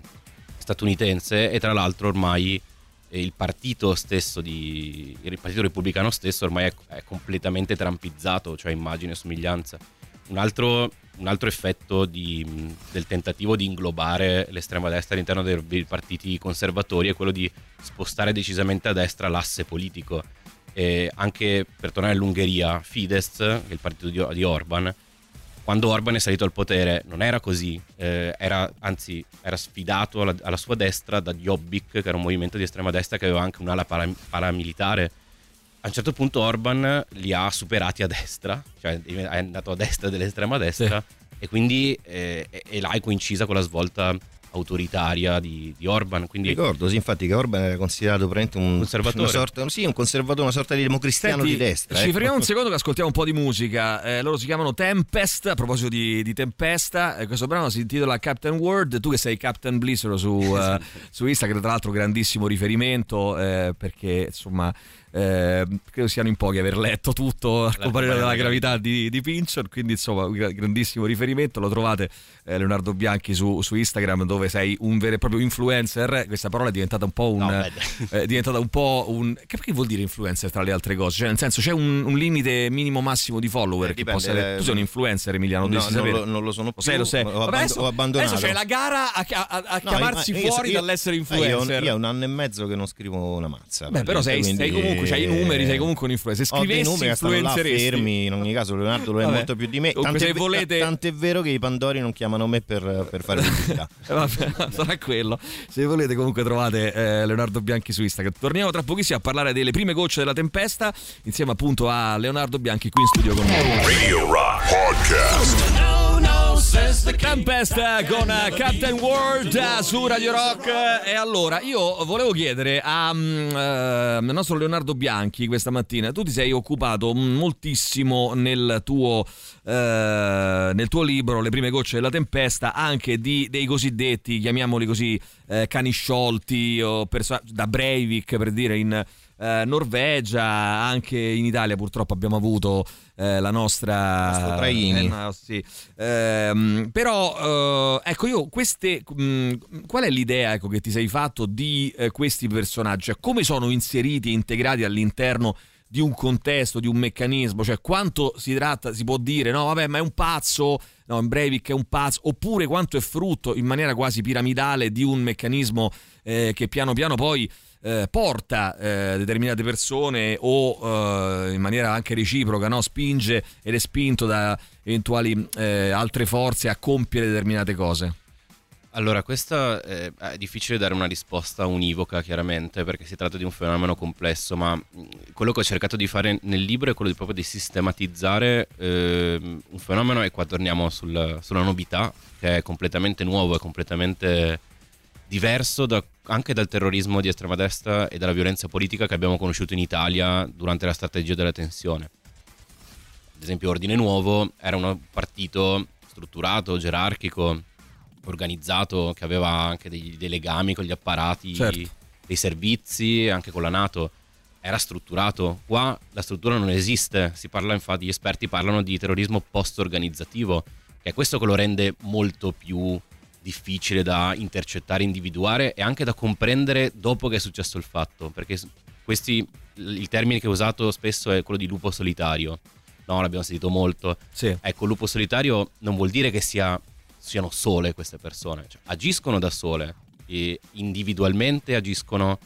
statunitense e tra l'altro ormai eh, il partito stesso di, il partito repubblicano stesso ormai è, è completamente trampizzato cioè immagine e somiglianza. Un altro, un altro effetto di- del tentativo di inglobare l'estrema destra all'interno dei, dei partiti conservatori è quello di spostare decisamente a destra l'asse politico. E anche per tornare all'Ungheria Fidesz che è il partito di, di Orban quando Orban è salito al potere non era così, eh, era, anzi era sfidato alla, alla sua destra da Jobbik, che era un movimento di estrema destra che aveva anche un'ala para- paramilitare. A un certo punto Orban li ha superati a destra, cioè è andato a destra dell'estrema destra e quindi eh, e, e là è coincisa con la svolta autoritaria di, di Orban. Quindi Ricordo, sì, infatti, che Orban era considerato praticamente un Conservatore. Una sorta, sì, un conservatore, una sorta di democristiano Senti, di destra. Ci ecco. fermiamo un secondo che ascoltiamo un po' di musica. Eh, loro si chiamano Tempest. A proposito di, di Tempesta, eh, questo brano si intitola Captain World. Tu che sei Captain Blizzard su, eh, su Instagram, tra l'altro, grandissimo riferimento eh, perché insomma. Eh, credo siano in pochi aver letto tutto al comparire della gravità di, di Pinchon quindi insomma un gra- grandissimo riferimento lo trovate eh, Leonardo Bianchi su, su Instagram dove sei un vero e proprio influencer questa parola è diventata un po' un è diventata un po' un che perché vuol dire influencer tra le altre cose cioè nel senso c'è un, un limite minimo massimo di follower che dipende, possa avere- eh, tu sei un influencer Emiliano no, non lo- non lo sono più, lo sai. ho abband- adesso, ho abbandonato. adesso c'è la gara a, a- a No, chiamarsi io- fuori io- dall'essere eh, influencer Io, io è un anno e mezzo che non scrivo una mazza. Beh, però sei, quindi- sei comunque comunque c'hai i numeri, sei comunque un influencer. Se scrivessi numeri là influenzeresti. fermi, in ogni caso Leonardo lo è Vabbè. molto più di me. Tant'è, se volete- tant'è vero che i Pandori non chiamano me per, per fare pubblicità. Eh, vabbè, sarà quello. Se volete, comunque trovate eh, Leonardo Bianchi su Instagram. Torniamo tra pochissimo a parlare delle prime gocce della tempesta, insieme appunto a Leonardo Bianchi qui in studio con noi. Radio Rock Podcast. Tempest con Captain World su Radio Rock. E allora, io volevo chiedere a, eh, al nostro Leonardo Bianchi questa mattina. Tu ti sei occupato moltissimo nel tuo, eh, nel tuo libro, Le prime gocce della tempesta, anche di, dei cosiddetti, chiamiamoli così, eh, cani sciolti o perso- da Breivik per dire in eh, Norvegia, anche in Italia purtroppo abbiamo avuto eh, la nostra Traini. eh, no, sì. Ehm, però eh, ecco io queste mh, qual è l'idea ecco, che ti sei fatto di eh, questi personaggi Cioè, come sono inseriti e integrati all'interno di un contesto, di un meccanismo, cioè quanto si tratta, si può dire, no vabbè ma è un pazzo, no in Breivik è un pazzo, oppure quanto è frutto in maniera quasi piramidale di un meccanismo eh, che piano piano poi eh, porta eh, determinate persone o eh, in maniera anche reciproca no? spinge ed è spinto da eventuali eh, altre forze a compiere determinate cose. Allora, questa eh, è difficile dare una risposta univoca, chiaramente, perché si tratta di un fenomeno complesso, ma quello che ho cercato di fare nel libro è quello di proprio di sistematizzare ehm, un fenomeno e qua torniamo sul- sulla novità, che è completamente nuovo, è completamente diverso da- anche dal terrorismo di estrema destra e dalla violenza politica che abbiamo conosciuto in Italia durante la strategia della tensione. Ad esempio, Ordine Nuovo era un partito strutturato, gerarchico, organizzato, che aveva anche dei, dei legami con gli apparati Certo. dei servizi, anche con la Nato. Era strutturato. Qua la struttura non esiste. Si parla, infatti, gli esperti parlano di terrorismo post-organizzativo, che è questo che lo rende molto più difficile da intercettare, individuare e anche da comprendere dopo che è successo il fatto. Perché questi, il termine che ho usato spesso è quello di lupo solitario. No, l'abbiamo sentito molto. Ecco, lupo solitario non vuol dire che sia, siano sole queste persone, Cioè, agiscono da sole e individualmente agiscono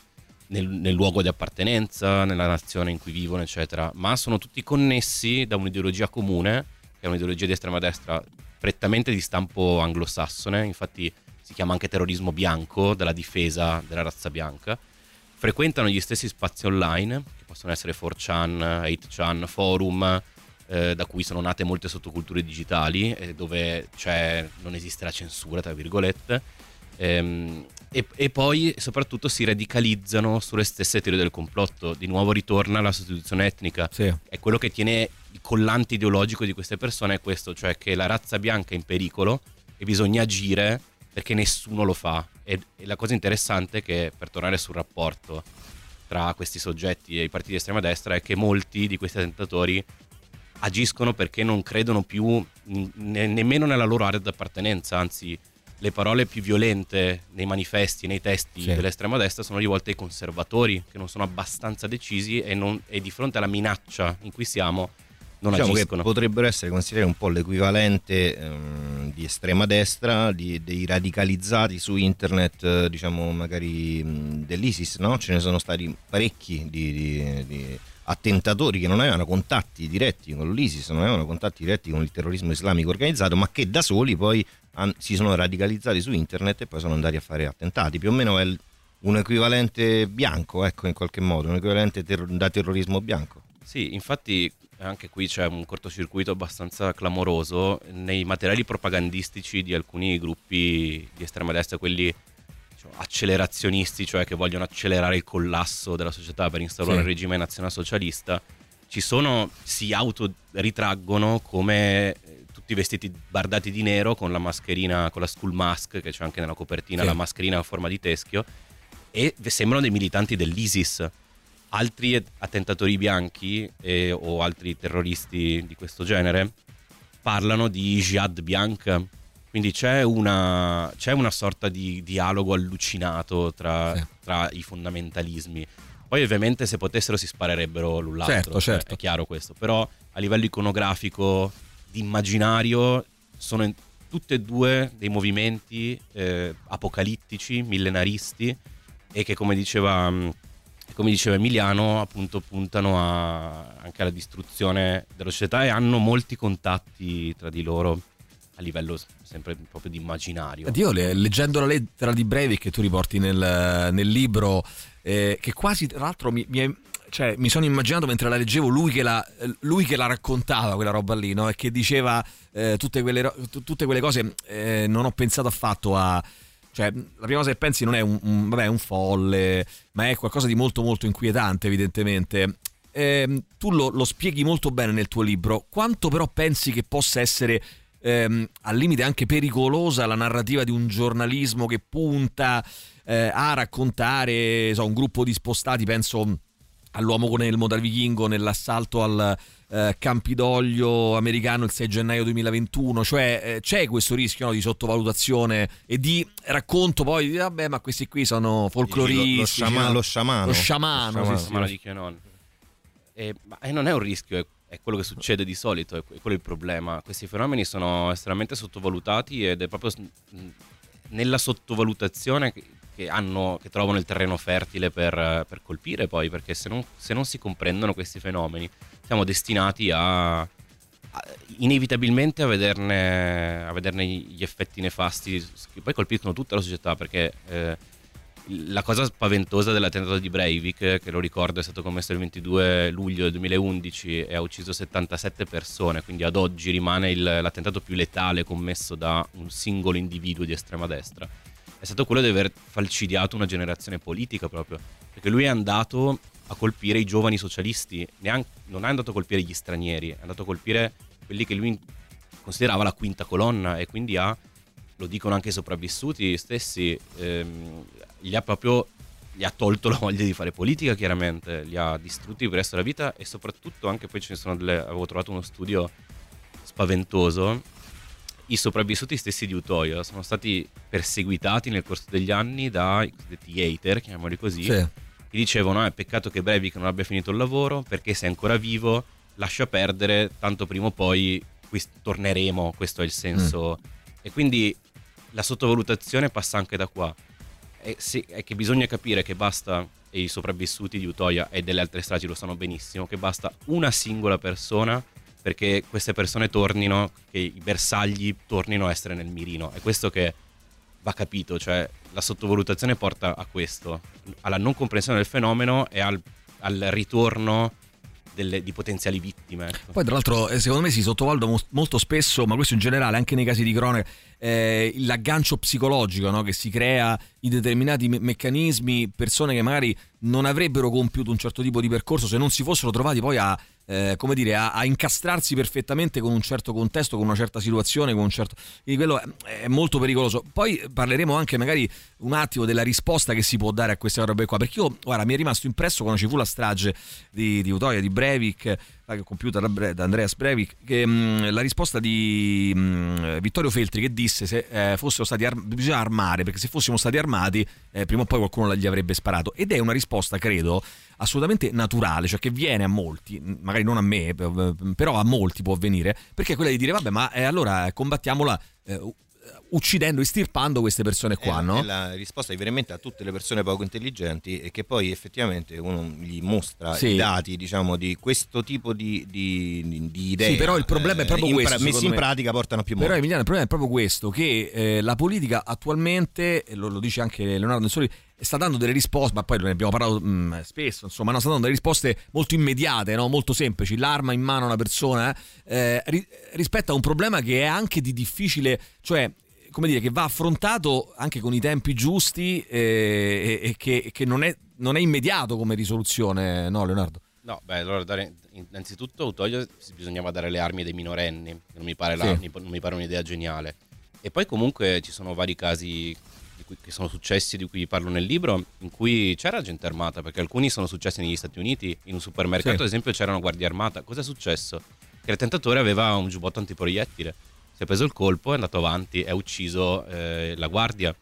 nel, nel luogo di appartenenza, nella nazione in cui vivono, eccetera, ma sono tutti connessi da un'ideologia comune, che è un'ideologia di estrema destra prettamente di stampo anglosassone, infatti si chiama anche terrorismo bianco, dalla difesa della razza bianca, frequentano gli stessi spazi online, che possono essere 4chan, 8chan, forum, eh, da cui sono nate molte sottoculture digitali, eh, dove c'è, non esiste la censura, tra virgolette, ehm, e, e poi soprattutto si radicalizzano sulle stesse teorie del complotto. Di nuovo ritorna la sostituzione etnica. È quello che tiene il collante ideologico di queste persone è questo, cioè che la razza bianca è in pericolo e bisogna agire perché nessuno lo fa. E, e la cosa interessante è che, per tornare sul rapporto tra questi soggetti e i partiti di estrema destra, è che molti di questi attentatori agiscono perché non credono più ne- nemmeno nella loro area d'appartenenza, anzi le parole più violente nei manifesti, nei testi Sì. dell'estrema destra sono rivolte ai conservatori che non sono abbastanza decisi e, non- e di fronte alla minaccia in cui siamo non diciamo agiscono. che potrebbero essere considerati un po' l'equivalente ehm, di estrema destra, di- dei radicalizzati su internet, eh, diciamo magari mh, dell'ISIS, no? Ce ne sono stati parecchi di, di- di attentatori che non avevano contatti diretti con l'ISIS, non avevano contatti diretti con il terrorismo islamico organizzato, ma che da soli poi han- si sono radicalizzati su internet e poi sono andati a fare attentati. Più o meno è il- un equivalente bianco, ecco, in qualche modo, un equivalente ter- da terrorismo bianco. Sì, infatti anche qui c'è un cortocircuito abbastanza clamoroso nei materiali propagandistici di alcuni gruppi di estrema destra, quelli diciamo, accelerazionisti, cioè che vogliono accelerare il collasso della società per instaurare Sì. il regime nazionalsocialista, ci sono, si autoritraggono come eh, tutti vestiti bardati di nero con la mascherina, con la school mask, che c'è anche nella copertina, Sì. la mascherina a forma di teschio, e sembrano dei militanti dell'ISIS. Altri attentatori bianchi eh, o altri terroristi di questo genere parlano di jihad bianca. Quindi c'è una, c'è una sorta di dialogo allucinato tra, tra i fondamentalismi. Poi ovviamente se potessero si sparerebbero l'un l'altro, Certo, cioè, certo. è chiaro questo. Però a livello iconografico, di immaginario, sono in- tutti e due dei movimenti eh, apocalittici, millenaristi e che come diceva come diceva Emiliano, appunto puntano a- anche alla distruzione della società e hanno molti contatti tra di loro a livello sempre proprio di immaginario. Io le- leggendo la lettera di Breivik che tu riporti nel, nel libro, eh, che quasi tra l'altro mi, mi è- cioè, mi sono immaginato mentre la leggevo lui che la, lui che la raccontava quella roba lì, no? E che diceva eh, tutte, quelle, tutte quelle cose, eh, non ho pensato affatto a... Cioè, la prima cosa che pensi non è un, un- vabbè, un folle, ma è qualcosa di molto molto inquietante evidentemente. Ehm, tu lo, lo spieghi molto bene nel tuo libro, quanto però pensi che possa essere ehm, al limite anche pericolosa la narrativa di un giornalismo che punta eh, a raccontare so, un gruppo di spostati, penso all'uomo con il motor vichingo nell'assalto al eh, Campidoglio americano il 6 gennaio 2021, cioè eh, c'è questo rischio no, di sottovalutazione e di racconto poi di vabbè ma questi qui sono folcloristi, Lo- lo sciama- no? lo sciamano. lo sciamano, Lo sì, sciamano. sì. Ma lo dico non. E, ma e non è un rischio, è, è quello che succede di solito, è, è quello il problema. Questi fenomeni sono estremamente sottovalutati ed è proprio nella sottovalutazione che, hanno, che trovano il terreno fertile per, per colpire poi, perché se non, se non si comprendono questi fenomeni siamo destinati a, a- inevitabilmente a vederne, a vederne gli effetti nefasti che poi colpiscono tutta la società perché eh, la cosa spaventosa dell'attentato di Breivik, che lo ricordo è stato commesso il 22 luglio del 2011 e ha ucciso 77 persone, quindi ad oggi rimane il- l'attentato più letale commesso da un singolo individuo di estrema destra, è stato quello di aver falcidiato una generazione politica proprio, perché lui è andato a colpire i giovani socialisti, neanche- non è andato a colpire gli stranieri, è andato a colpire quelli che lui considerava la quinta colonna e quindi ha lo dicono anche i sopravvissuti stessi, ehm, gli ha proprio gli ha tolto la voglia di fare politica chiaramente, li ha distrutti per il resto della vita e soprattutto anche poi ce ne sono delle, avevo trovato uno studio spaventoso, i sopravvissuti stessi di Utoya sono stati perseguitati nel corso degli anni dai cosiddetti hater, chiamiamoli così, Sì. che dicevano è peccato che Breivik non abbia finito il lavoro perché se è ancora vivo lascia perdere, tanto prima o poi qui torneremo, questo è il senso. E quindi la sottovalutazione passa anche da qua. È, sì, è che bisogna capire che basta, e i sopravvissuti di Utoya e delle altre stragi lo sanno benissimo, che basta una singola persona perché queste persone tornino, che i bersagli tornino a essere nel mirino. È questo che va capito, cioè la sottovalutazione porta a questo, alla non comprensione del fenomeno e al, al ritorno delle- di potenziali vittime. ecco. Poi tra l'altro eh, secondo me si sottovaluta mo- molto spesso, ma questo in generale anche nei casi di cronaca, eh, l'aggancio psicologico no? che si crea in determinati me- meccanismi, persone che magari non avrebbero compiuto un certo tipo di percorso se non si fossero trovati poi a, eh, come dire, a, a incastrarsi perfettamente con un certo contesto, con una certa situazione, con un certo... Quindi quello è, è molto pericoloso. Poi parleremo anche magari un attimo della risposta che si può dare a queste robe qua, perché io, guarda, mi è rimasto impresso quando ci fu la strage di, di Utoya, di Breivik, eh, che compiuta da, Andreas Breivik, che, mh, la risposta di mh, Vittorio Feltri che disse se eh, fossero stati ar- bisogna armare, perché se fossimo stati armati eh, prima o poi qualcuno gli avrebbe sparato. Ed è una risposta, credo, assolutamente naturale, cioè che viene a molti, magari non a me, p- però a molti può avvenire, perché è quella di dire, vabbè, ma eh, allora combattiamola eh, u- uccidendo, estirpando queste persone qua, È la- no? è la risposta veramente a tutte le persone poco intelligenti e che poi effettivamente uno gli mostra Sì. i dati diciamo di questo tipo di, di, di- idee Sì, però il problema è proprio in pra- questo. messi in me. pratica portano più Però morti Emiliano, il problema è proprio questo: che eh, la politica attualmente, lo, lo dice anche Leonardo Nessoli, sta dando delle risposte, ma poi ne abbiamo parlato mh, spesso, insomma, no, sta dando delle risposte molto immediate, no? molto semplici. L'arma in mano a una persona eh, ri- rispetto a un problema che è anche di difficile, cioè come dire, che va affrontato anche con i tempi giusti eh, e, e che, che non, è, non è immediato come risoluzione, no, Leonardo? No, beh, allora dare, innanzitutto Utoya bisognava dare le armi ai minorenni, non mi pare, la- Sì. non mi pare un'idea geniale. E poi comunque ci sono vari casi cui- che sono successi, di cui parlo nel libro, in cui c'era gente armata, perché alcuni sono successi negli Stati Uniti, in un supermercato Sì. ad esempio c'era una guardia armata. Cosa è successo? Che l'attentatore aveva un giubbotto antiproiettile, si è preso il colpo, è andato avanti e ha ucciso eh, la guardia.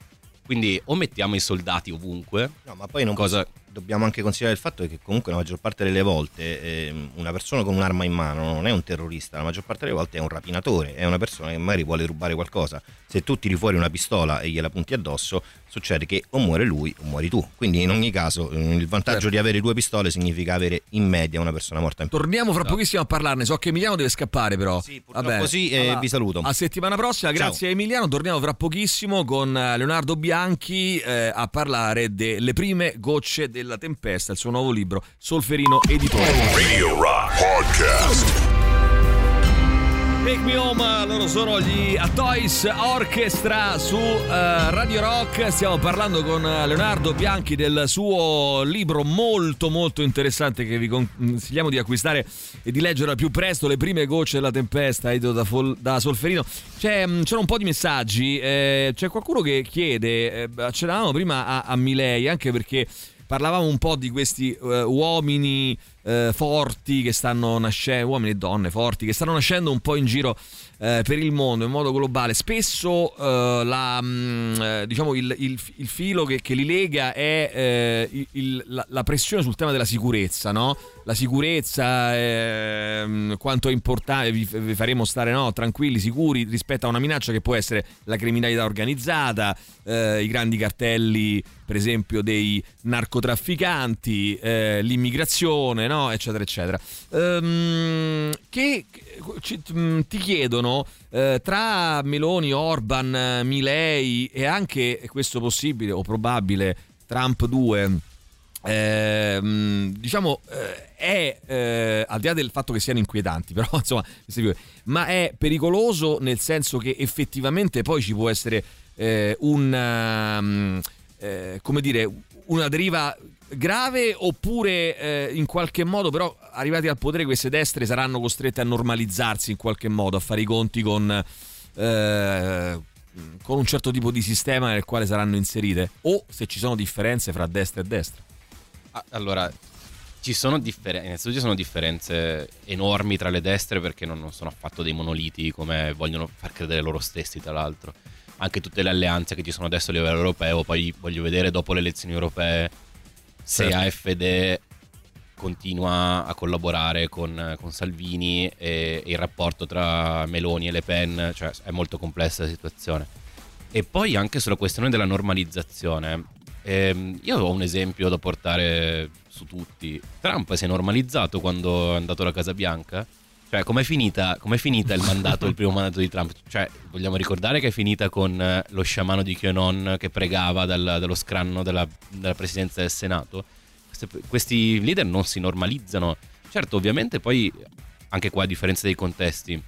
Quindi o mettiamo i soldati ovunque, No, ma poi non cosa dobbiamo anche considerare il fatto che comunque la maggior parte delle volte ehm, una persona con un'arma in mano non è un terrorista, la maggior parte delle volte è un rapinatore, è una persona che magari vuole rubare qualcosa. Se tu tiri fuori una pistola e gliela punti addosso, succede che o muore lui o muori tu. Quindi in ogni caso eh, il vantaggio Certo. di avere due pistole significa avere in media una persona morta in più. Torniamo fra pochissimo a parlarne. So che Emiliano deve scappare, però. Sì, purtroppo sì, e vi saluto. A settimana prossima, Ciao. grazie a Emiliano. Torniamo fra pochissimo con eh, Leonardo Bianchi eh, a parlare delle prime gocce della tempesta, il suo nuovo libro, Solferino Editore. Radio Rock Podcast. Take Me Home, loro sono gli Atoys Orchestra su eh, Radio Rock. Stiamo parlando con Leonardo Bianchi del suo libro molto molto interessante che vi consigliamo di acquistare e di leggere al più presto, Le prime gocce della tempesta, edito da, Fol- da Solferino. C'è, mh, c'erano un po' di messaggi, eh, c'è qualcuno che chiede, eh, accennavamo prima a, a Milei, anche perché parlavamo un po' di questi eh, uomini eh, forti che stanno nascendo, uomini e donne forti che stanno nascendo un po' in giro eh, per il mondo in modo globale. Spesso eh, la, mm, eh, diciamo il, il- il filo che, che li lega è eh, il- la, la pressione sul tema della sicurezza, no? La sicurezza, ehm, quanto è importante, vi, vi faremo stare no, tranquilli, sicuri rispetto a una minaccia che può essere la criminalità organizzata, i grandi cartelli, per esempio, dei narcotrafficanti, l'immigrazione, no? eccetera, eccetera. Ehm, che ci- mm, ti chiedono eh, tra Meloni, Orban, eh, Milei e anche questo possibile o probabile Trump 2 ehm, diciamo eh, è eh, al di là del fatto che siano inquietanti però insomma ma è pericoloso nel senso che effettivamente poi ci può essere eh, un um, eh, come dire una deriva grave oppure eh, in qualche modo però arrivati al potere queste destre saranno costrette a normalizzarsi in qualche modo a fare i conti con eh, con un certo tipo di sistema nel quale saranno inserite o se ci sono differenze fra destra e destra Ah, Allora, ci sono differenze, innanzitutto ci sono differenze enormi tra le destre perché non, non sono affatto dei monoliti come vogliono far credere loro stessi, tra l'altro. Anche tutte le alleanze che ci sono adesso a livello europeo, poi voglio vedere dopo le elezioni europee se Certo. AFD continua a collaborare con, con Salvini e, e il rapporto tra Meloni e Le Pen, cioè è molto complessa la situazione. E poi anche sulla questione della normalizzazione. Ehm, io ho un esempio da portare su tutti. Trump si è normalizzato quando è andato alla Casa Bianca. Cioè, com'è finita, com'è finita il mandato, il primo mandato di Trump? Cioè, vogliamo ricordare che è finita con eh, lo sciamano di QAnon che pregava dal- dallo scranno della, della presidenza del Senato? Queste- questi leader non si normalizzano. Certo, ovviamente poi, anche qua a differenza dei contesti,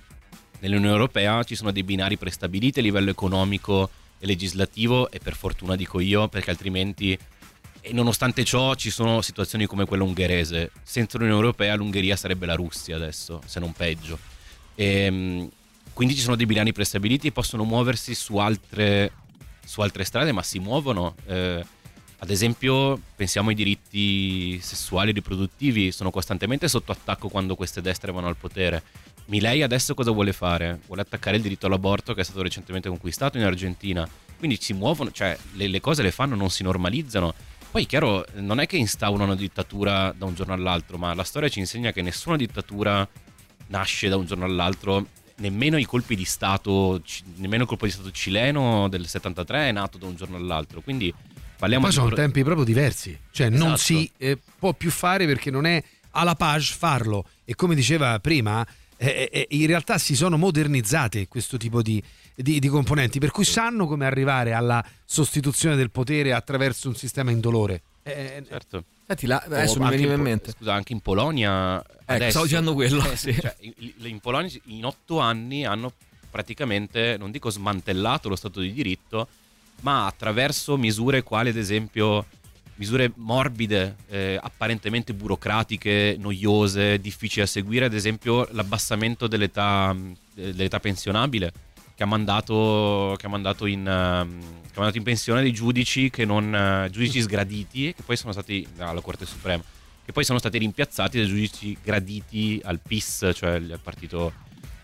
nell'Unione Europea ci sono dei binari prestabiliti a livello economico e legislativo e per fortuna dico io perché altrimenti e nonostante ciò ci sono situazioni come quella ungherese senza l'Unione Europea l'Ungheria sarebbe la Russia adesso se non peggio Ehm, quindi ci sono dei binari prestabiliti e possono muoversi su altre, su altre strade ma si muovono eh, ad esempio pensiamo ai diritti sessuali e riproduttivi sono costantemente sotto attacco quando queste destre vanno al potere Milei adesso cosa vuole fare? Vuole attaccare il diritto all'aborto che è stato recentemente conquistato in Argentina. Quindi si muovono, cioè le, le cose le fanno, non si normalizzano. Poi chiaro, non è che instaurano una dittatura da un giorno all'altro, ma la storia ci insegna che nessuna dittatura nasce da un giorno all'altro, nemmeno i colpi di Stato, nemmeno il colpo di Stato cileno del 73 è nato da un giorno all'altro. Quindi parliamo Poi di sono tempi proprio diversi, cioè non Esatto. si eh, può più fare perché non è alla page farlo e come diceva prima eh, eh, in realtà si sono modernizzate questo tipo di, di- di componenti per cui sanno come arrivare alla sostituzione del potere attraverso un sistema indolore. Eh, certo. Senti, là, adesso mi anche veniva in Po- mente. Scusa, anche in Polonia. adesso- stavo dicendo quello, Eh, sì. cioè, in, in Polonia in otto anni hanno praticamente, non dico smantellato lo Stato di diritto, ma attraverso misure quali, ad esempio, misure morbide, eh, apparentemente burocratiche, noiose, difficili da seguire, ad esempio l'abbassamento dell'età, mh, dell'età pensionabile. Che ha, mandato, che ha mandato in, ehm, che ha mandato in pensione dei giudici non eh, giudici sgraditi che poi sono stati alla Corte Suprema che poi sono stati rimpiazzati dai giudici graditi al PIS cioè al partito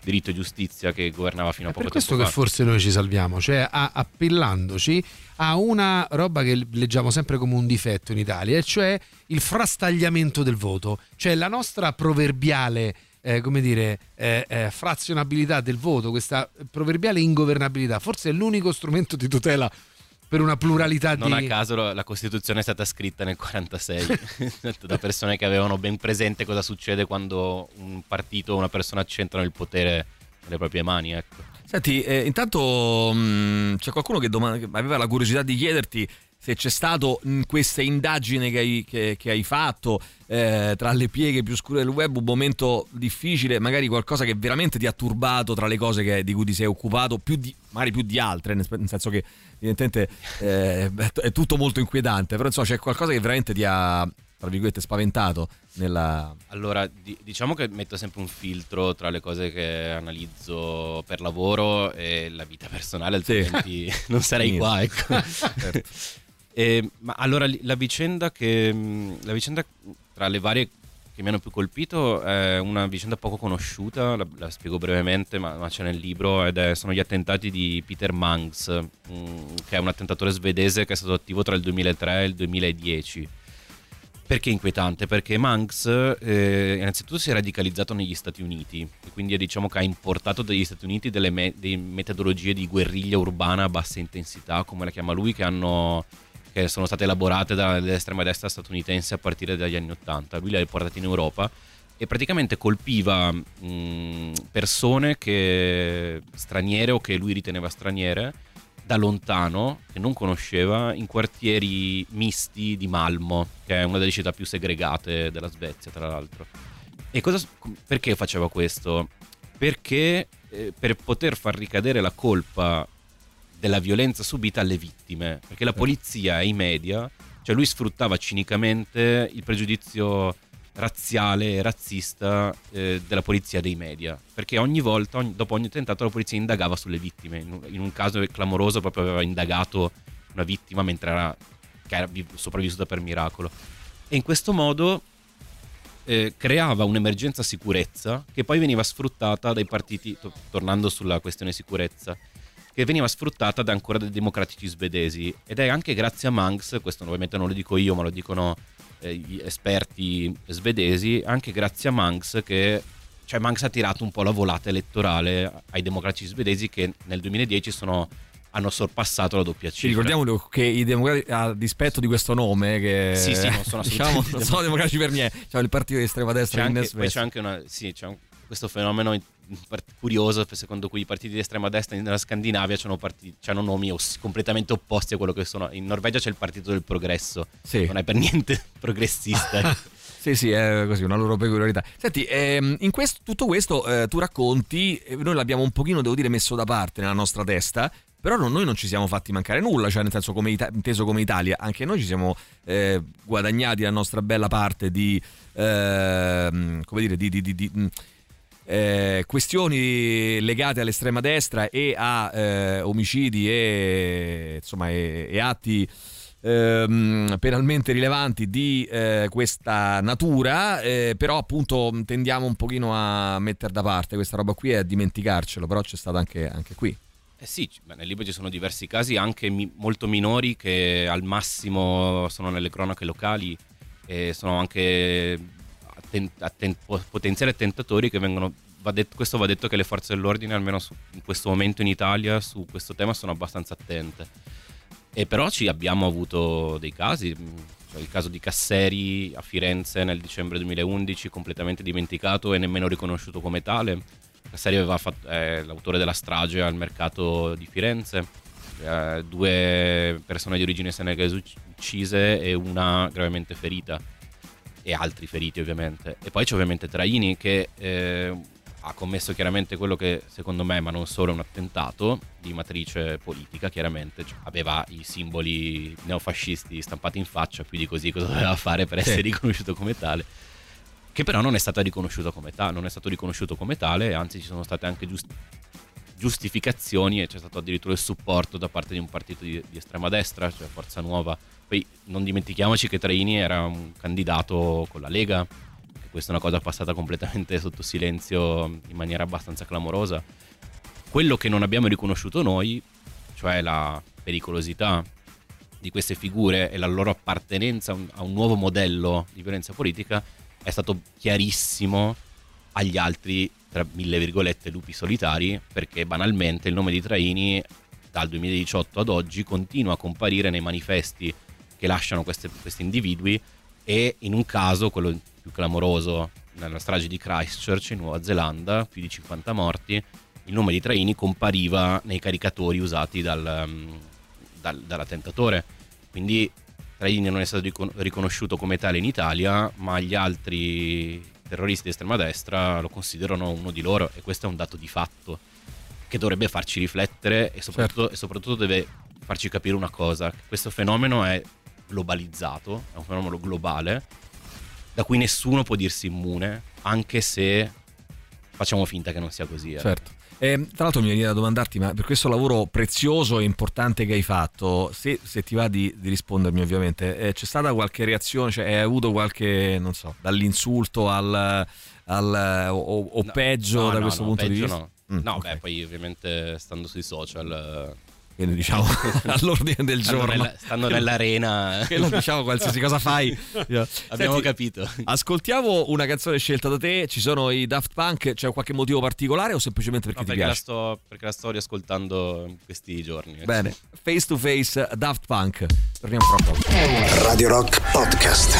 diritto e giustizia che governava fino a È poco per questo tempo che fa. forse noi ci salviamo, cioè a- appellandoci a una roba che leggiamo sempre come un difetto in Italia, e cioè il frastagliamento del voto, cioè la nostra proverbiale eh, come dire, eh, eh, frazionabilità del voto, questa proverbiale ingovernabilità, forse è l'unico strumento di tutela per una pluralità Non di... a caso la Costituzione è stata scritta nel 46 da persone che avevano ben presente cosa succede quando un partito o una persona accentrano il potere nelle proprie mani. Ecco. Senti, eh, intanto mh, c'è qualcuno che, doma- che aveva la curiosità di chiederti se c'è stato in questa indagine che hai, che- che hai fatto eh, tra le pieghe più scure del web un momento difficile, magari qualcosa che veramente ti ha turbato tra le cose che- di cui ti sei occupato, più di- magari più di altre, nel senso che evidentemente eh, è tutto molto inquietante, però insomma c'è qualcosa che veramente ti ha, tra virgolette, spaventato nella... Allora, di- diciamo che metto sempre un filtro tra le cose che analizzo per lavoro e la vita personale, altrimenti non sarei qua. Ecco. Certo. Eh, ma allora la vicenda che la vicenda tra le varie che mi hanno più colpito è una vicenda poco conosciuta, la, la spiego brevemente, ma, ma c'è nel libro, ed è- sono gli attentati di Peter Mangs, mh, che è un attentatore svedese che è stato attivo tra il 2003 e il 2010. Perché inquietante? Perché Manx eh, innanzitutto si è radicalizzato negli Stati Uniti quindi diciamo che ha importato dagli Stati Uniti delle me- delle metodologie di guerriglia urbana a bassa intensità, come la chiama lui, che, hanno, che sono state elaborate dall'estrema destra statunitense a partire dagli anni Ottanta. Lui le ha portate in Europa e praticamente colpiva mh, persone che, straniere o che lui riteneva straniere da lontano, che non conosceva, in quartieri misti di Malmo, che è una delle città più segregate della Svezia, tra l'altro. E cosa, perché faceva questo? Perché eh, per poter far ricadere la colpa della violenza subita alle vittime, perché la polizia e i media, cioè lui sfruttava cinicamente il pregiudizio razziale e razzista eh, della polizia e dei media, perché ogni volta, ogni- dopo ogni attentato, la polizia indagava sulle vittime. In un, in un caso clamoroso, proprio aveva indagato una vittima mentre era, che era vi- sopravvissuta per miracolo. E in questo modo eh, creava un'emergenza sicurezza che poi veniva sfruttata dai partiti, to- tornando sulla questione sicurezza, che veniva sfruttata da ancora dai democratici svedesi. Ed è anche grazie a Manx, questo ovviamente non lo dico io, ma lo dicono eh, gli esperti svedesi, anche grazie a Manx che cioè Manx ha tirato un po' la volata elettorale ai democratici svedesi che nel 2010 sono, hanno sorpassato la doppia Ci cifra. ricordiamo che i democratici, a dispetto di questo nome, che Sì, sì, non sono diciamo, non sono democratici per niente, cioè il partito di estrema C'è destra in anche, poi c'è Svezia. anche una, sì, c'è un- questo fenomeno curioso secondo cui i partiti di estrema destra nella Scandinavia hanno, nomi os- completamente opposti a quello che sono. In Norvegia c'è il partito del progresso, Sì. non è per niente progressista. Sì, sì, è così, una loro peculiarità. Senti, ehm, in questo- tutto questo eh, tu racconti, eh, noi l'abbiamo un pochino, devo dire, messo da parte nella nostra testa, però noi non ci siamo fatti mancare nulla, cioè nel senso come Ita- inteso come Italia, anche noi ci siamo eh, guadagnati la nostra bella parte di, ehm, come dire, di... di- di- di, eh, questioni legate all'estrema destra e a eh, omicidi e, insomma, e, e atti ehm, penalmente rilevanti di eh, questa natura, eh, però appunto tendiamo un pochino a mettere da parte questa roba qui e a dimenticarcelo, però c'è stato anche, anche qui. Eh sì, nel libro ci sono diversi casi, anche mi- molto minori, che al massimo sono nelle cronache locali e sono anche potenziali attentatori che vengono... Va detto, questo va detto che le forze dell'ordine, almeno su- in questo momento in Italia, su questo tema sono abbastanza attente. E però ci abbiamo avuto dei casi, cioè il caso di Casseri a Firenze nel dicembre 2011, completamente dimenticato e nemmeno riconosciuto come tale. Casseri aveva fatto, è l'autore della strage al mercato di Firenze, eh, due persone di origine senegalese ucc- uccise e una gravemente ferita e altri feriti ovviamente. E poi c'è ovviamente Traini che eh, ha commesso chiaramente quello che secondo me, ma non solo, è un attentato di matrice politica, chiaramente Cioè, aveva i simboli neofascisti stampati in faccia, più di così cosa doveva fare per Sì. essere riconosciuto come tale che però non è stata riconosciuta come tale, non è stato riconosciuto come tale, anzi ci sono state anche giust- giustificazioni e c'è stato addirittura il supporto da parte di un partito di, di estrema destra, cioè Forza Nuova. Poi non dimentichiamoci che Traini era un candidato con la Lega che questa è una cosa passata completamente sotto silenzio in maniera abbastanza clamorosa. Quello che non abbiamo riconosciuto noi, cioè la pericolosità di queste figure e la loro appartenenza a un nuovo modello di violenza politica, è stato chiarissimo agli altri, tra mille virgolette, lupi solitari, perché banalmente il nome di Traini dal 2018 ad oggi continua a comparire nei manifesti che lasciano queste- questi individui e in un caso, quello più clamoroso, nella strage di Christchurch in Nuova Zelanda, più di 50 morti, il nome di Traini compariva nei caricatori usati dal, um, dal- dall'attentatore. Quindi Traini non è stato ricon- riconosciuto come tale in Italia, ma gli altri terroristi di estrema destra lo considerano uno di loro e questo è un dato di fatto che dovrebbe farci riflettere e soprattutto, e soprattutto deve farci capire una cosa, questo fenomeno è globalizzato, è un fenomeno globale da cui nessuno può dirsi immune, anche se facciamo finta che non sia così. eh. Certo. E, tra l'altro mi viene da domandarti, ma per questo lavoro prezioso e importante che hai fatto, se, se ti va di, di rispondermi ovviamente, eh, c'è stata qualche reazione, cioè hai avuto qualche, non so, dall'insulto al, al- o, o No, peggio no, da no, questo punto di vista? No, Mm, No, ok. beh, poi ovviamente stando sui social... Quindi diciamo all'ordine del stanno giorno. nella- stanno nell'arena. Quello diciamo qualsiasi cosa fai. Abbiamo Senti, capito. Ascoltiamo una canzone scelta da te, ci sono i Daft Punk, c'è qualche motivo particolare o semplicemente perché No, ti perché, la piace? sto, perché la sto riascoltando in questi giorni. eh. Bene, face to face Daft Punk. Torniamo fra poco. Radio Rock Podcast.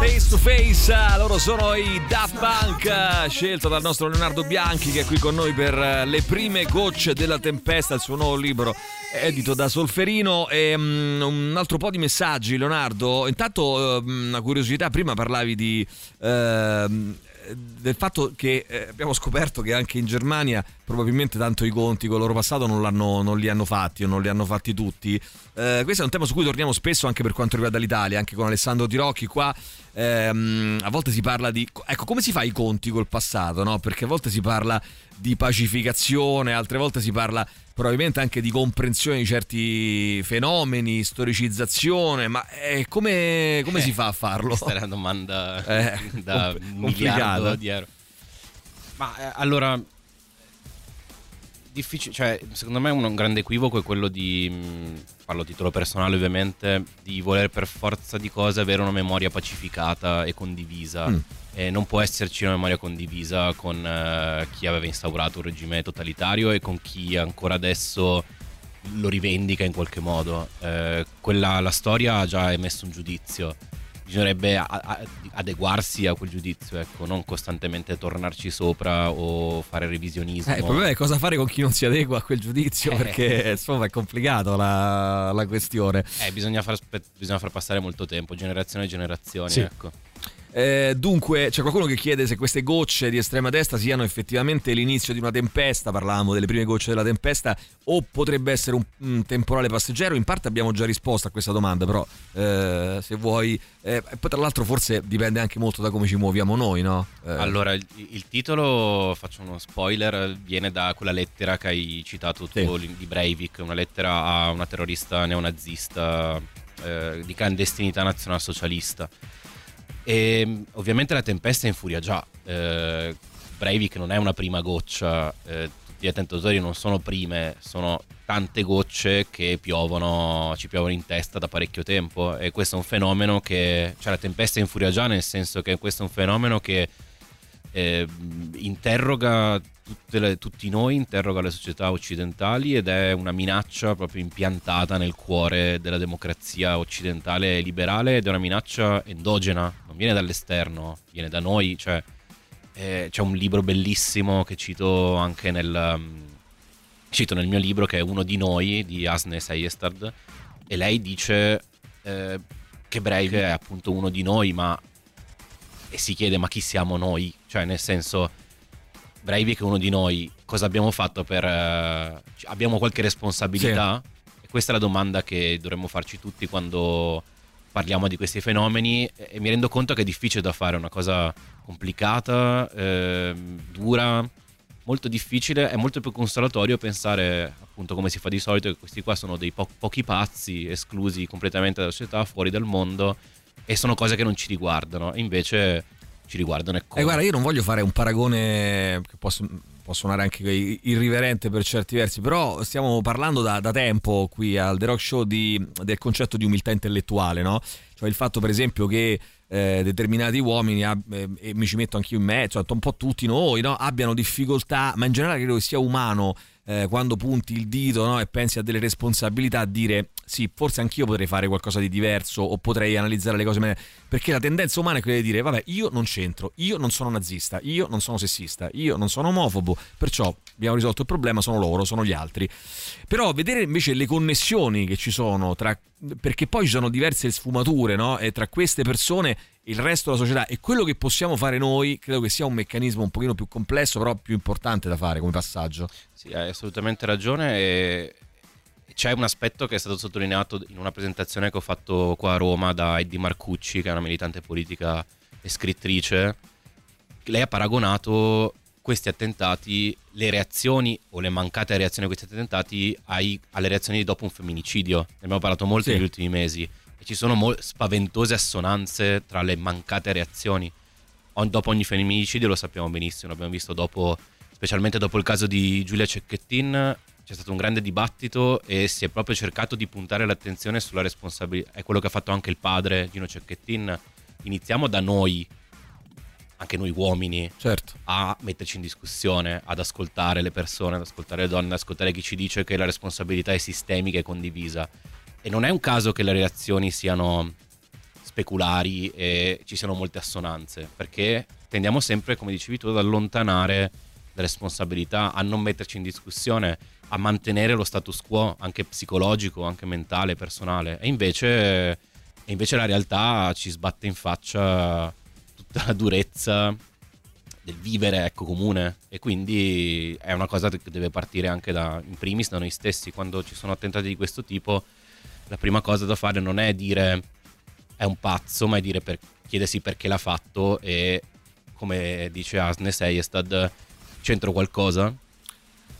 Face to face, loro sono i Daft Punk, scelto dal nostro Leonardo Bianchi che è qui con noi per Le prime gocce della tempesta, il suo nuovo libro edito da Solferino. E mm, un altro po' di messaggi, Leonardo. Intanto, eh, una curiosità, prima parlavi di. ehm, del fatto che eh, abbiamo scoperto che anche in Germania probabilmente tanto i conti con il loro passato non, non li hanno fatti o non li hanno fatti tutti. Eh, questo è un tema su cui torniamo spesso anche per quanto riguarda l'Italia, anche con Alessandro Tirocchi qua. Ehm, a volte si parla di... Ecco, come si fa i conti col passato, no? Perché a volte si parla di pacificazione, altre volte si parla probabilmente anche di comprensione di certi fenomeni, storicizzazione, ma eh, come, come si fa a farlo? Questa è una domanda Eh, da compl- miliardo di euro. Ma eh, allora, difficile, cioè, secondo me un, un grande equivoco è quello di, mh, parlo a titolo personale ovviamente, di voler per forza di cose avere una memoria pacificata e condivisa. Mm. E non può esserci una memoria condivisa con eh, chi aveva instaurato un regime totalitario e con chi ancora adesso lo rivendica in qualche modo. Eh, quella, la storia ha già emesso un giudizio. Bisognerebbe a- a- adeguarsi a quel giudizio, ecco, non costantemente tornarci sopra o fare revisionismo. Eh, il problema è cosa fare con chi non si adegua a quel giudizio, Eh. perché insomma è complicato la, la questione. Eh, bisogna, far, bisogna far passare molto tempo, generazioni e generazioni, Sì. ecco. Eh, dunque, c'è qualcuno che chiede se queste gocce di estrema destra siano effettivamente l'inizio di una tempesta. Parlavamo delle prime gocce della tempesta, o potrebbe essere un, un temporale passeggero. In parte abbiamo già risposto a questa domanda, però eh, se vuoi. eh, poi, tra l'altro, forse dipende anche molto da come ci muoviamo noi, no? Eh, Allora, il, il titolo, faccio uno spoiler, viene da quella lettera che hai citato tu Sì. di Breivik, una lettera a una terrorista neonazista eh, di clandestinità nazionalsocialista. E mh, ovviamente la tempesta infuria già. Eh, Breivik non è una prima goccia, eh, tutti gli attentatori non sono prime, sono tante gocce che piovono, ci piovono in testa da parecchio tempo e questo è un fenomeno che, cioè la tempesta infuria già nel senso che questo è un fenomeno che eh, interroga le- tutti noi, interroga le società occidentali ed è una minaccia proprio impiantata nel cuore della democrazia occidentale e liberale ed è una minaccia endogena, non viene dall'esterno, viene da noi, cioè eh, c'è un libro bellissimo che cito anche nel, um, cito nel mio libro che è Uno di noi di Asne Seyestad e lei dice eh, che Breivik è appunto uno di noi ma e si chiede ma chi siamo noi? Cioè nel senso Breivik è uno di noi, cosa abbiamo fatto per... eh, abbiamo qualche responsabilità? E questa è la domanda che dovremmo farci tutti quando parliamo di questi fenomeni e mi rendo conto che è difficile da fare, è una cosa complicata, ehm, dura, molto difficile, è molto più consolatorio pensare appunto come si fa di solito che questi qua sono dei po- pochi pazzi esclusi completamente dalla società, fuori dal mondo e sono cose che non ci riguardano. E invece ci riguardano. E eh, guarda, io non voglio fare un paragone che posso, può suonare anche irriverente per certi versi, però stiamo parlando da, da tempo qui al The Rock Show di, del concetto di umiltà intellettuale, no? Cioè il fatto per esempio che eh, determinati uomini, eh, e mi ci metto anch'io in mezzo, un po' tutti noi, no? abbiano difficoltà, ma in generale credo che sia umano eh, quando punti il dito no? e pensi a delle responsabilità dire sì, forse anch'io potrei fare qualcosa di diverso o potrei analizzare le cose meglio. Perché la tendenza umana è quella di dire, vabbè, io non c'entro, io non sono nazista, io non sono sessista, io non sono omofobo, perciò abbiamo risolto il problema, sono loro, sono gli altri. Però vedere invece le connessioni che ci sono tra... perché poi ci sono diverse sfumature, no? E tra queste persone il resto della società e quello che possiamo fare noi credo che sia un meccanismo un pochino più complesso però più importante da fare come passaggio sì hai assolutamente ragione e c'è un aspetto che è stato sottolineato in una presentazione che ho fatto qua a Roma da Eddie Marcucci, che è una militante politica e scrittrice. Lei ha paragonato questi attentati, le reazioni o le mancate reazioni a questi attentati ai, alle reazioni dopo un femminicidio. Ne abbiamo parlato molto sì. negli ultimi mesi e ci sono mo- spaventose assonanze tra le mancate reazioni. O- dopo ogni femminicidio lo sappiamo benissimo, l'abbiamo visto dopo, specialmente dopo il caso di Giulia Cecchettin, c'è stato un grande dibattito e si è proprio cercato di puntare l'attenzione sulla responsabilità. È quello che ha fatto anche il padre Gino Cecchettin. Iniziamo da noi, anche noi uomini, certo. a metterci in discussione, ad ascoltare le persone, ad ascoltare le donne, ad ascoltare chi ci dice che la responsabilità è sistemica e condivisa. E non è un caso che le reazioni siano speculari e ci siano molte assonanze, perché tendiamo sempre, come dicevi tu, ad allontanare le responsabilità, a non metterci in discussione a mantenere lo status quo anche psicologico, anche mentale, personale. E invece, e invece la realtà ci sbatte in faccia tutta la durezza del vivere ecco, comune e quindi è una cosa che deve partire anche da, in primis da noi stessi. Quando ci sono attentati di questo tipo, la prima cosa da fare non è dire è un pazzo, ma è dire per, chiedersi perché l'ha fatto e come dice Asne Seiestad, c'entro qualcosa?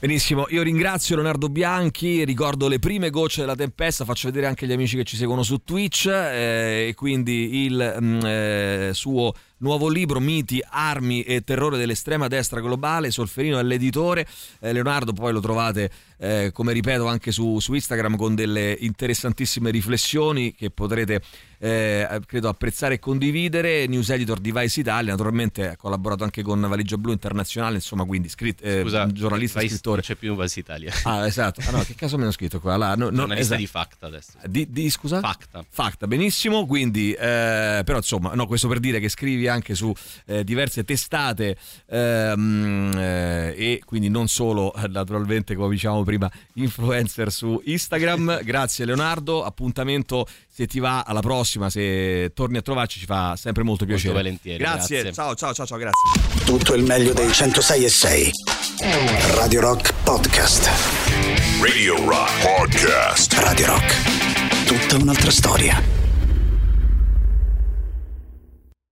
Benissimo, io ringrazio Leonardo Bianchi, ricordo le prime gocce della tempesta, faccio vedere anche gli amici che ci seguono su Twitch eh, e quindi il mh, mm, eh, suo nuovo libro Miti, armi e terrore dell'estrema destra globale, Solferino è l'editore, eh, Leonardo poi lo trovate eh, come ripeto anche su, su, Instagram con delle interessantissime riflessioni che potrete eh, credo apprezzare e condividere. News Editor Device Italia naturalmente ha collaborato anche con Valigia Blu Internazionale insomma quindi scritt- eh, Scusa, giornalista Vice, scrittore. non c'è più Vice Italia. Ah esatto. Ah, no, che caso mi hanno scritto qua? Là, no, no, esatto. di Facta adesso. Di, di scusa? Facta. Facta benissimo. Quindi eh, però insomma no questo per dire che scrivi anche su eh, diverse testate ehm, eh, e quindi non solo naturalmente come diciamo prima influencer su Instagram. Grazie Leonardo, appuntamento se ti va alla prossima, se torni a trovarci ci fa sempre molto piacere. Molto volentieri. Grazie. grazie. Ciao ciao ciao ciao, grazie. Tutto il meglio dei 106 e 6. Radio Rock Podcast. Radio Rock Podcast. Radio Rock. Tutta un'altra storia.